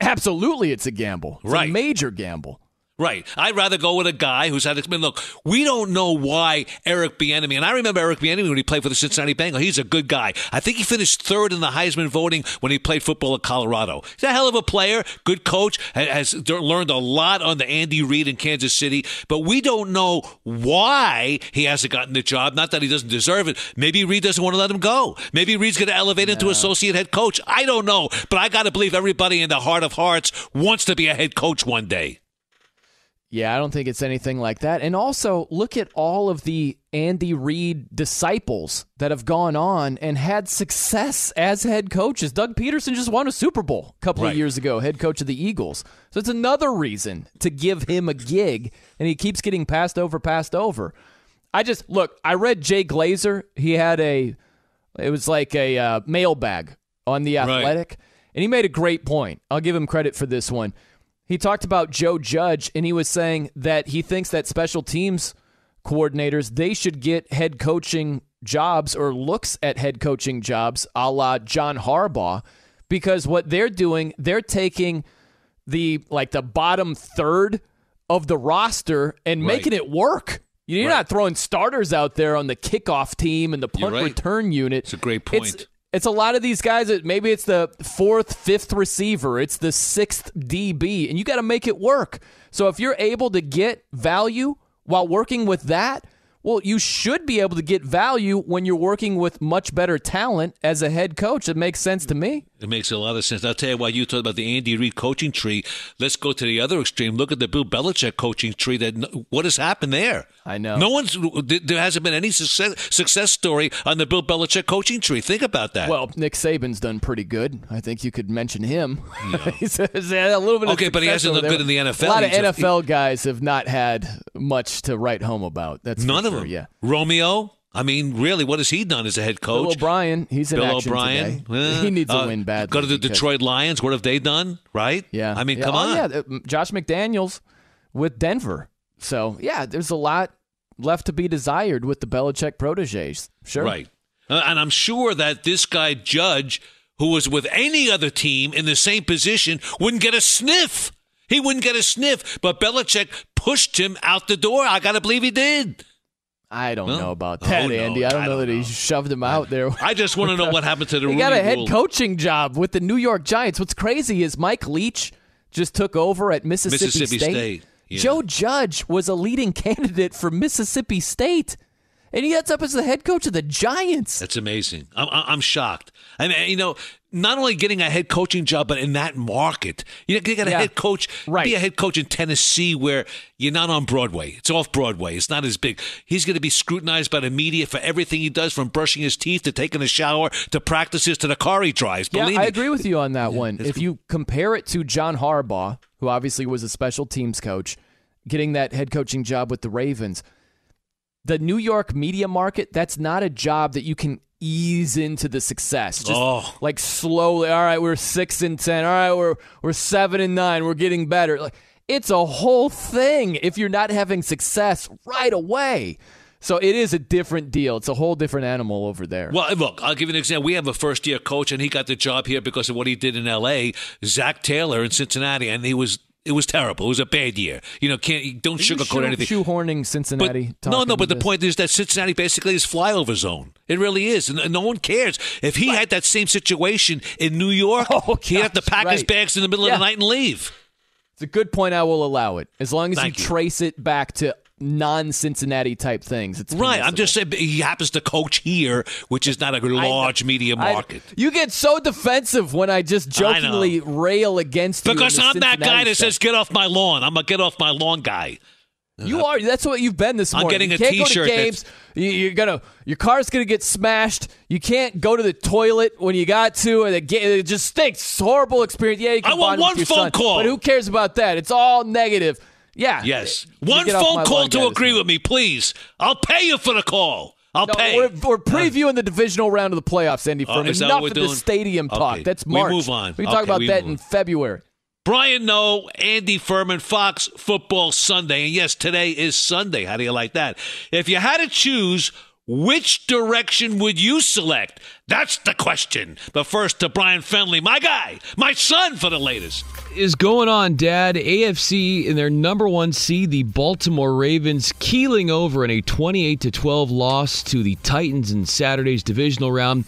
Absolutely, it's a gamble. It's Right. a major gamble. Right. I'd rather go with a guy who's had. Mean, look, we don't know why Eric Bieniemy, and I remember Eric Bieniemy when he played for the Cincinnati Bengals. He's a good guy. I think he finished third in the Heisman voting when he played football at Colorado. He's a hell of a player, good coach, has learned a lot on the Andy Reid in Kansas City. But we don't know why he hasn't gotten the job. Not that he doesn't deserve it. Maybe Reid doesn't want to let him go. Maybe Reid's going to elevate him to associate head coach. I don't know, but I got to believe everybody in the heart of hearts wants to be a head coach one day. Yeah, I don't think it's anything like that. And also, look at all of the Andy Reid disciples that have gone on and had success as head coaches. Doug Pederson just won a Super Bowl a couple Right. of years ago, head coach of the Eagles. So it's another reason to give him a gig, and he keeps getting passed over, passed over. I just look. I read Jay Glazer. He had a, it was like a uh, mailbag on the Athletic, and he made a great point. I'll give him credit for this one. He talked about Joe Judge, and he was saying that he thinks that special teams coordinators they should get head coaching jobs or looks at head coaching jobs, a la John Harbaugh, because what they're doing, they're taking the like the bottom third of the roster and Right. making it work. You're Right. not throwing starters out there on the kickoff team and the punt right. return unit. It's a great point. it's a lot of these guys that maybe it's the fourth, fifth receiver, it's the sixth DB, and you got to make it work. So if you're able to get value while working with that, well, you should be able to get value when you're working with much better talent as a head coach. It makes sense to me. It makes a lot of sense. I'll tell you why you talked about the Andy Reid coaching tree. Let's go to the other extreme. Look at the Bill Belichick coaching tree. That what has happened there? I know. No one's. There hasn't been any success success story on the Bill Belichick coaching tree. Think about that. Well, Nick Saban's done pretty good. I think you could mention him. He's had a little bit of Okay, but he hasn't looked good in the NFL. A lot of He's a- NFL guys have not had much to write home about. That's none of sure, them. Yeah. Romeo. I mean, really, what has he done as a head coach? Bill O'Brien, he's in Bill action O'Brien. today. Eh, he needs a uh, win badly. Go to the because- Detroit Lions. What have they done? Right? Yeah. I mean, Yeah, come oh, on. Yeah, Josh McDaniels with Denver. So yeah, there's a lot left to be desired with the Belichick proteges. Sure. Right. Uh, and I'm sure that this guy, Judge, who was with any other team in the same position, wouldn't get a sniff. He wouldn't get a sniff. But Belichick pushed him out the door. I got to believe he did. I don't Well, know about oh, that, no, Andy. I don't I know don't that he shoved him out there. I just want to know what happened to the He got a head Rule. coaching job with the New York Giants. What's crazy is Mike Leach just took over at Mississippi, Mississippi State, yeah. Joe Judge was a leading candidate for Mississippi State, and he ends up as the head coach of the Giants. That's amazing. I'm, I'm I'm shocked. I mean, you know, not only getting a head coaching job, but in that market, you know, you got a Yeah. head coach, Right. be a head coach in Tennessee where you're not on Broadway. It's off Broadway. It's not as big. He's going to be scrutinized by the media for everything he does, from brushing his teeth to taking a shower to practices to the car he drives. Yeah, Believe I me. agree with you on that one. If you compare it to John Harbaugh, who obviously was a special teams coach, getting that head coaching job with the Ravens, the New York media market, that's not a job that you can ease into the success. Just Oh. like slowly, all right, we're six and ten. All right, we're we're seven and nine. We're getting better. Like it's a whole thing if you're not having success right away. So it is a different deal. It's a whole different animal over there. Well, look, I'll give you an example. We have a first year coach, and he got the job here because of what he did in L.A. Zac Taylor in Cincinnati, and he was it was terrible. It was a bad year. You know, can't don't sugarcoat shoe- anything. Shoehorning Cincinnati. But, no, no. But the this? point is that Cincinnati basically is flyover zone. It really is, and, and no one cares if he had that same situation in New York. oh, he'd have to pack his bags in the middle Yeah. of the night and leave. It's a good point. I will allow it as long as you, you. trace it back to non-Cincinnati type things. It's Right. I'm just saying he happens to coach here, which is not a large media I- market. you get so defensive when I just I jokingly rail against you. because I'm that guy that stuff. says get off my lawn. I'm a get off my lawn guy. You are. That's what you've been this morning. I'm getting you a can't T-shirt go to games. You, you're gonna. Your car's gonna get smashed. You can't go to the toilet when you got to. And it just stinks. Horrible experience. Yeah, you can I want one phone son, call. But who cares about that? It's all negative. Yeah. Yes. One phone call to agree with me, please. I'll pay you for the call. I'll No, pay. we're, we're uh, previewing the divisional round of the playoffs, Andy Oh, Furman. Enough of the stadium talk. Okay, That's we March. move on. We can talk Okay, about that in February. Brian Noe, Andy Furman, Fox Football Sunday. And yes, today is Sunday. How do you like that? If you had to choose, which direction would you select? That's the question. But first to Brian Fenley, my guy, my son for the latest. is going on, Dad? AFC in their number one seed, the Baltimore Ravens, keeling over in a 28 to 12 loss to the Titans in Saturday's divisional round.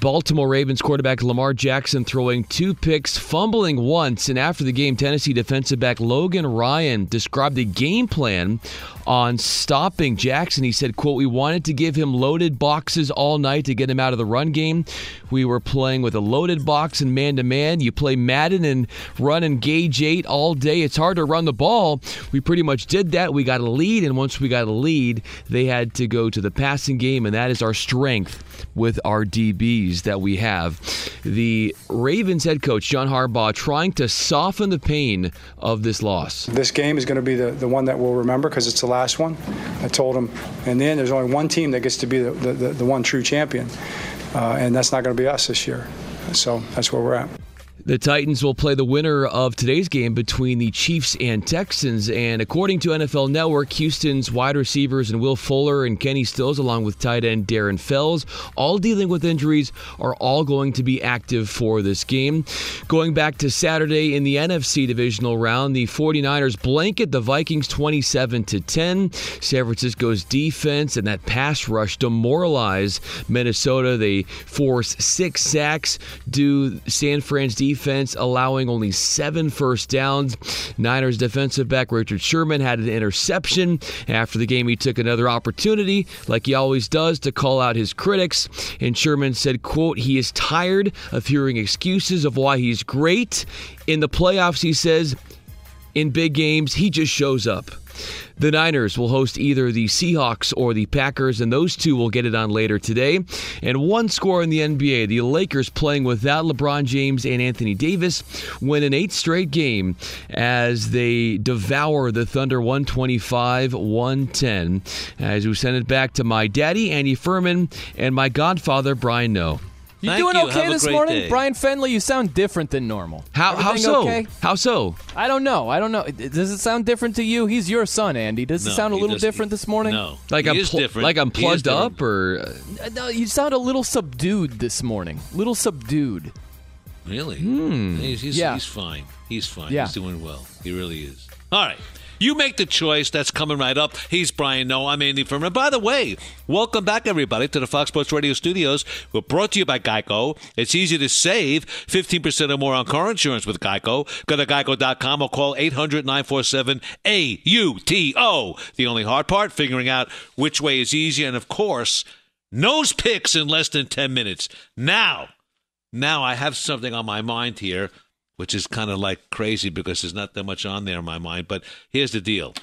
Baltimore Ravens quarterback Lamar Jackson throwing two picks, fumbling once, and after the game, Tennessee defensive back Logan Ryan described the game plan on stopping Jackson. He said, quote, we wanted to give him loaded boxes all night to get him out of the run game. We were playing with a loaded box and man to man. You play Madden and run and gauge eight all day. It's hard to run the ball. We pretty much did that. We got a lead, and once we got a lead, they had to go to the passing game, and that is our strength with our DBs that we have. The Ravens head coach, John Harbaugh, trying to soften the pain of this loss. This game is going to be the, the one that we'll remember because it's the last one. I told him and then there's only one team that gets to be the, the, the, one true champion, uh, and that's not going to be us this year. So that's where we're at. The Titans will play the winner of today's game between the Chiefs and Texans. And according to NFL Network, Houston's wide receivers and Will Fuller and Kenny Stills, along with tight end Darren Fells, all dealing with injuries, are all going to be active for this game. Going back to Saturday in the NFC divisional round, the 49ers blanket the Vikings 27 to 10. San Francisco's defense and that pass rush demoralize Minnesota. They force six sacks, do San Fran's defense allowing only seven first downs. Niners defensive back Richard Sherman had an interception. After the game, he took another opportunity, like he always does, to call out his critics. And Sherman said, quote, he is tired of hearing excuses of why he's great. In the playoffs, he says, in big games, he just shows up. The Niners will host either the Seahawks or the Packers, and those two will get it on later today. And one score in the NBA the Lakers playing without LeBron James and Anthony Davis win an eight straight game as they devour the Thunder 125 110. As we send it back to my daddy, Andy Furman, and my godfather, Brian Noe. You Thank doing you. okay Have this morning, day. Brian Fenley? You sound different than normal. How, how so? Okay? How so? I don't know. I don't know. Does it sound different to you? He's your son, Andy. Does it sound a little doesn't- different this morning? No. Like He I'm is pl- different. like I'm plugged up, or Uh, No, you sound a little subdued this morning. Little subdued. Really? Hmm. He's, he's, Yeah. he's fine. He's fine. Yeah. He's doing well. He really is. All right. You make the choice. That's coming right up. He's Brian Noe. I'm Andy Furman. By the way, welcome back, everybody, to the Fox Sports Radio studios. We're brought to you by Geico. It's easy to save 15% or more on car insurance with Geico. Go to geico.com or call 800 947 AUTO. The only hard part, figuring out which way is easier. And of course, Noe's picks in less than 10 minutes. Now, now I have something on my mind here, which is kind of like crazy because there's not that much on there in my mind. But here's the deal.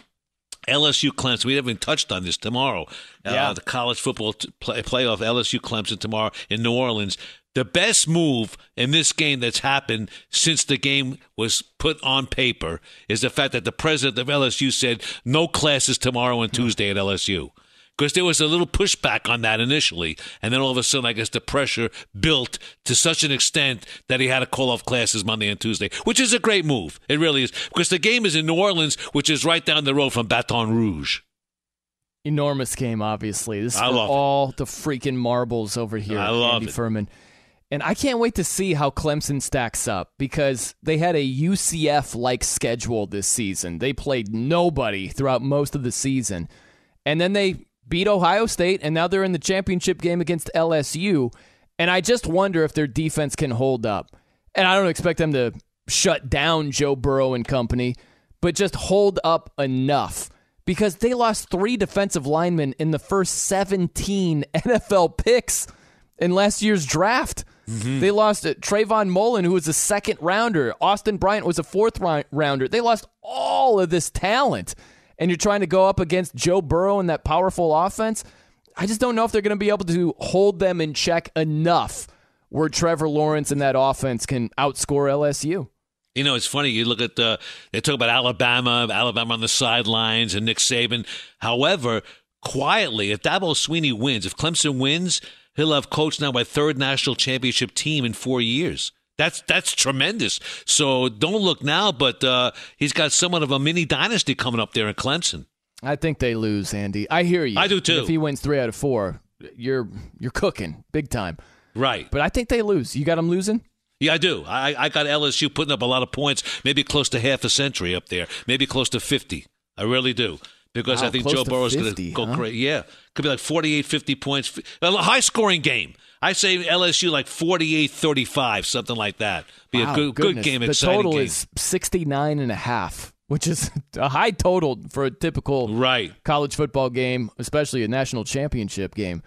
LSU Clemson. We haven't touched on this tomorrow. Yeah. Uh, the college football t- play- playoff LSU Clemson tomorrow in New Orleans. The best move in this game that's happened since the game was put on paper is the fact that the president of LSU said no classes tomorrow and Tuesday at LSU. Because there was a little pushback on that initially. And then all of a sudden, I guess the pressure built to such an extent that he had to call off classes Monday and Tuesday, which is a great move. It really is. Because the game is in New Orleans, which is right down the road from Baton Rouge. Enormous game, obviously. This is love it. all the freaking marbles over here. I love Andy it. Furman. And I can't wait to see how Clemson stacks up because they had a UCF like schedule this season. They played nobody throughout most of the season. And then they beat Ohio State, and now they're in the championship game against LSU. And I just wonder if their defense can hold up. And I don't expect them to shut down Joe Burrow and company, but just hold up enough because they lost three defensive linemen in the first 17 NFL picks in last year's draft. They lost uh, Trayvon Mullen, who was a second rounder. Austin Bryant was a fourth rounder. They lost all of this talent. And you're trying to go up against Joe Burrow and that powerful offense. I just don't know if they're going to be able to hold them in check enough where Trevor Lawrence and that offense can outscore LSU. You know, it's funny. You look at the they talk about Alabama, Alabama on the sidelines, and Nick Saban. However, quietly, if Dabo Swinney wins, if Clemson wins, he'll have coached now a third national championship team in four years. That's that's tremendous. So don't look now, but uh, he's got somewhat of a mini dynasty coming up there in Clemson. I think they lose, Andy. I hear you. I do too. If he wins three out of four, you're you're cooking big time. Right. But I think they lose. You got them losing? Yeah, I do. I, I got LSU putting up a lot of points, maybe close to half a century up there, maybe close to 50. I really do. Because Wow, I think Joe Burrow's going 50, to go huh? crazy. Yeah. Could be like 48, 50 points. A high scoring game. I say LSU like 48 35, something like that. Be Wow, a good, good game, The total game. is 69 and a half, which is a high total for a typical right. college football game, especially a national championship game.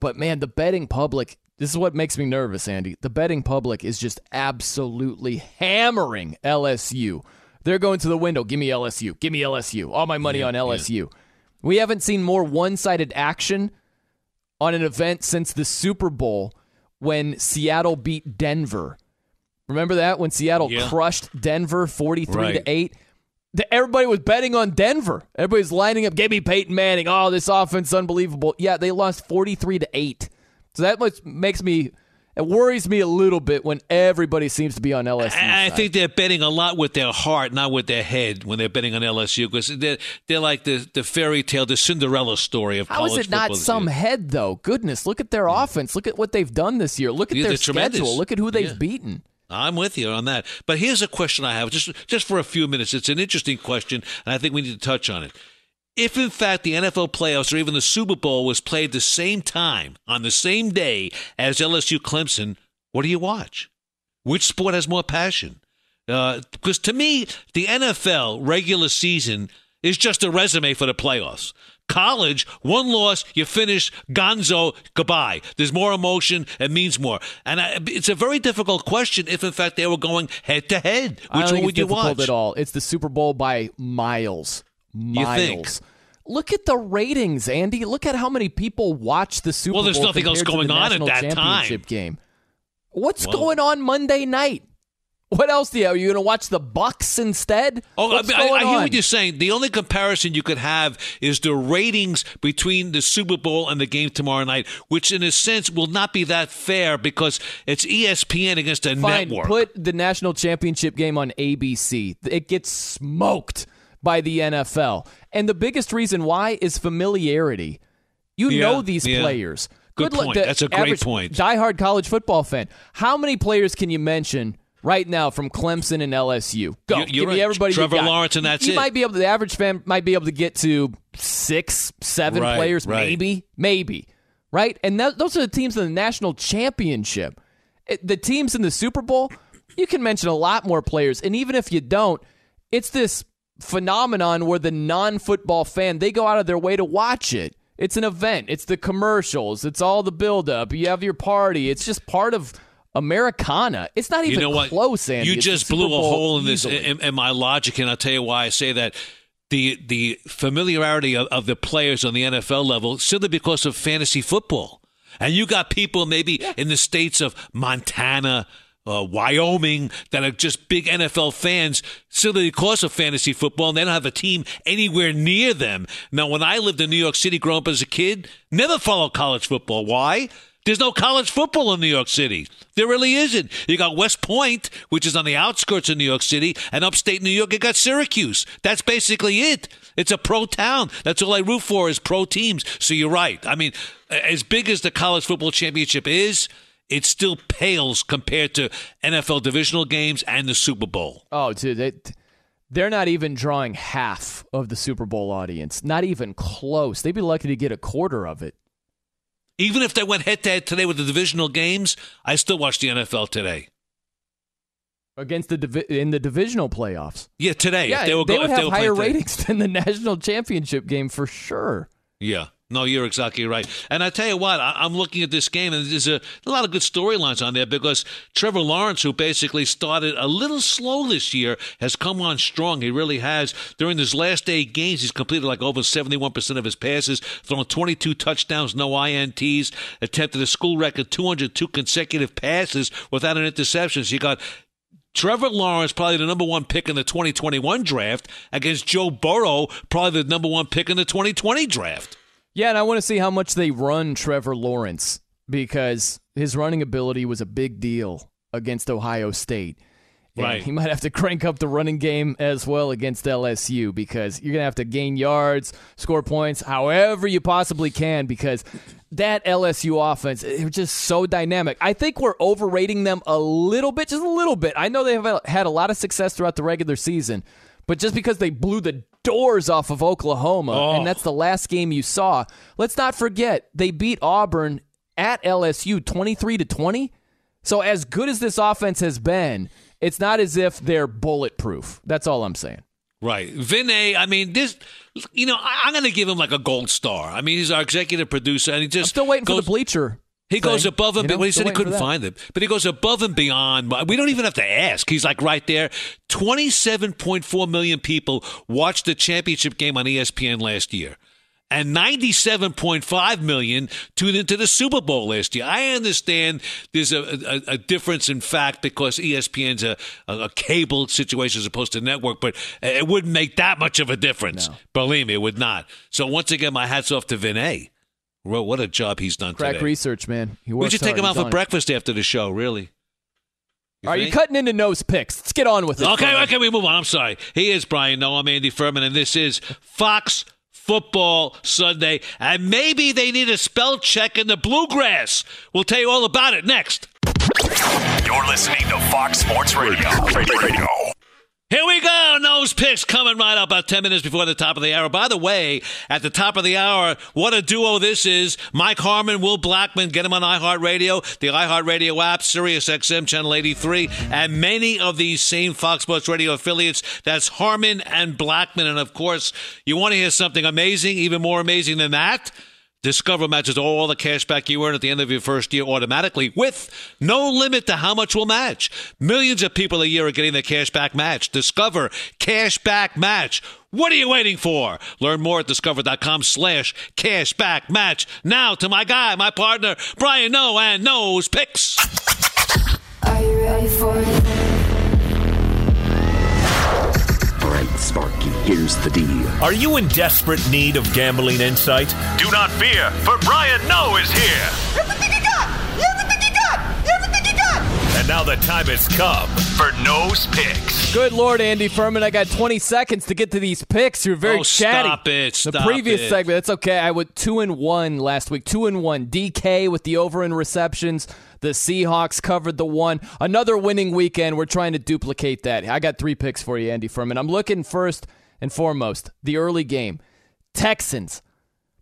But man, the betting public, this is what makes me nervous, Andy. The betting public is just absolutely hammering LSU. They're going to the window. Give me LSU. Give me LSU. All my money on LSU. We haven't seen more one sided action on an event since the Super Bowl when Seattle beat Denver. Remember that when Seattle Yeah. crushed Denver 43 Right. to 8? The- Everybody was betting on Denver. Everybody's lining up. Give me Peyton Manning. Oh, this offense is unbelievable. Yeah, they lost 43 to 8. So that much makes me it worries me a little bit when everybody seems to be on LSU. I side. think they're betting a lot with their heart, not with their head, when they're betting on LSU, because they're, they're like the, the fairy tale, the Cinderella story of How college is it not some head though? Goodness, look at their hmm. offense. Look at what they've done this year. Look at Yeah, their they're tremendous. schedule. Look at who they've Yeah. beaten. I'm with you on that. But here's a question I have, just just for a few minutes. It's an interesting question, and I think we need to touch on it. If in fact the NFL playoffs or even the Super Bowl was played the same time on the same day as LSU Clemson, what do you watch? Which sport has more passion? Uh, because to me, the NFL regular season is just a resume for the playoffs. College, one loss, you finish, gonzo, goodbye. There's more emotion, it means more. And I, it's a very difficult question if, in fact, they were going head to head. Which one would you watch? at all. It's the Super Bowl by miles. You Miles. think? Look at the ratings, Andy. Look at how many people watch the Super Well, Bowl. there's nothing else going on at that time. championship game. What's Well- going on Monday night? What else do you have? Are you going to watch the Bucks instead? Oh, What's I, I- going I hear on? what you're saying. The only comparison you could have is the ratings between the Super Bowl and the game tomorrow night, which in a sense will not be that fair because it's ESPN against a Fine, network. put the national championship game on ABC. It gets smoked by the NFL. And the biggest reason why is familiarity. You Yeah, know these yeah. players. Good luck- point. That's a great average point. Diehard college football fan. How many players can you mention right now from Clemson and LSU? Go. You- you're Give right. me everybody. you Trevor. Lawrence and that's you it. might be able. To, the average fan might be able to get to six, seven Right, players, right. maybe, maybe, right? And that, those are the teams in the national championship. It- the teams in the Super Bowl, you can mention a lot more players, and even if you don't, it's this phenomenon where the non-football fan they go out of their way to watch it. It's an event. It's the commercials. It's all the build-up. You have your party. It's just part of Americana. It's not even you know what? close, Andy. You It's just blew a hole in this easily. in, in my logic, and I'll tell you why I say that. The the familiarity of, of the players on the NFL level simply because of fantasy football, and you got people maybe in the states of Montana. Uh, Wyoming that are just big NFL fans simply because of fantasy football, and they don't have a team anywhere near them. Now, when I lived in New York City growing up as a kid, never followed college football. Why? There's no college football in New York City. There really isn't. You got West Point, which is on the outskirts of New York City, and upstate New York, you got Syracuse. That's basically it. It's a pro town. That's all I root for is pro teams. So you're right. I mean, as big as the college football championship is, it still pales compared to NFL divisional games and the Super Bowl. Oh, dude, they, they're not even drawing half of the Super Bowl audience. Not even close. They'd be lucky to get a quarter of it. Even if they went head to head today with the divisional games, I still watch the NFL today. Against the divi- in the divisional playoffs. Yeah, today. Yeah, if they, were they go- would have were higher playing today. ratings than the national championship game for sure. Yeah. No, you're exactly right. And I tell you what, I, I'm looking at this game, and there's a, a lot of good storylines on there because Trevor Lawrence, who basically started a little slow this year, has come on strong. He really has. During his last eight games, he's completed like over 71% of his passes, thrown 22 touchdowns, no INTs, attempted a school record 202 consecutive passes without an interception. So you got Trevor Lawrence, probably the number one pick in the 2021 draft, against Joe Burrow, probably the number one pick in the 2020 draft. Yeah, and I want to see how much they run Trevor Lawrence because his running ability was a big deal against Ohio State. And Right. He might have to crank up the running game as well against LSU because you're going to have to gain yards, score points, however you possibly can because that LSU offense, they're just so dynamic. I think we're overrating them a little bit, just a little bit. I know they've had a lot of success throughout the regular season, but just because they blew the doors off of Oklahoma, Oh. and that's the last game you saw, let's not forget they beat Auburn at LSU 23 to 20. So as good as this offense has been, it's not as if they're bulletproof. That's all I'm saying. Right. Vinay, I mean, this, you know, I, I'm going to give him like a gold star. I mean, he's our executive producer, and he just. Still waiting goes, for the bleacher. He goes thing, above and you know? beyond. Well, he said he couldn't find them, but he goes above and beyond. We don't even have to ask. He's like right there. 27.4 million people watched the championship game on ESPN last year. And 97.5 million tuned into the Super Bowl last year. I understand there's a, a, a difference in fact because ESPN's a, a, a cable situation as opposed to network, but it wouldn't make that much of a difference. Believe me, it would not. So once again, my hat's off to Vinay. Well, what a job he's done Crack today. research, man. He We should take hard. him He's out for on it. breakfast after the show, really. Are you cutting into Noe's picks? Let's get on with it. Okay, Furman. okay, we move on. I'm sorry. He is Brian Noe, I'm Andy Furman, and this is Fox Football Sunday. And maybe they need a spell check in the bluegrass. We'll tell you all about it next. You're listening to Fox Sports Radio. Radio. Here we go. Noe's picks coming right up about 10 minutes before the top of the hour. By the way, at the top of the hour, what a duo this is. Mike Harmon, Will Blackman, get him on iHeartRadio, the iHeartRadio app, Sirius XM, Channel 83, and many of these same Fox Sports Radio affiliates. That's Harmon and Blackman. And of course, you want to hear something amazing, even more amazing than that? Discover matches all the cash back you earn at the end of your first year automatically with no limit to how much will match. Millions of people a year are getting their cash back match. Discover cash back match. What are you waiting for? Learn more at discover.com slash cash back match. Now to my guy, my partner, Brian Noe and Noe's Picks. Are you ready for it? All right, Sparky, here's the deal. Are you in desperate need of gambling insight? Do not fear, for Brian Noe is here. Everything you got! Everything you got! Everything you got! And now the time has come for Noe's Picks. Good Lord, Andy Furman. I got 20 seconds to get to these picks. You're very Oh, chatty. stop it. the previous it. segment, that's okay. I went two and one last week. Two and one. DK with the over in receptions. The Seahawks covered the one. Another winning weekend. We're trying to duplicate that. I got three picks for you, Andy Furman. I'm looking first and foremost the early game. Texans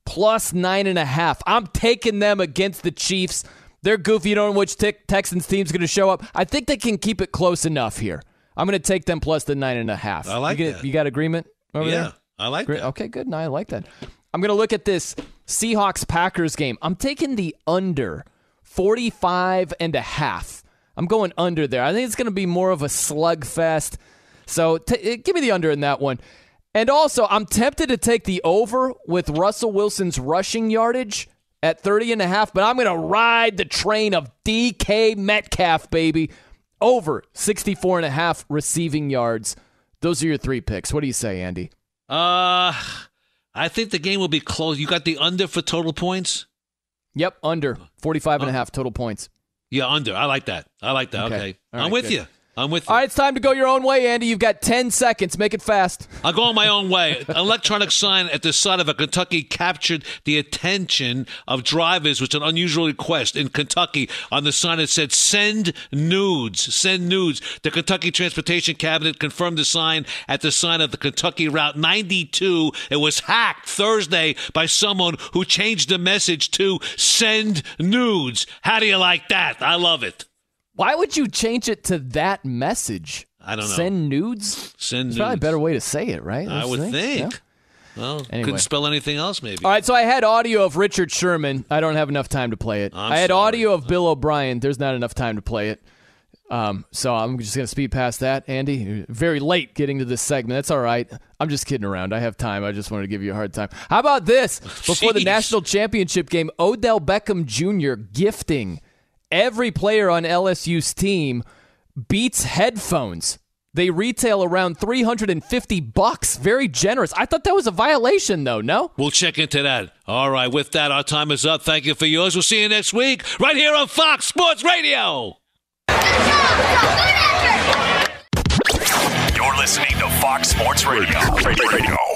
plus nine and a half. I'm taking them against the Chiefs. They're goofy. You don't know which te- Texans team's going to show up. I think they can keep it close enough here. I'm going to take them plus the nine and a half. I like you get- that. You got agreement over Yeah, there? I like Great. that. Okay, good. No, I like that. I'm going to look at this Seahawks Packers game. I'm taking the under 45 and a half. I'm going under there. I think it's going to be more of a slugfest. So t- eh, give me the under in that one. And also, I'm tempted to take the over with Russell Wilson's rushing yardage at 30 and a half, but I'm going to ride the train of DK Metcalf, baby. Over 64 and a half receiving yards. Those are your three picks. What do you say, Andy? Uh, I think the game will be close. You got the under for total points? Yep, under 45 and a half total points. Yeah, under. I like that. I like that. Okay. All I'm with good. you. I'm with you. All right, it's time to go your own way, Andy. You've got 10 seconds. Make it fast. I'll go my own way. An electronic sign at the side of a Kentucky captured the attention of drivers, which is an unusual request in Kentucky. On the sign, it said, send nudes. Send nudes. The Kentucky Transportation Cabinet confirmed the sign at the sign of the Kentucky Route 92. It was hacked Thursday by someone who changed the message to send nudes. How do you like that? I love it. Why would you change it to that message? I don't know. Send nudes? Send nudes. probably a better way to say it, right? I That's would think. Yeah. Well, Anyway. couldn't spell anything else, maybe. All right, so I had audio of Richard Sherman. I don't have enough time to play it. I'm I had sorry. audio of Bill O'Brien. There's not enough time to play it. Um, so I'm just going to speed past that. Andy, very late getting to this segment. That's all right. I'm just kidding around. I have time. I just wanted to give you a hard time. How about this? Before the national championship game, Odell Beckham Jr. gifting every player on LSU's team Beats headphones. They retail around 350 bucks. Very generous. I thought that was a violation though, no? We'll check into that. All right, with that, our time is up. Thank you for yours. We'll see you next week right here on Fox Sports Radio. You're listening to Fox Sports Radio. Radio.